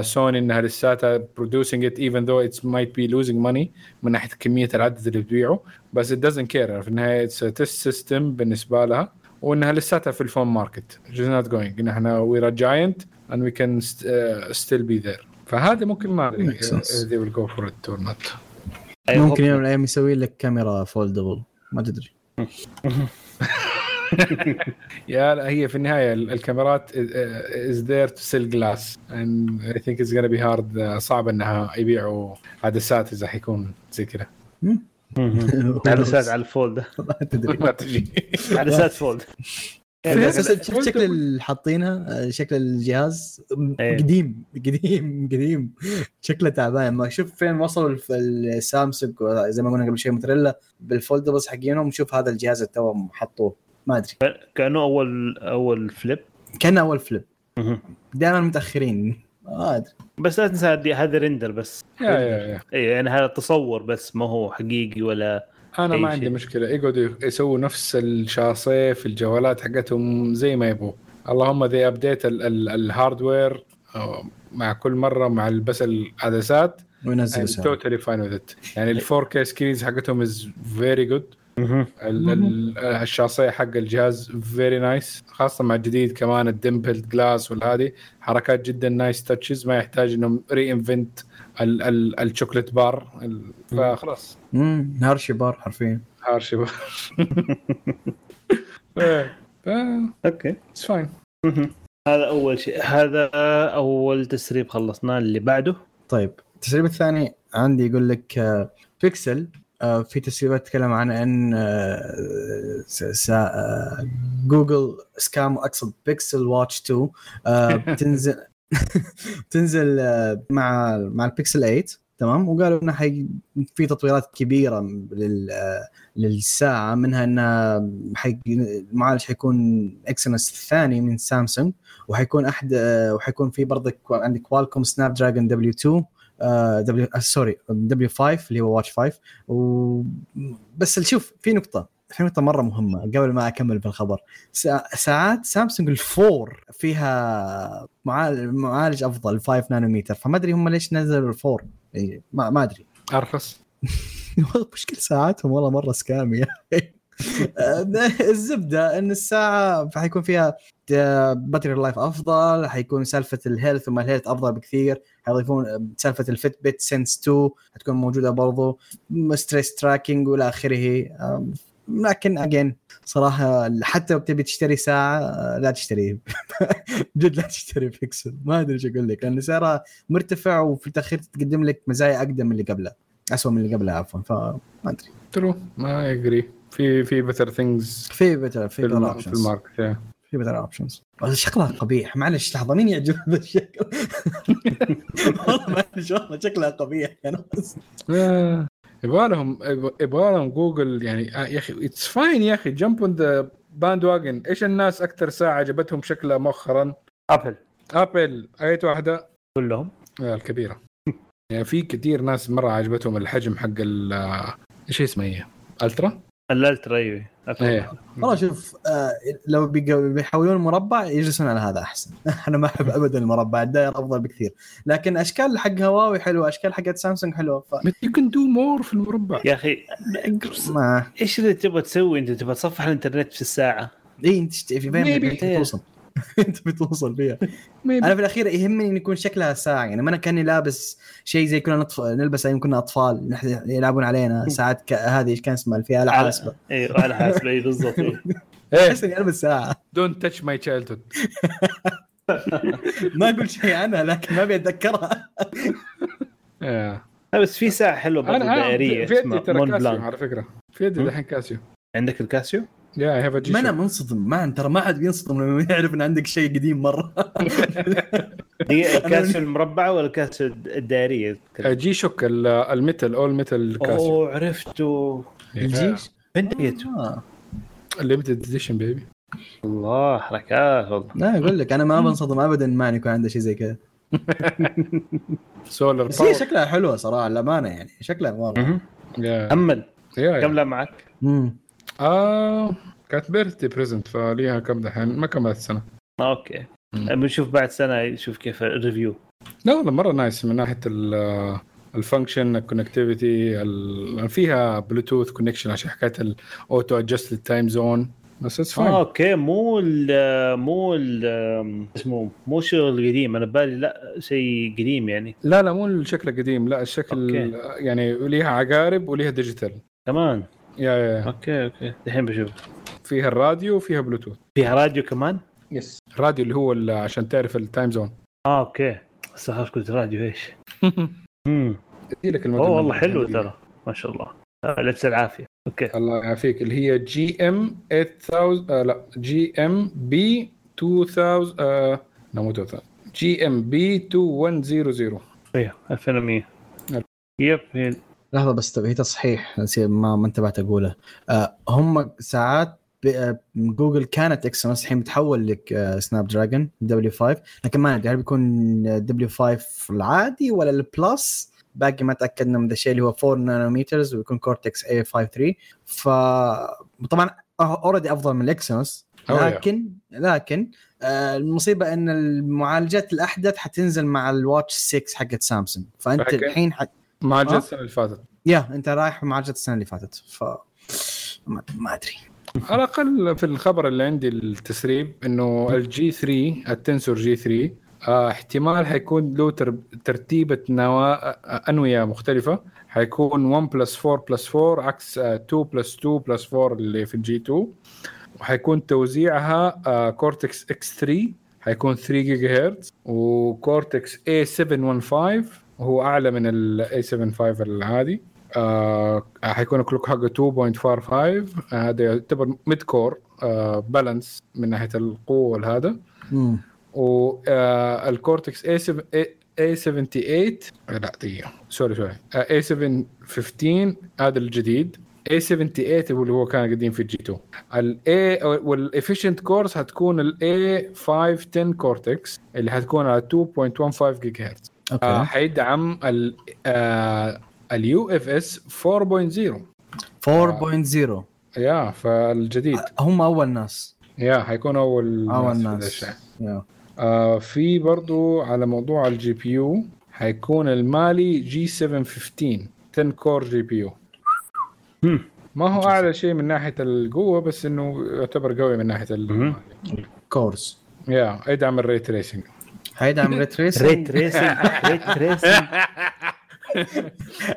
S3: سوني إنها لساتها producing it even though it's might be losing money من ناحية كمية العدد اللي بتبيعه بس it doesn't care في النهاية it's test system بالنسبة لها. وإنها لساتها في ال phone market just not going إن إحنا we're giant and we can still be there فهذه ممكن ما أدري they will go for it or not
S4: ممكن يوم من الأيام يسوي لك كاميرا foldable ما تدري.
S3: يا لا هي في النهاية الكاميرات is there to sell glass and I think it's gonna be hard صعب إنها يبيعوا عدسات إذا حيكون زي كذا.
S2: عدسات على
S4: ال fold.
S3: ما تدري.
S2: عدسات
S4: fold. شكل اللي حاطينها شكل الجهاز.
S2: إيه.
S4: قديم قديم قديم. شكله تعبان. ما شوف فين وصلوا السامسونج زي ما قلنا قبل شوي Motorola بال foldables حقينهم. شوف هذا الجهاز اللي توهم حطوه. ما أدري.
S2: كأنه أول أول flip
S4: كان أول flip دائما متأخرين. ما أدري.
S2: بس لا تنسى هذه- هذا render بس.
S3: yeah yeah yeah.
S2: اي يعني هذا تصور بس ما هو حقيقي ولا أنا
S3: ما عندي
S2: شيء.
S3: مشكلة. يقعدوا يسووا نفس الشاصيه في الجوالات حقتهم زي ما يبغوا. اللهم they update ال hardware مع كل مرة مع بس العدسات
S4: وينزلوا سعر.
S3: totally fine with يعني ال 4K screens حقتهم is very good الشاصيه حق الجهاز very nice خاصة مع الجديد كمان ال dimpled glass والهذه حركات جدا nice touches ما يحتاج إنهم reinvent ال chocolate bar فخلاص.
S4: امم Hershey bar حرفيا.
S3: Hershey bar
S2: okay.
S3: it's fine
S2: هذا أول شيء. هذا أول تسريب خلصناه اللي بعده؟
S4: طيب. التسريب الثاني عندي يقول لك بيكسل آه، في تسريبات تتكلم عن إن آه، آه، جوجل scam اقصد Pixel Watch 2 آه، بتنزل تنزل آه، مع مع البيكسل 8 تمام؟ وقالوا إنه حي في تطويرات كبيرة لل آه، للساعة منها انها حي المعالج حيكون Exynos الثاني من سامسونج وحيكون أحد آه، وحيكون في برضك عندك Qualcomm Snapdragon W 2 آه، W آه، sorry W 5 اللي هو watch 5 و... بس شوف في نقطة في نقطة مرة مهمة قبل ما أكمل في الخبر. سا- ساعات سامسونج الـ four فيها معالج, معالج أفضل 5 نانومتر فما أدري هم ليش نزلوا الـ four يعني ما, ما أدري.
S3: أرخص.
S4: مشكلة ساعاتهم والله مرة scam يا أخي. الزبدة أن الساعة حيكون فيها battery life أفضل حيكون سالفة الـ health وما الـ health أفضل بكثير. حيضيفون سالفة الفيت بيت sense 2 حتكون موجودة برضو. stress tracking وإلى آخره. لكن again صراحة حتى لو بتبي تشتري ساعة أه، لا تشتري جد لا تشتري بيكسل ما أدري إيش أقول لك لأن سعرها مرتفع وفي الاخير تقدم لك مزايا أقدم من اللي قبلها اسوء من اللي قبلها عفوا فما أدري.
S3: true ما يجري في في better things
S4: في better في
S3: في,
S4: better
S3: الم- في
S4: options
S3: الـ market.
S4: في better options شكلها قبيح. معلش لحظة مين يعجبه ذا الشكل؟ والله معلش والله شكلها قبيح. يا ناس
S3: آه، يبغى لهم يبغى لهم جوجل يعني آه، يا أخي it's fine يا أخي jump on the bandwagon إيش الناس أكثر ساعة عجبتهم شكلها مؤخرا؟
S2: ابل
S3: ابل eight واحدة؟
S2: كلهم.
S3: آه، الكبيرة. يعني في كثير ناس مرة عجبتهم الحجم حق ال إيش اسمها هي؟ Ultra؟
S2: الـ Ultra
S3: أيوه.
S4: والله شوف آه لو بيحولون مربع يجلسون على هذا أحسن. أنا ما أحب ابدا المربع الدائره أفضل بكثير. لكن أشكال حق هواوي حلوة أشكال حقت سامسونج حلوة ف
S3: you can do more في المربع.
S2: يا أخي
S4: ما.
S2: إيش اللي تبغى تسوي؟ أنت تبغى تصفح الإنترنت في الساعة.
S4: اي أنت تشت- في فين
S3: Maybe.
S4: انت بتوصل فيها أنا في الأخير يهمني ان يكون شكلها ساعة يعني ما أنا كأني لابس شيء زي كنا نطف... نلبس أيام كنا أطفال يلعبون علينا ساعات ك... هذه إيش كان اسمها؟ اللي فيها العاب حاسبه
S2: أيوه على حاسب اي بالضبط. إيه.
S4: إيه. أحس إني ألبس
S3: ساعة. don't touch my childhood
S4: ما أقول شيء عنها لكن ما أبي أتذكرها.
S2: لا، بس في ساعة حلوة برضه دائريه
S3: في يدي ترى
S2: مون
S3: كاسيو على فكرة. في يدي
S2: هم؟
S3: دحين كاسيو.
S2: عندك الكاسيو؟
S3: يا هاف جي
S4: ما أنا منصدم ما ترى ما حد بينصدم لما يعرف إن عندك شيء قديم مرة.
S2: دي الكاسيو المربعه ولا الكاسيو الدائريه؟
S3: جي شوك ال- الميتال اول ميتال كاسيو
S2: أوه عرفته.
S4: الجيش
S2: انت جيتو
S4: آه.
S3: ليمتد اديشن بيبي
S2: الله حركات والله
S4: لا أقول لك أنا ما بنصدم ابدا ما يكون عنده شيء زي كذا.
S3: سولار
S4: بس هي شكلها حلوة صراحة للأمانة يعني شكلها مره.
S3: يا
S2: أمل.
S3: yeah
S2: كم
S3: yeah
S2: لا معك؟
S3: آه كانت birthday present فليها كم دحين؟ ما كملت
S2: سنة.
S3: okay.
S2: بنشوف بعد سنة نشوف كيف الـ review.
S3: لا والله مرة nice من ناحية ال- الـ function الـ connectivity ال- فيها بلوتوث connection عشان حكاية الـ auto adjust للـ time zone بس it's
S2: آه
S3: fine
S2: okay مو ال مو ال اسمه مو شغل قديم. أنا بالي لا شيء قديم يعني.
S3: لا لا مو الشكل القديم لا الشكل
S2: okay.
S3: يعني ليها عقارب وليها digital
S2: كمان.
S3: yeah yeah
S2: okay okay. الحين بشوف.
S3: فيها الراديو وفيها بلوتوث.
S2: فيها راديو كمان؟
S3: yes الراديو اللي هو ال- عشان تعرف الـ time
S2: zone آه okay. بس خلاص قلت راديو إيش؟ امم
S3: لك الموديل
S2: أوه والله. حلو ترى. ما شاء الله. آه لبس العافية. okay.
S3: الله يعافيك. اللي هي GM 8000 آه لا GMB 2000 آه لا مو 2000 GMB 2100
S2: أيوه 2100
S3: يلا.
S2: yep
S4: لحظة بس هي تصحيح ما ما انتبهت أقوله. آه هم ساعات آه، جوجل كانت Exynos الحين بتحول لك Snapdragon W5 لكن ما أدري هل بيكون W5 العادي ولا الـ plus باقي ما تاكدنا من ذا الشيء اللي هو 4 nanometers ويكون Cortex A53 فطبعا already أفضل من الـ
S3: Exynos Oh.
S4: لكن لكن المصيبة إن المعالجات الأحدث حتنزل مع الـ Watch 6 حقت سامسونج
S3: فأنت
S4: الحين ح...
S3: معالجه السنة اللي فاتت.
S4: yeah انت رايح معالجه السنة اللي فاتت ف ما أدري.
S3: على الأقل في الخبر اللي عندي التسريب إنه الـ G3 الـ Tensor G3 آه، احتمال حيكون له ترتيبة نواة آه، أنوية مختلفة. حيكون 1 plus 4 plus 4 عكس 2 plus 2 plus 4 اللي في الـ G2 وحيكون توزيعها Cortex X3 حيكون 3 جيجا هرتز و Cortex A715 هو أعلى من الـ A75 العادي آه حيكون clock حقه 2.45 آه، هذا يعتبر mid core آه balance من ناحية القوة والهذا. والـ Cortex A7 A78 لا دقيقة. sorry sorry. آه، A715 هذا الجديد. A78 اللي هو كان قديم في الـ G2 الـ A والـ efficient cores حتكون الـ A510 Cortex اللي حتكون على 2.15 جيجا هرتز
S4: okay.
S3: آه حيدعم ال آه الـ UFS 4.0
S4: 4.0
S3: yeah فالجديد.
S4: هم أول ناس.
S3: yeah حيكون أول
S4: أول
S3: ناس.
S4: ناس.
S3: آه في برضو على موضوع الـ GPU حيكون الـ Mali G715 10 core
S2: GPU.
S3: ما هو أعلى شيء من ناحية القوة بس إنه يعتبر قوي من ناحية ال
S2: مم.
S4: cores
S3: yeah يدعم الـ ray tracing
S4: حيدعم ray tracing
S2: ray tracing ray tracing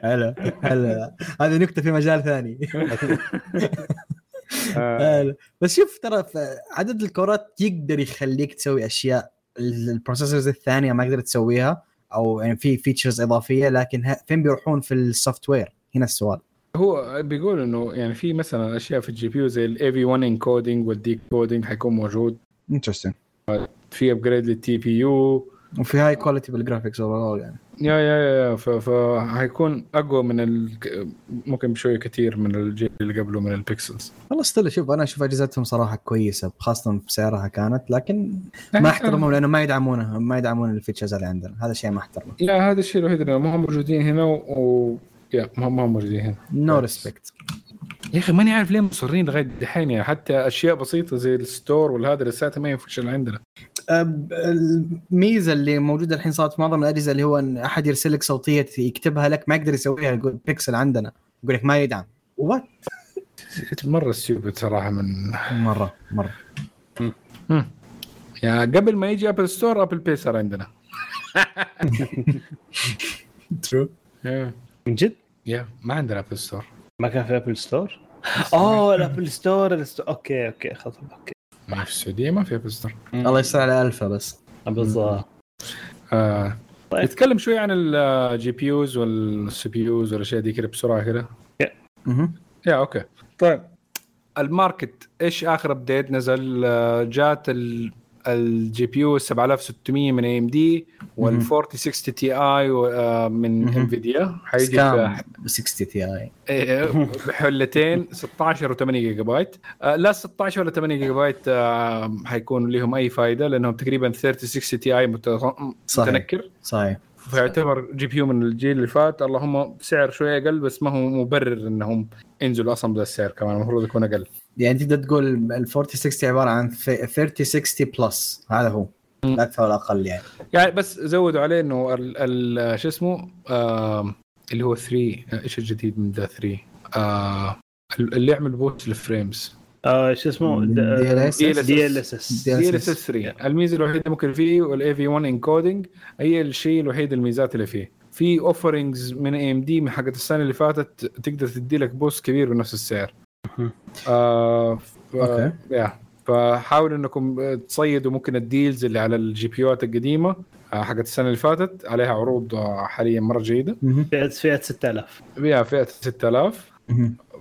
S4: هلا هلا. هذه نكتة في مجال ثاني. هلا. بس شوف ترى عدد الكورات يقدر يخليك تسوي أشياء ال processors الثانية ما قدرت تسويها أو يعني في features إضافية لكن فين بيروحون في ال software هنا السؤال.
S3: هو بيقول إنه يعني في مثلا أشياء في ال GPU زي ال AV1 encoding وال decoding حيكون موجود.
S4: interesting
S3: في upgrade لل TPU.
S4: وفي high quality بال graphics overall
S3: يعني. yeah yeah yeah فحيكون أقوى من ال... ممكن بشوية كثير من الجيل اللي قبله من ال Pixels
S4: والله still شوف أنا أشوف أجهزتهم صراحة كويسة خاصة بسعرها كانت لكن ما أحترمهم لأنه ما يدعمونها ما يدعمون ال features اللي عندنا. هذا شيء ما أحترمه.
S3: yeah هذا الشيء الوحيد اللي ما هم موجودين هنا و... yeah ما هم موجودين هنا.
S4: no
S3: Yes.
S4: respect
S3: يا أخي ماني عارف ليه مصرين لغاية دحين يعني حتى أشياء بسيطة زي ال store والهذا لساتها ما ينفشل عندنا.
S4: الميزة اللي موجودة الحين صارت في معظم الأجهزة اللي هو إن أحد يرسل لك صوتية يكتبها لك ما يقدر يسويها يقول بيكسل عندنا. يقول لك ما يدعم. what
S3: مرة stupid صراحة من
S4: مرة مرة.
S3: يعني قبل ما يجي Apple Store Apple Pay صار عندنا.
S4: true
S3: yeah
S2: من جد؟
S3: yeah ما عندنا Apple Store
S2: ما كان في Apple Store oh ال Apple Store okay okay خلاص okay.
S3: ما في السعودية ما في Apple Store
S4: الله يستر على ألفا بس.
S2: بالضبط
S3: آه.
S2: طيب.
S3: نتكلم شوي عن ال GPUs وال CPUs والأشياء دي كده بسرعة كده. yeah okay طيب. ال market إيش آخر update نزل؟ آه، جات ال- ال GPU 7600 من AMD وال
S4: مهم.
S3: 4060 Ti من. Nvidia حيجي
S4: scam
S3: في
S4: 60 Ti
S3: إيه، بحلتين 16 و8 جيجا بايت آه، لا 16 ولا 8 جيجا بايت آه، حيكون لهم أي فائده لأنهم تقريبا 3060
S4: Ti.
S3: متنكر.
S4: صحيح.
S3: فيعتبر GPU من الجيل اللي فات. اللهم سعر شوية أقل بس ما هو مبرر إنهم ينزلوا أصلا بهذا السعر كمان. المفروض يكون أقل.
S4: يعني تقدر تقول ال 4060 عبارة عن 3060 plus هذا هو. لا أكثر ولا أقل يعني.
S3: يعني بس زودوا عليه إنه ال- ال- شو اسمه؟ آه اللي هو 3 إيش الجديد من ذا 3 آه اللي يعمل boost لل frames
S2: آه شو اسمه؟
S4: DLSS.
S2: دي ال اس اس
S3: دي ال اس اس 3 الميزة الوحيدة اللي ممكن فيه وال AV1 encoding هي الشيء الوحيد الميزات اللي فيه. في offerings من AMD من حقت السنة اللي فاتت تقدر تدي لك boost كبير بنفس السعر. آه ف...
S4: okay.
S3: yeah فحاولوا إنكم تصيدوا ممكن ال deals اللي على ال GPU ات القديمة آه، حقت السنة اللي فاتت عليها عروض آه، حاليا مرة جيدة.
S2: فئه فئة 6000
S3: فيها فئة 6000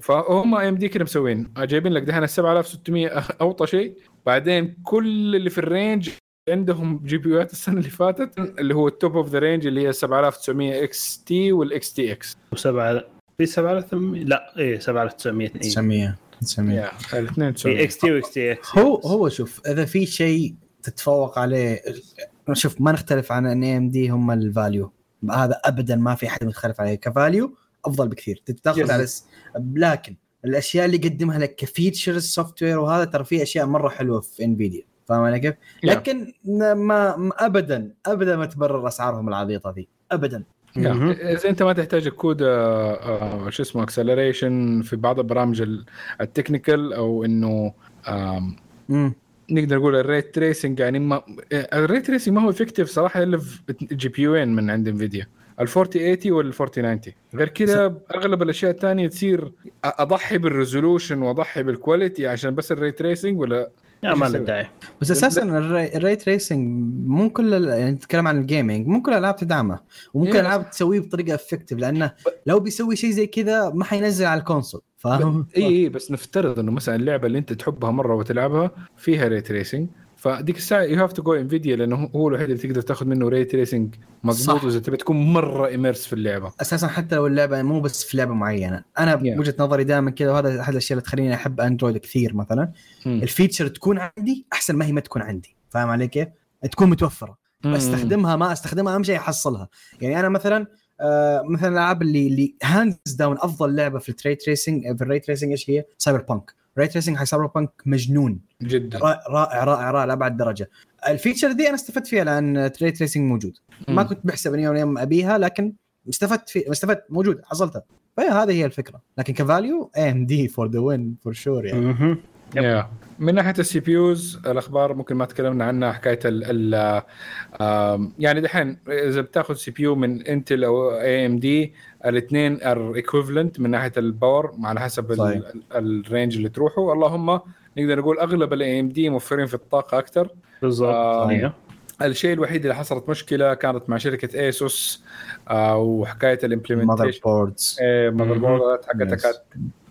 S3: فهم AMD كده مسوين. جايبين لك دحين ال 7600 أوطى شيء. بعدين كل اللي في ال range عندهم GPU ات السنة اللي فاتت اللي هو ال top of the range اللي هي 7900 XT وال XTX.
S2: وسبعة في 7800 لا إيه 7900 إيه.
S4: 900 900
S3: الاثنين
S2: في
S3: 900
S2: XT و XTX.
S4: هو هو شوف إذا في شيء تتفوق عليه شوف ما نختلف عن AMD هم ال value هذا ابدا ما في أحد مختلف عليه. ك value أفضل بكثير. تاخذ. على س... لكن الأشياء اللي يقدمها لك ك features software وهذا ترى في أشياء مرة حلوة في Nvidia فاهم علي كيف؟ لكن ما, ما ابدا ابدا ما تبرر أسعارهم العبيطة ذي. ابدا.
S3: إذا أنت ما تحتاج ال CUDA آه، آه، شو اسمه acceleration في بعض البرامج ال- ال technical أو
S4: إنه
S3: نقدر نقول ال ray tracing يعني ما ال ray tracing ما هو effective صراحة إلا في GPU ين من عند Nvidia ال 4080 وال 4090 غير كذا أغلب الأشياء الثانية تصير أضحي بال resolution وأضحي بال quality عشان بس ال ray tracing ولا
S2: yeah ما له داعي.
S4: بس أساسا ال ray, tracing مو كل يعني نتكلم عن ال gaming مو كل الألعاب تدعمه. وممكن
S3: Yeah.
S4: الألعاب تسويه بطريقة effective لأنه لو بيسوي شيء زي كذا ما حينزل على ال console. فاهم؟
S3: اي اي بس نفترض إنه مثلا اللعبة اللي أنت تحبها مرة وتلعبها فيها ray tracing فديك الساعة you have to go Nvidia لأنه هو الوحيد اللي تقدر تاخذ منه ray tracing مضبوط. وإذا تبي تكون مرة immersed في اللعبة
S4: أساسا حتى لو اللعبة مو بس في لعبة معينة أنا
S3: Yeah.
S4: بوجهة نظري دائما كذا وهذا أحد الأشياء اللي تخليني أحب Android كثير مثلا
S3: مم.
S4: ال feature تكون عندي أحسن ما هي ما تكون عندي فاهم علي كيف؟ تكون متوفرة استخدمها ما أستخدمها أهم شيء أحصلها يعني أنا مثلا آه مثلا الألعاب اللي اللي hands down أفضل لعبة في ال ray tracing في ال ray tracing إيش هي؟ Cyberpunk ray tracing حق Cyberpunk مجنون.
S3: جدا.
S4: رائع رائع رائع, لأبعد درجة. ال feature دي أنا استفدت فيها لأن ray tracing موجود. ما. كنت بحسب إني يوم أبيها لكن استفدت في استفدت موجود حصلتها فهي هذه هي الفكرة. لكن ك value AMD for the win for sure يعني.
S3: yeah من ناحية ال CPUs الأخبار ممكن ما تكلمنا عنها حكاية ال يعني دحين إذا بتاخذ CPU من Intel أو AMD الاثنين are equivalent من ناحية ال power على حسب ال range اللي تروحوا. اللهم نقدر نقول أغلب ال AMD موفرين في الطاقة أكثر
S2: بالضبط.
S3: الشيء الوحيد اللي حصلت مشكلة كانت مع شركة Asus آه وحكاية
S4: mother
S3: ال
S4: implementation
S3: boards motherboard حقتها. كانت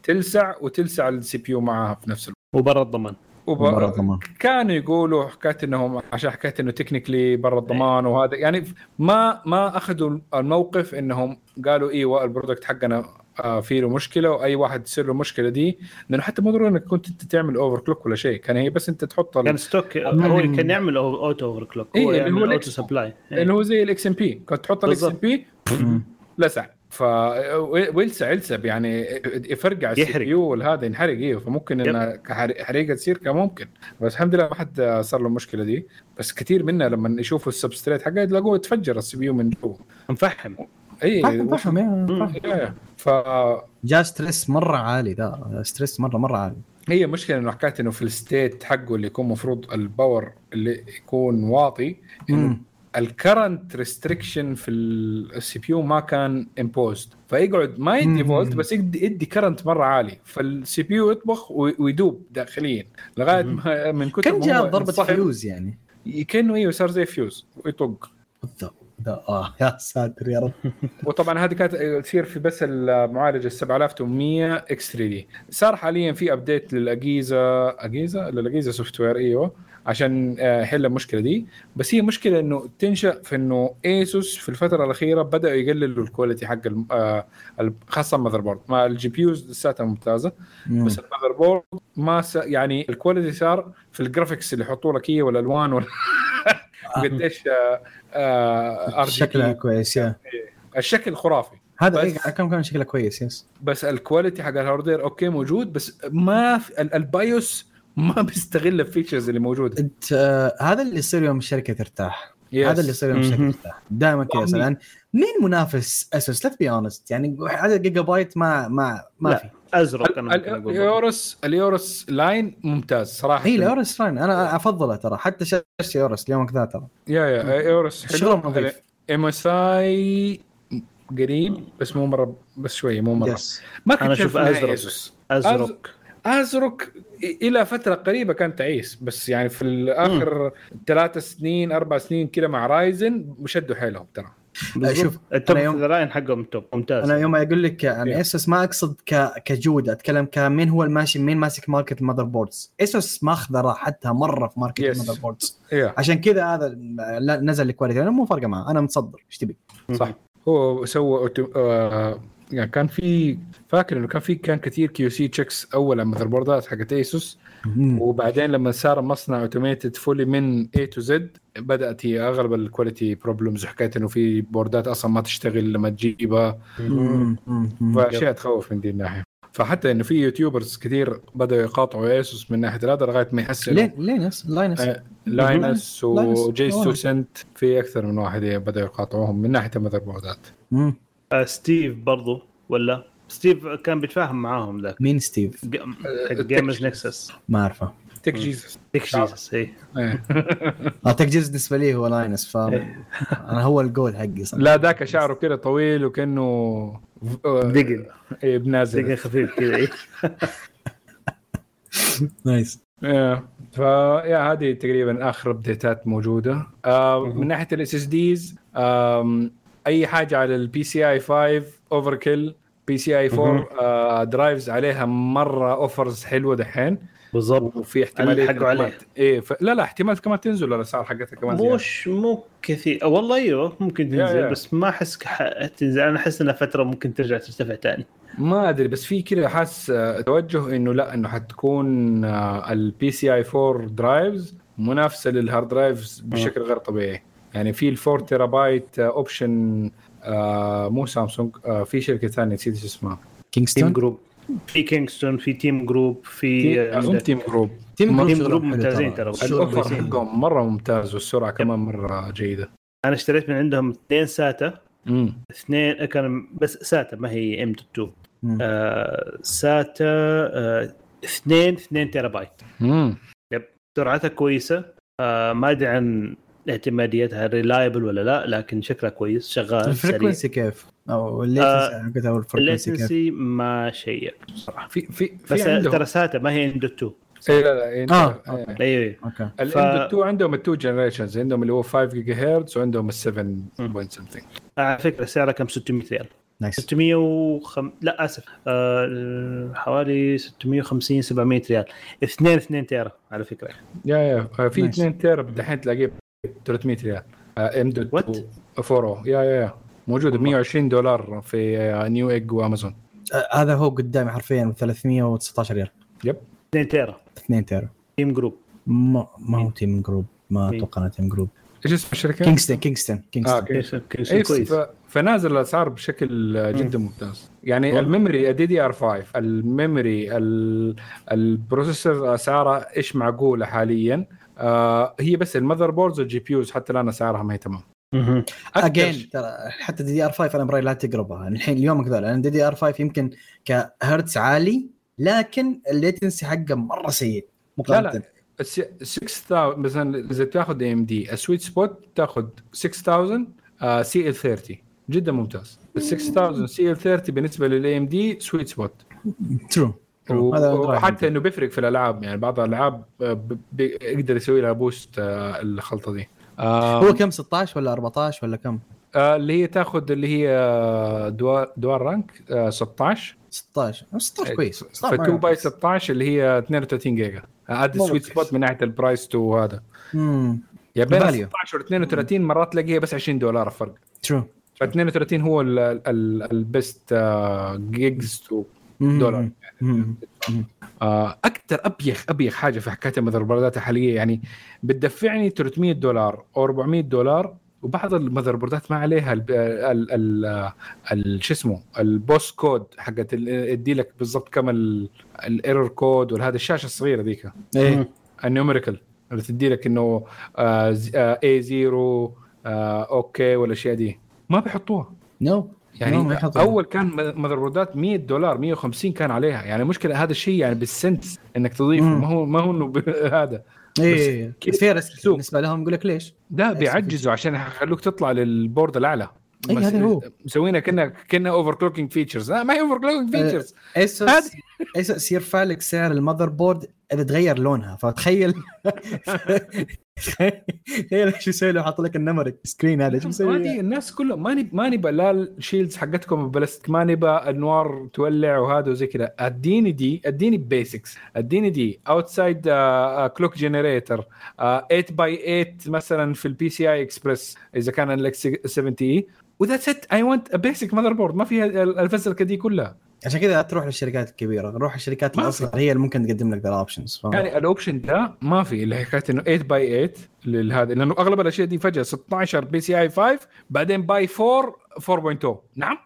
S3: تلسع وتلسع ال CPU معها في نفس
S2: وبرا الضمان.
S3: وب...
S4: برا الضمان.
S3: كانوا يقولوا حكايه إنهم عشان حكايه إنه technically برا الضمان وهذا يعني ما ما أخذوا الموقف إنهم قالوا أيوه ال product حقنا آه، فيه له مشكلة وأي واحد تصير له المشكلة دي. لأنه حتى مو ضروري إنك كنت أنت تعمل overclock ولا شيء كان هي بس أنت تحط
S2: كان
S3: ال-
S2: stock هو كان يعمل auto overclock
S3: إيه،
S2: هو
S3: اللي هو
S2: يعمل
S3: auto.
S2: supply
S3: اللي هو زي ال XMP كنت تحط ال
S2: XM.
S3: P لسع ف ويلسع يلسب يعني يفرقع السي
S2: يحرق.
S3: بي يو هذا ينحرق أيوه فممكن. انها حريقة تصير كان ممكن بس الحمد لله ما حد صار له المشكلة دي بس كثير منا لما يشوفوا السبستريت حقه يلاقوه تفجر السي بي يو من جوا
S2: مفحم
S3: اي
S4: يا،.
S3: يا- ف
S4: جاء ستريس مرة عالي ذا ستريس مره مرة عالي
S3: هي مشكلة إنه حكاية إنه في الستيت حقه اللي يكون مفروض الباور اللي يكون واطي إنه.
S4: ال
S3: current restriction في ال CPU ما كان imposed فيقعد ما يدي. فولت بس يدي, يدي current مرة عالي. فال CPU يطبخ وي- ويدوب داخليا.
S2: لغاية.
S3: ما من كثر
S4: كان
S3: ما
S4: جاء
S3: ضربة
S4: فيوز يعني؟
S3: كأنه أيوه صار زي فيوز ويطق.
S4: آه يا ساتر يا رب.
S3: وطبعا هذه كانت تصير في بس المعالج ال 7800 X 3 D صار حاليا في update للاجهزه أجهزة؟ للأجهزة software إيوه. عشان آه، يحل المشكلة دي. بس هي مشكلة إنه تنشأ في إنه ASUS في الفترة الأخيرة بدأوا يقللوا ال quality حق آه، خاصة ال motherboard ما ال GPUs لساتها ممتازة
S4: مم.
S3: بس ال motherboard ما س... يعني ال quality صار في ال graphics اللي يحطوا لك هي والالوان وال... قديش آه، RGB.
S4: شكلها كويس يا
S3: الشكل خرافي.
S4: هذا
S3: بس-
S4: إيه، كم كان شكله كويس yes
S3: بس ال quality حق ال hardware okay موجود بس ما في ال- BIOS ما بيستغل ال features اللي موجودة.
S4: انت آه هذا اللي يصير يوم الشركة ترتاح.
S3: Yes.
S4: هذا اللي يصير يوم
S2: الشركة.
S4: ترتاح. دائما كذا
S3: يعني-
S4: لأن مين منافس اسوس ليتس بي اونست يعني عدد جيجا بايت ما ما ما
S2: لا.
S4: في.
S3: أزرق
S2: أنا
S3: اليورس اليورس لاين ممتاز صراحة.
S4: هي الاورس فاين أنا أفضله ترى. حتى شاشتي اورس اليوم ذا ترى.
S3: يا يا ايورس
S4: شغله نظيف.
S3: ام اس اي قريب بس مو مرة بس شوية مو مرة.
S4: يس
S3: ما كنت
S2: أزرق.
S3: إيسوس.
S2: أزرق.
S3: أزرق إلى فترة قريبة كان تعيس بس يعني في الآخر ثلاث سنين أربع سنين كذا مع Ryzen شدوا حيلهم ترى.
S4: شوف،
S2: ال
S4: top يوم-
S2: line حقهم top ممتاز.
S4: أنا يوم أقول لك يعني
S3: Yeah.
S4: ASUS ما أقصد ك... كجودة أتكلم كمين هو الماشي مين ماسك market ال motherboards ASUS ماخذه راحتها مرة في market
S3: Yes.
S4: ال motherboards
S3: yeah
S4: عشان كذا هذا لا- نزل ال quality أنا مو فارقة معه. أنا متصدر. إيش تبي؟
S3: صح. هو سوى auto- آه، يعني كان في فاكر إنه كان في كان كثير QC checks أول على ال motherboardات حقت ASUS وبعدين لما صار المصنع اوتوميتد فولي من اي تو زد بدأت هي أغلب الكواليتي بروبلمز وحكايه إنه في بوردات أصلا ما تشتغل لما تجيبها. فأشياء تخوف من دي الناحية فحتى إنه في يوتيوبرز كثير بدأوا يقاطعوا ايسوس من ناحية هذا لغاية ما يحسنوا
S4: لين لينس لاينس
S3: آه، لاينس. وجي. سوسنت في أكثر من واحد بدأوا يقاطعوهم من ناحية المذر بوردات.
S2: آه ستيف برضو ولا؟ ستيف كان بيتفاهم معاهم ذاك.
S4: مين ستيف؟
S2: جيمرز نكسس
S4: ما أعرفه.
S3: تك
S2: مم.
S3: جيسس
S2: ديك جيسس اي
S3: إيه.
S4: آه تكجيز بالنسبة لي هو لاينس ف أنا هو الجول حقي صراحة.
S3: لا ذاك شعره كده طويل وكأنه
S2: دقن دقن
S3: بنازل.
S2: خفيف كذا إيه.
S4: نايس
S3: إيه. فيا هذه تقريبا آخر ابديتات موجودة. آه من ناحية الاس اس ديز أي حاجة على البي سي اي 5 overkill PCIe 4 drives عليها مرة offers حلوة دحين.
S2: بالضبط.
S3: وفي احتماليه
S2: حقوا
S3: إنها
S2: عليه.
S3: كمان- إيه ف... لا لا احتمال كمان تنزل الاسعار حقتها كمان زيادة.
S2: مش مو كثير. أه، والله أيوه ممكن تنزل
S3: yeah.
S2: بس ما أحس ح- تنزل. أنا أحس إنها فترة ممكن ترجع ترتفع ثاني
S3: ما أدري بس في كذا حاس آه، توجه إنه لا إنه حتكون ال PCIe 4 drives منافسه لل hard drives بشكل غير طبيعي. يعني في ال 4 terabyte option مو سامسونج آه، في شركة ثانية نسيت إيش اسمها.
S2: Team
S4: Kingston
S2: Group في كينغستون في Team Group في
S3: اظن
S2: Team
S4: Group
S2: Team
S4: Group
S2: ممتازين ترى.
S3: ال
S4: offer.
S3: حقهم مرة ممتاز والسرعة كمان مرة جيدة.
S2: أنا اشتريت من عندهم اثنين SATA.
S3: امم
S2: اثنين كان بس SATA ما هي M 2
S4: مم.
S2: آه SATA آه اثنين اثنين تيرا بايت
S3: امم
S2: سرعتها كويسة. آه ما أدري عن اعتماديتها reliable ولا لا لكن شكلها كويس شغال ال
S4: frequency كيف؟ أو ال latency كيف؟
S2: ال latency ما check صراحة
S3: في في
S2: بس
S3: في عندهم
S2: ترى SATA ما هي M 2
S3: إيه لا لا إيه
S4: آه،
S3: إيه.
S2: أيوه
S4: okay.
S3: ال
S2: ف-
S3: M 2 عندهم ال two generations عندهم اللي هو 5 جيجا هرتز وعندهم ال 7 point something
S2: على فكرة سعرها كم؟ 600 ريال.
S4: nice
S2: 605 لا آسف. آه حوالي 650 700 ريال. 2 2 tera على فكرة.
S3: yeah yeah آه، في
S4: Nice.
S3: 2 tera دحين تلاقيه ب 300 ريال. M dot
S2: What؟
S3: 4 yeah yeah yeah. موجود ب 120 دولار في آه، Newegg وأمازون.
S4: آه، هذا هو قدامي حرفيا 319 ريال.
S3: yep.
S2: 2 tera.
S4: 2 tera.
S2: Team Group
S4: ما ما هو Team Group ما؟ أتوقع إنه Team Group
S3: إيش اسم الشركة؟
S4: Kingston Kingston
S3: آه
S4: كينغستون
S2: كيس-
S3: إيه،
S2: كويس.
S3: فنازل الأسعار بشكل آه، جدا ممتاز. يعني
S2: والله.
S3: ال memory DDR 5 ال memory ال- ال processor اسعارها إيش معقولة حاليا؟ آه هي بس ال motherboards وال GPUs حتى الآن اسعارها ما هي تمام. again
S4: ترى حتى DDR 5 أنا برأيي لا تقربها. الحين اليوم كذا لأن DDR 5 يمكن كهرتز عالي لكن ال latency حقه مرة سيء مقارنه
S3: لا. الس- 6000 مثلا إذا تاخذ AMD ال sweet spot تاخذ 6000 CL 30 جدا ممتاز. ال 6000 CL 30 بالنسبة لل
S4: AMD
S3: sweet
S4: spot true.
S3: وحتى إنه بيفرق في الألعاب يعني بعض الألعاب بيقدر يسوي لها boost آه، الخلطة دي.
S4: هو كم 16 ولا 14 ولا كم؟
S3: آه، اللي هي تاخذ اللي هي آه، dual dual rank آه، 16
S4: 16 16 كويس.
S3: ف 2 by 16 اللي هي 32 جيجا.
S4: ال
S3: sweet
S4: كويس.
S3: spot من ناحية ال price to هذا.
S4: امم
S3: يا بين
S4: Value.
S3: 16 و 32 مرات تلاقيها بس 20 دولار فرق
S4: true
S3: ف 32 هو ال best gigs to dollar. آه، أكثر أبيخ أبيخ حاجة في حكاية ال motherboard ات الحاليه يعني بتدفعني 300 دولار أو 400 دولار وبعض ال motherboard ات ما عليها ال ال ال ال شو اسمه ال POST code حقت ادي لك بالضبط كم ال error code وهذا الشاشة الصغيرة ذيك.
S4: إيه.
S3: ال numerical اللي تدي لك إنه A 0 okay والاشياء دي ما بيحطوها.
S4: no
S3: يعني. أول كان motherboard ات 100 دولار 150 كان عليها يعني المشكلة هذا الشيء يعني بال cents إنك تضيفه
S4: مم.
S3: ما هو ما هو إنه هذا
S4: إيه
S3: كيف
S4: بس في؟ بالنسبة لهم يقول لك ليش؟ بس
S3: بيعجزوا عشان يخلوك تطلع لل board
S4: الأعلى
S3: بس
S4: هذا هو.
S3: مسوينها كانها كانها overclocking features لا ما هي
S4: overclocking
S3: features
S4: ASUS ASUS يرفع لك سعر ال motherboard إذا تغير لونها؟ فتخيل. تخيل إيش يسوي لو حاط لك ال numeric screen هذا؟
S3: إيش
S4: مسوي؟
S3: دي الناس كلهم ما نبى ما نبى لا ال shields حقتكم بلاستيك ما نبى النوار تولع وهذا وزي كذا. أديني دي أديني basics أديني دي outside clock generator 8 by 8 مثلا في ال PCI Express إذا كان لك 70 اي و that's it I want basic motherboard ما فيها الفزلكة دي كلها.
S4: عشان كذا لا تروح للشركات الكبيرة روح الشركات الأصغر هي اللي ممكن تقدم لك ذا ال options
S3: يعني ال option ده ما في اللي حكايه إنه 8 by 8 لهذا لأنه أغلب الأشياء دي فجأة 16 PCI 5 بعدين by 4 4.0 نعم.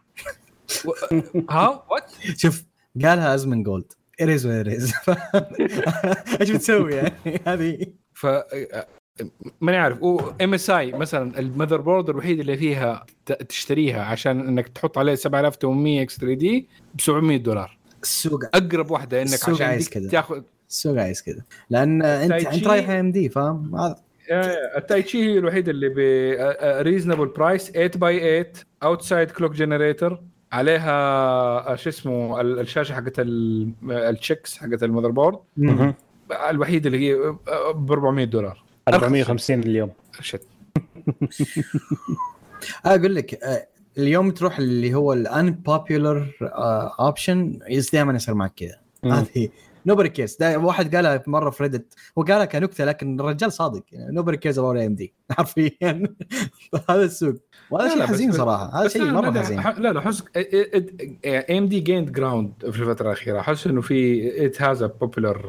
S3: ها؟ what
S4: شوف قالها Asmongold it is what it is إيش بتسوي يعني؟ هذه.
S3: ف ماني عارف. MSI مثلا ال motherboard الوحيد اللي فيها تشتريها عشان إنك تحط عليه 7800 X 3D ب 700 دولار.
S4: السوق
S3: أقرب واحدة إنك
S4: السوق
S3: عشان
S4: كذا.
S3: تاخذ.
S4: السوق عايز كذا لأن
S3: أنت
S4: انت رايح AMD فاهم؟ ال
S3: Taichi هي الوحيدة اللي ب reasonable price 8 by 8 outside clock generator عليها شو اسمه ال- الشاشة حقت ال- التشيكس حقت ال
S2: motherboard.
S3: الوحيدة اللي هي ب 400 دولار.
S2: 450 اليوم.
S3: shit
S4: أقول لك آه، اليوم تروح اللي هو الان popular option دائما يصير معك كذا. هذه nobody cares واحد قالها مرة في Reddit هو قالها كنكتة لكن الرجال صادق. nobody cares about AMD حرفيا هذا السوق. وهذا شيء حزين صراحة. هذا شيء
S3: مرة
S4: حزين.
S3: لا لا حس AMD gained ground في الفترة الأخيرة. احس إنه في it has a popular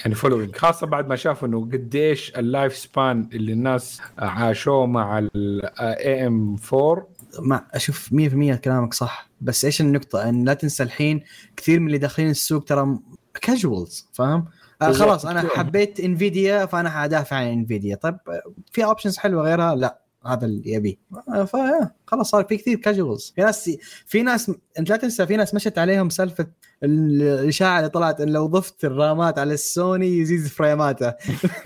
S3: يعني following خاصة بعد ما شافوا إنه قديش ال life span اللي الناس عاشوه مع ال AM 4
S4: مع أشوف 100% كلامك صح. بس إيش النقطة؟ إن لا تنسى الحين كثير من اللي داخلين السوق ترى casuals فاهم؟ آه. خلاص أنا حبيت Nvidia فأنا حدافع عن Nvidia طيب في options حلوة غيرها؟ لا. هذا اللي يبيه آه، خلاص صار في كثير casuals في ناس في ناس انت لا تنسى في ناس مشت عليهم سالفة ال- الإشاعة اللي طلعت إن لو ضفت الرامات على السوني يزيد frame اته.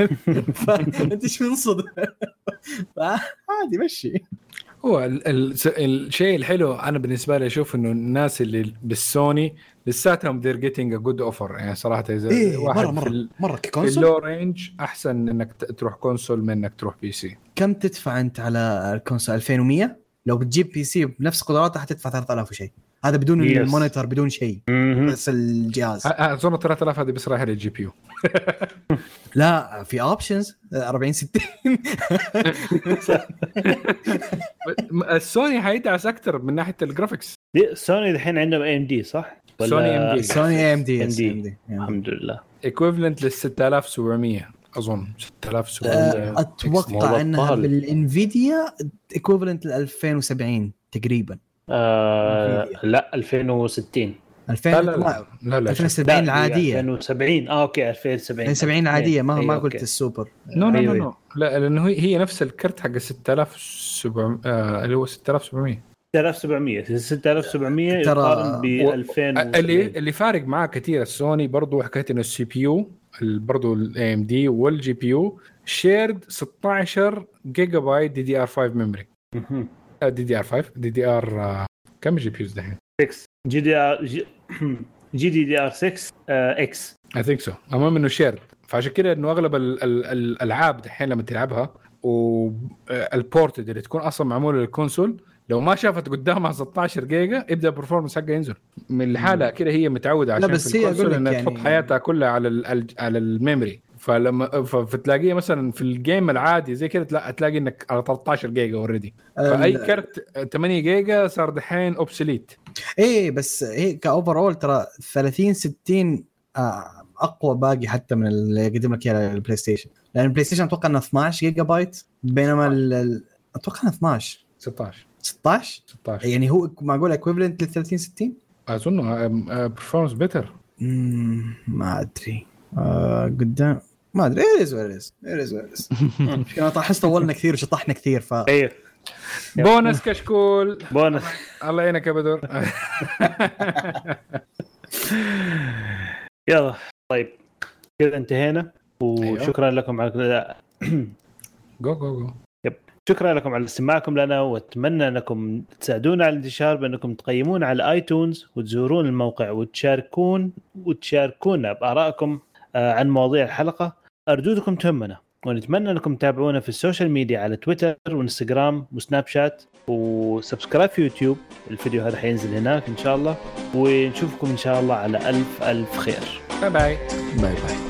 S4: فانت إيش منصد عادي مشي.
S3: هو ال ال الشيء الحلو أنا بالنسبة لي أشوف إنه الناس اللي بالسوني لساتهم they're getting a good offer. يعني صراحة إذا
S4: إيه
S3: واحد
S4: مرة
S3: في
S4: مرة
S3: ال-
S4: مرة
S3: في
S4: ك
S3: console ال low range أحسن إنك تروح console من إنك تروح PC
S4: كم تدفع أنت على ال console 2100 لو بتجيب PC بنفس قدراته حتدفع 3000 وشيء هذا بدون
S2: Yes.
S4: ال monitor بدون شيء. بس الجهاز.
S3: أظن 3000 هذه بس رايحة لل GPU.
S4: لا في options 40 60
S3: السوني حيدعس أكثر من ناحية ال graphics
S2: دي- سوني الحين عندهم AMD صح؟ ولا-
S3: سوني.
S4: سوني
S2: AMD
S4: AMD. AMD
S2: الحمد لله.
S3: equivalent لل 6700 أظن. 6700
S4: آه، أتوقع إنها.
S2: بال
S4: Nvidia equivalent ل 2070 تقريبا.
S2: آه لا 2060
S4: 2000
S3: لا لا لا. لا, لا,
S4: 2070
S2: لا،
S4: العادية.
S2: 2070 آه okay 2070
S4: 2070 العادية ما
S2: أيوة،
S4: ما
S2: okay.
S4: قلت ال
S3: super no
S2: no
S3: أيوة، no لا لأنه هي هي نفس الكرت حق 6700 آه اللي هو 6700
S2: 6700 6700
S4: ترى-
S2: يقارن ب
S3: و-
S2: 2000
S3: اللي اللي فارق معاه كثير السوني برضو حكايه إنه ال CPU برضو ال AMD وال GPU shared 16 جيجا بايت DDR 5 memory دي دي ار 5 دي دي ار آه، كم GB use دحين؟
S2: 6 جي دي ار جي دي دي ار 6 آه، X
S3: I think so المهم إنه shared فعشان كده إنه أغلب ال- ال- الألعاب دحين لما تلعبها وال ported اللي تكون أصلا معمولة لل console لو ما شافت قدامها 16 جيجا يبدا ال performance حقها ينزل. من لحالها كده هي متعودة عشان
S4: بس
S3: في
S4: هي لك
S3: إنها
S4: يعني-
S3: تحط حياتها كلها على على ال memory. فلما فتلاقيه مثلا في ال game العادي زي كده تلا- تلاقي إنك على 13 جيجا already
S4: فأي
S3: كرت 8 جيجا صار دحين obsolete
S4: إيه بس هي ك overall ترى 30 60 آه، أقوى باقي حتى من اللي يقدم لك إياه البلاي ستيشن لأن البلاي ستيشن أتوقع إنه 12 جيجا بايت بينما أتوقع إنه 12
S3: 16
S4: 16
S3: 16
S4: يعني هو معقول equivalent لل 30 60
S3: أظن performance better
S4: مم، ما أدري. آه قدام ما أدري. it is what it is أنا احس طولنا كثير وشطحنا كثير ف
S2: أيوه
S3: بونس كشكول.
S2: بونس.
S3: الله يعينك يا بدر.
S2: يلا طيب. كذا انتهينا وشكرا لكم على
S3: جو جو جو
S2: شكرا لكم على استماعكم لنا وأتمنى أنكم تساعدونا على الانتشار بأنكم تقيمونا على آيتونز وتزورون الموقع وتشاركون وتشاركونا بآرائكم آه، عن مواضيع الحلقة. ردودكم تهمنا ونتمنى أنكم تتابعونا في ال social media على تويتر وإنستغرام وسناب شات و subscribe في يوتيوب. الفيديو هذا حينزل هناك إن شاء الله ونشوفكم إن شاء الله على الف ألف خير.
S3: bye bye
S4: bye bye